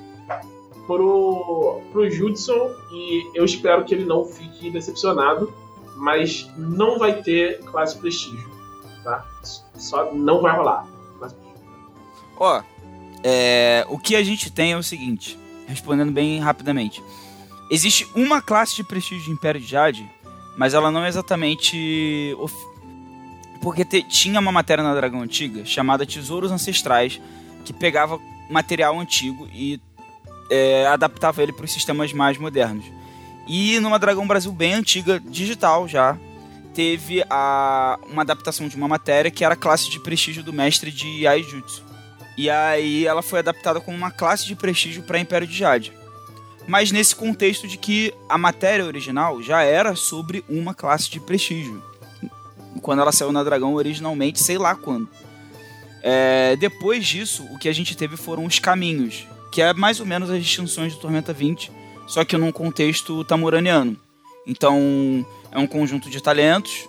pro, pro Judson e eu espero que ele não fique decepcionado, mas não vai ter classe prestígio, tá? Só não vai rolar. Ó, é, o que a gente tem é o seguinte, respondendo bem rapidamente. Existe uma classe de prestígio de Império de Jade, mas ela não é exatamente. of- Porque te- tinha uma matéria na Dragão Antiga chamada Tesouros Ancestrais, que pegava material antigo e é, adaptava ele para os sistemas mais modernos. E numa Dragão Brasil bem antiga, digital já, teve a, uma adaptação de uma matéria que era a classe de prestígio do mestre de Aijutsu. E aí ela foi adaptada como uma classe de prestígio para Império de Jade. Mas nesse contexto de que a matéria original já era sobre uma classe de prestígio. Quando ela saiu na Dragão originalmente, sei lá quando. É, depois disso, o que a gente teve foram os caminhos, que é mais ou menos as distinções do Tormenta 20, só que num contexto tamuraniano. Então, é um conjunto de talentos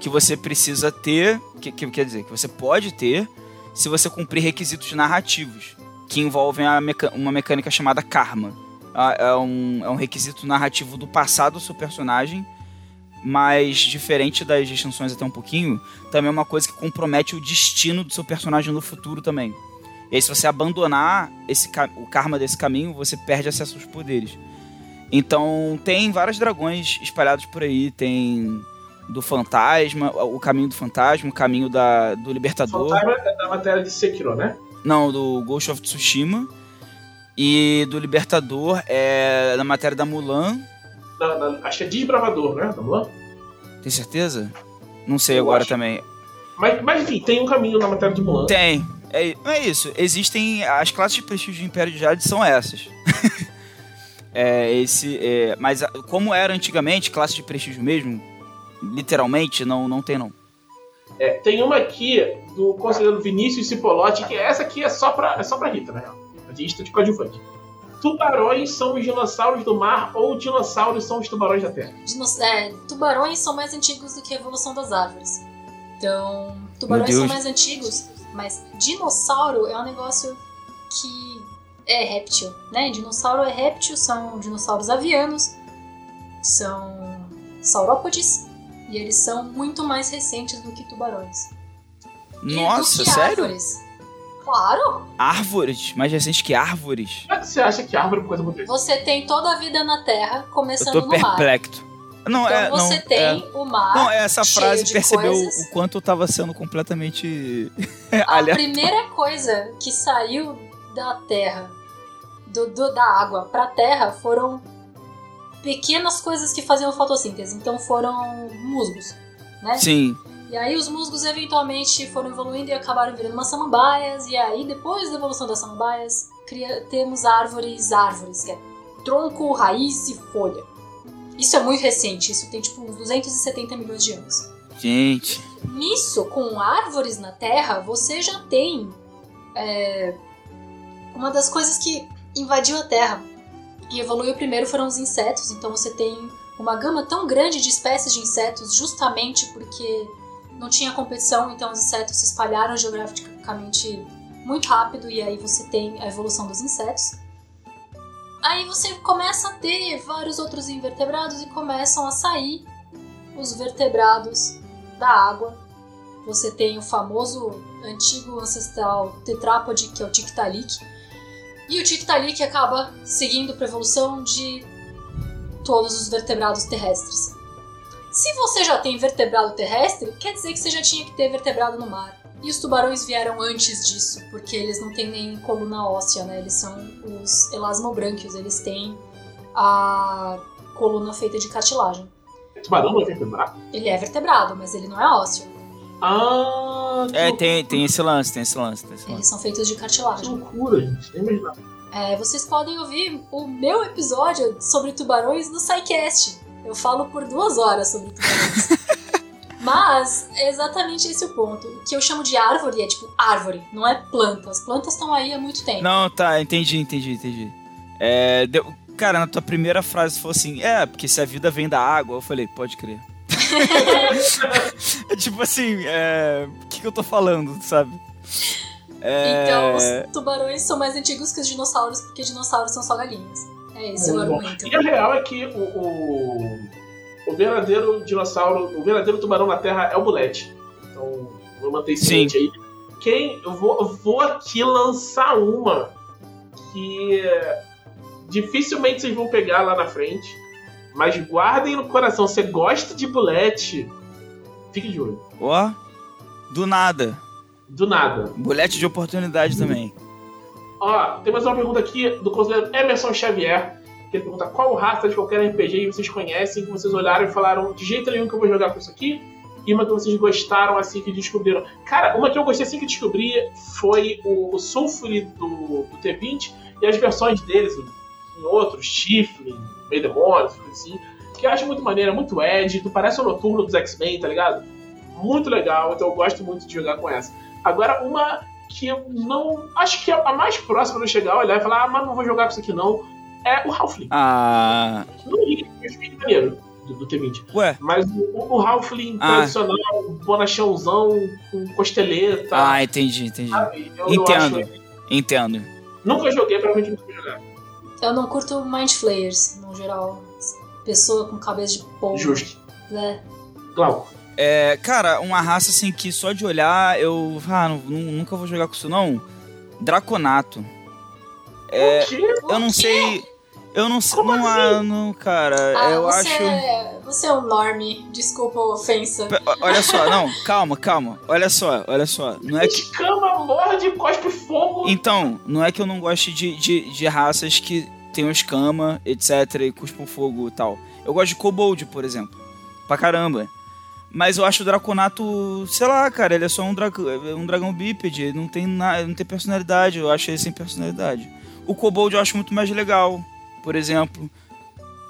que você precisa ter, que, que quer dizer, que você pode ter se você cumprir requisitos narrativos, que envolvem meca- uma mecânica chamada karma. Ah, É um, é um requisito narrativo do passado do seu personagem, mas diferente das extensões até um pouquinho, também é uma coisa que compromete o destino do seu personagem no futuro também. E aí, se você abandonar esse, o karma desse caminho, você perde acesso aos poderes. Então, tem vários dragões espalhados por aí. Tem do fantasma, o caminho do fantasma, o caminho da, do libertador. O fantasma é da matéria de Sekiro, né? Não, do Ghost of Tsushima. E do libertador é da matéria da Mulan. Da, da, acho que é desbravador, né? Da Mulan? Tem certeza? Não sei Eu agora acho. também. Mas, mas enfim, tem um caminho na matéria de Mulan. Tem. É, é isso. Existem. As classes de prestígio do Império de Jade são essas. é, esse, é, mas como era antigamente, classe de prestígio mesmo, literalmente, não, não tem não. É, tem uma aqui do conselheiro Vinícius Cipolotti, que essa aqui é só pra, é só pra Rita, né? A lista de coadjuvante. Tubarões são os dinossauros do mar ou dinossauros são os tubarões da terra? Dinos é, tubarões são mais antigos do que a evolução das árvores. Então, tubarões são mais antigos, mas dinossauro é um negócio que é réptil, né? Dinossauro é réptil, são dinossauros avianos, são saurópodes, e eles são muito mais recentes do que tubarões. Nossa, que sério? Árvores. Claro! Árvores? Mais recentes que árvores? Você acha que árvore é uma coisa muito Você tem toda a vida na Terra, começando Eu tô no mar. perplexo. Não, então é, você não, tem é. o mar. Não, essa frase percebeu coisas. o quanto eu tava sendo completamente. a primeira coisa que saiu da terra, do, do, da água pra terra, foram pequenas coisas que faziam fotossíntese. Então foram musgos, né? Sim. E aí os musgos eventualmente foram evoluindo e acabaram virando umas samambaias. E aí, depois da evolução das samambaias, cria, temos árvores, árvores, que é tronco, raiz e folha. Isso é muito recente, isso tem tipo uns 270 milhões de anos. Gente. Nisso, com árvores na Terra, você já tem é, uma das coisas que invadiu a Terra e evoluiu primeiro foram os insetos. Então você tem uma gama tão grande de espécies de insetos justamente porque não tinha competição, então os insetos se espalharam geograficamente muito rápido e aí você tem a evolução dos insetos. Aí você começa a ter vários outros invertebrados e começam a sair os vertebrados da água. Você tem o famoso antigo ancestral tetrápode, que é o Tiktaalik. E o Tiktaalik acaba seguindo para a evolução de todos os vertebrados terrestres. Se você já tem vertebrado terrestre, quer dizer que você já tinha que ter vertebrado no mar. E os tubarões vieram antes disso, porque eles não têm nem coluna óssea, né? Eles são os elasmobranquios, eles têm a coluna feita de cartilagem. Tubarão não é vertebrado? Ele é vertebrado, mas ele não é ósseo. Ah, É, tem, tem esse lance, tem esse lance. Tem esse Eles lance. são feitos de que cartilagem. loucura, gente. Nem imaginava. É, vocês podem ouvir o meu episódio sobre tubarões no SciCast. Eu falo por duas horas sobre tubarões. Mas é exatamente esse o ponto. O que eu chamo de árvore é tipo árvore, não é planta. As plantas estão aí há muito tempo. Não, tá, entendi, entendi, entendi. É, deu- cara, na tua primeira frase falou assim: é, porque se a vida vem da água, eu falei, pode crer. é tipo assim, é, o que, que eu tô falando, sabe? É, Então os tubarões são mais antigos que os dinossauros, porque dinossauros são só galinhas. É esse o Muito bom. argumento. E a real é que o, o, o verdadeiro dinossauro, o verdadeiro tubarão na Terra é o bulete. Então, vou manter isso aí. Quem, eu vou, eu vou aqui lançar uma que dificilmente vocês vão pegar lá na frente, mas guardem no coração. Você gosta de bulete, fique de olho. Ó, do nada. Do nada. Bulete de oportunidade também. Ó, tem mais uma pergunta aqui do conselheiro Emerson Xavier. Que pergunta qual raça de qualquer RPG vocês conhecem, que vocês olharam e falaram de jeito nenhum que eu vou jogar com isso aqui. E uma que vocês gostaram assim que descobriram. Cara, uma que eu gostei assim que descobri foi o, o do, do T20 e as versões deles em outros, Chifre, Meio Demônios, coisa assim. Que eu acho muito maneira, muito Ed, tu parece o Noturno dos X-Men, tá ligado? Muito legal, então eu gosto muito de jogar com essa. Agora, uma que eu não. Acho que é a mais próxima de eu chegar, olhar e falar, ah, mas não vou jogar com isso aqui não, é o Halfling. Ah. Não liga, eu acho bem maneiro do, do T20. Ué. Mas o, o Halfling Ah. tradicional, bonachãozão, com costeleta. Ah, entendi, entendi. sabe? Eu, eu Entendo. acho- Entendo. nunca joguei, provavelmente nunca jogar. Eu não curto Mind Flayers, no geral. Pessoa com cabeça de polvo. Justo. É. Glauco. É, cara, uma raça assim que só de olhar eu. Ah, não- nu- nunca vou jogar com isso não. Draconato. É, O quê? eu não quê? sei. Eu não sei. Como Não, assim? ah, não, cara. Ah, eu você, acho. é, você é um norme. Desculpa a ofensa. Pe- Olha só, não, calma, calma. Olha só, olha só. Não é que. Escama, morde, cospe fogo. Então, não é que eu não goste de, de, de raças que tenham escama, etc, e cuspam fogo e tal. Eu gosto de Kobold, por exemplo. Pra caramba. Mas eu acho o Draconato, sei lá, cara, ele é só um, dra um dragão bípede, não tem, na não tem personalidade, eu acho ele sem personalidade. O Kobold eu acho muito mais legal, por exemplo.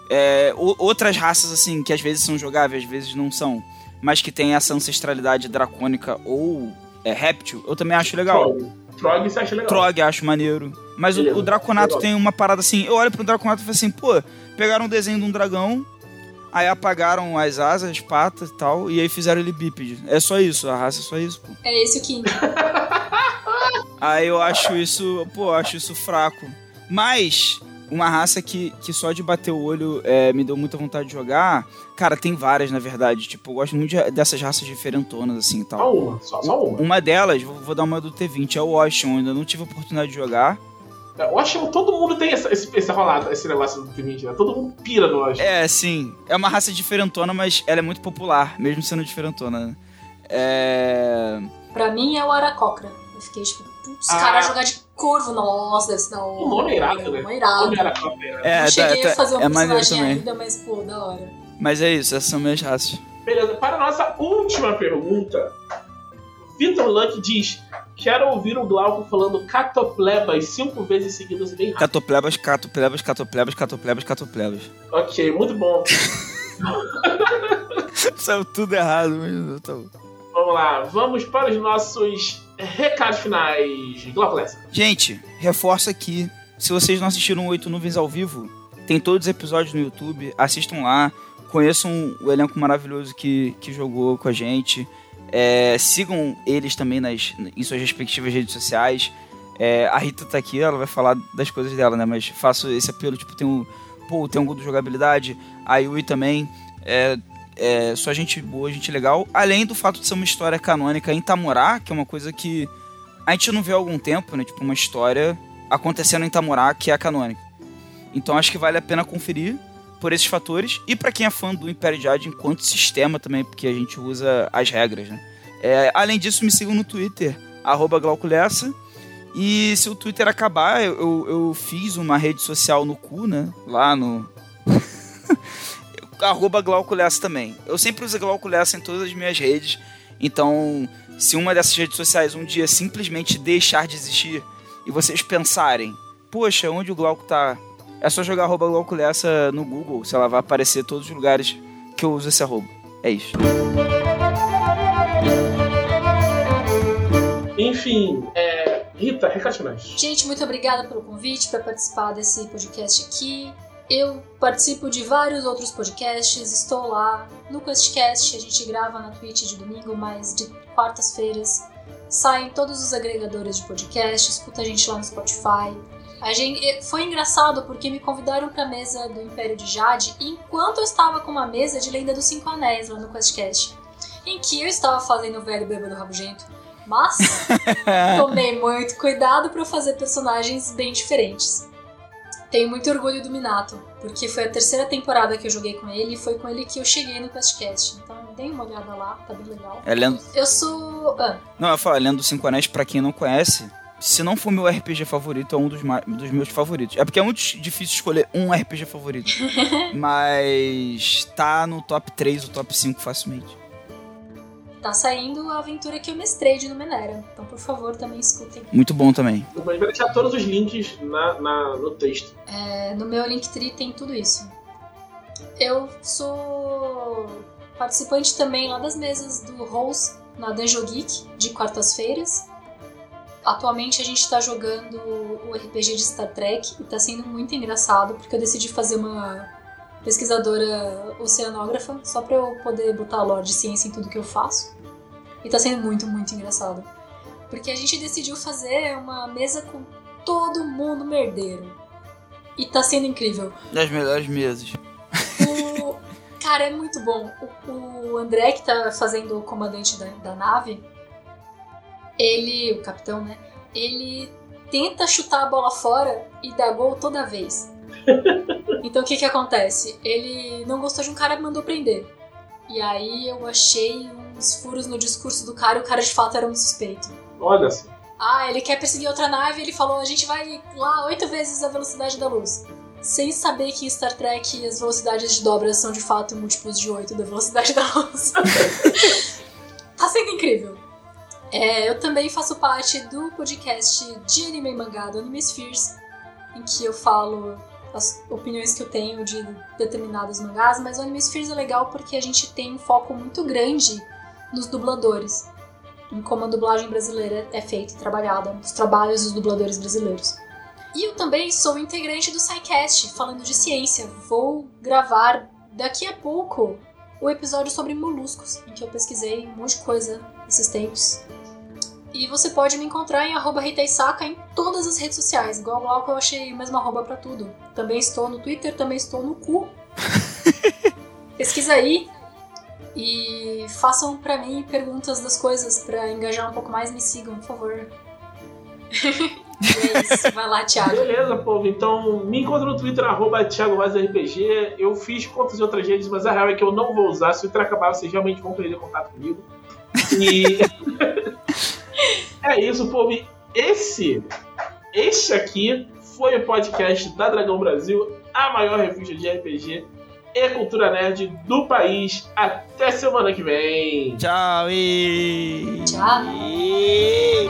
É, outras raças, assim, que às vezes são jogáveis, às vezes não são, mas que tem essa ancestralidade dracônica ou é, réptil, eu também acho legal. Trog. Trog você acha legal. Trog acho maneiro. Mas o, Beleza, o Draconato legal. tem uma parada assim. Eu olho pro Draconato e falo assim, pô, pegaram um desenho de um dragão, aí apagaram as asas, as patas e tal, e aí fizeram ele bípede. É só isso, a raça é só isso, pô. É esse o King. Aí eu acho isso, pô, eu acho isso fraco. Mas, uma raça que, que só de bater o olho é, me deu muita vontade de jogar. Cara, tem várias, na verdade. Tipo, eu gosto muito de- dessas raças diferentonas, assim e tal. Só uma, só, só uma. Uma delas, vou, vou dar uma do T20, é o. Eu ainda não tive a oportunidade de jogar. Eu acho que todo mundo tem essa, esse, esse rolado, esse negócio do T20, né? Todo mundo pira no Osh. É, sim. É uma raça diferentona, mas ela é muito popular, mesmo sendo diferentona. né? É. Pra mim é o Aracocra. Eu fiquei tipo, putz, Ah. cara jogar de corvo, nossa, deve ser da hora. O nome é irado, né? Um irado. A cópia, né? É, não cheguei tá- a fazer um é personagem também. ainda, mas pô, da hora. Mas é isso, essas são minhas raças. Beleza, para a nossa última pergunta, Vitor Luck diz: Quero ouvir o Glauco falando catoplebas cinco vezes seguidas e bem rápido. Catoplebas, catoplebas, catoplebas, catoplebas, catoplebas. Ok, muito bom. Saiu tudo errado, mas tá bom. Vamos lá, vamos para os nossos recados finais. Glauco Lessa. Gente, reforço aqui. Se vocês não assistiram Oito Nuvens ao vivo, tem todos os episódios no YouTube. Assistam lá. Conheçam o elenco maravilhoso que, que jogou com a gente. É, sigam eles também nas, em suas respectivas redes sociais. É, a Rita tá aqui, ela vai falar das coisas dela, né? Mas faço esse apelo, tipo, tem o. Pô, tem um gol de jogabilidade, a Yui também. É, é só gente boa, gente legal. Além do fato de ser uma história canônica em Tamorá, que é uma coisa que a gente não vê há algum tempo, né? Tipo, uma história acontecendo em Tamorá que é canônica. Então acho que vale a pena conferir por esses fatores. E pra quem é fã do Império Jade enquanto sistema também, porque a gente usa as regras, né? É, além disso, me sigam no Twitter, Glauculessa. E se o Twitter acabar, eu, eu, eu fiz uma rede social no cu, né? Lá no. arroba Glauculessa também. Eu sempre uso Glauculessa em todas as minhas redes. Então, se uma dessas redes sociais um dia simplesmente deixar de existir e vocês pensarem, poxa, onde o Glauco tá? É só jogar arroba Glauco Lessa no Google, se ela vai aparecer em todos os lugares que eu uso esse arroba. É isso. Enfim, é, Rita, recados finais. Gente, muito obrigada pelo convite para participar desse podcast aqui. Eu participo de vários outros podcasts, estou lá no QuestCast, a gente grava na Twitch de domingo, mas de quartas-feiras saem todos os agregadores de podcast, escuta a gente lá no Spotify. A gente, foi engraçado porque me convidaram para a mesa do Império de Jade enquanto eu estava com uma mesa de Lenda dos Cinco Anéis lá no QuestCast, em que eu estava fazendo o velho bêbado rabugento, mas tomei muito cuidado para fazer personagens bem diferentes. Tenho muito orgulho do Minato, porque foi a terceira temporada que eu joguei com ele e foi com ele que eu cheguei no QuestCast. Então dê uma olhada lá, tá bem legal. É lendo... Eu sou. Ah, Não, eu falo, Lendo dos Cinco Anéis, pra quem não conhece, se não for meu RPG favorito, é um dos, dos meus favoritos. É porque é muito difícil escolher um RPG favorito. Mas tá no top 3 ou top 5 facilmente. Tá saindo a aventura que eu mestrei de Numenera. Então, por favor, também escutem. Muito bom também. A gente vai deixar todos os links na, na- no texto. É, no meu Linktree tem tudo isso. Eu sou participante também lá das mesas do Rose na Dungeon Geek de quartas-feiras. Atualmente a gente está jogando o RPG de Star Trek e está sendo muito engraçado porque eu decidi fazer uma pesquisadora oceanógrafa só para eu poder botar lore de ciência em tudo que eu faço. E tá sendo muito, muito engraçado. Porque a gente decidiu fazer uma mesa com todo mundo merdeiro. E tá sendo incrível. Das melhores mesas. O... Cara, é muito bom. O, o André, que tá fazendo o comandante da, da nave, ele, o capitão, né? Ele tenta chutar a bola fora e dá gol toda vez. Então o que que acontece? Ele não gostou de um cara e mandou prender. E aí eu achei uns furos no discurso do cara e o cara de fato era um suspeito. Olha só. Ah, ele quer perseguir outra nave e ele falou: a gente vai lá oito vezes a velocidade da luz. Sem saber que em Star Trek as velocidades de dobra são de fato múltiplos de 8 da velocidade da luz. tá sendo incrível. É, eu também faço parte do podcast de anime e mangá do Anime Spheres, em que eu falo as opiniões que eu tenho de determinados mangás, mas o Anime Spheres é legal porque a gente tem um foco muito grande nos dubladores, em como a dublagem brasileira é feita e trabalhada, os trabalhos dos dubladores brasileiros. E eu também sou integrante do SciCast, falando de ciência. Vou gravar daqui a pouco o episódio sobre moluscos, em que eu pesquisei um monte de coisa esses tempos. E você pode me encontrar em arroba Riteisaka em todas as redes sociais, igual lá que eu achei o mesmo arroba pra tudo. Também estou no Twitter, também estou no cu. Pesquisa aí e façam pra mim perguntas das coisas pra engajar um pouco mais, me sigam, por favor. é isso, vai lá, Thiago. Beleza, povo. Então, me encontra no Twitter, arroba Thiago Vaz RPG. Eu fiz contas em outras redes, mas a real é que eu não vou usar. Se o Twitter acabar, vocês realmente vão perder contato comigo. E. é isso, povo. E Esse. Este aqui foi o podcast da Dragão Brasil, a maior revista de RPG e cultura nerd do país. Até semana que vem. Tchau e. Tchau. E...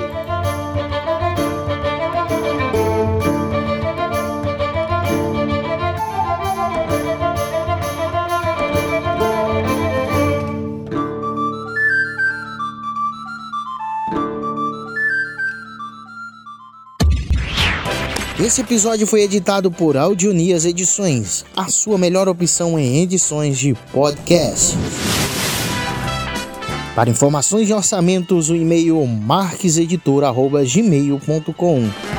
Esse episódio foi editado por Audionias Edições, a sua melhor opção em edições de podcast. Para informações de orçamentos, o e-mail marqueseditor.gmail.com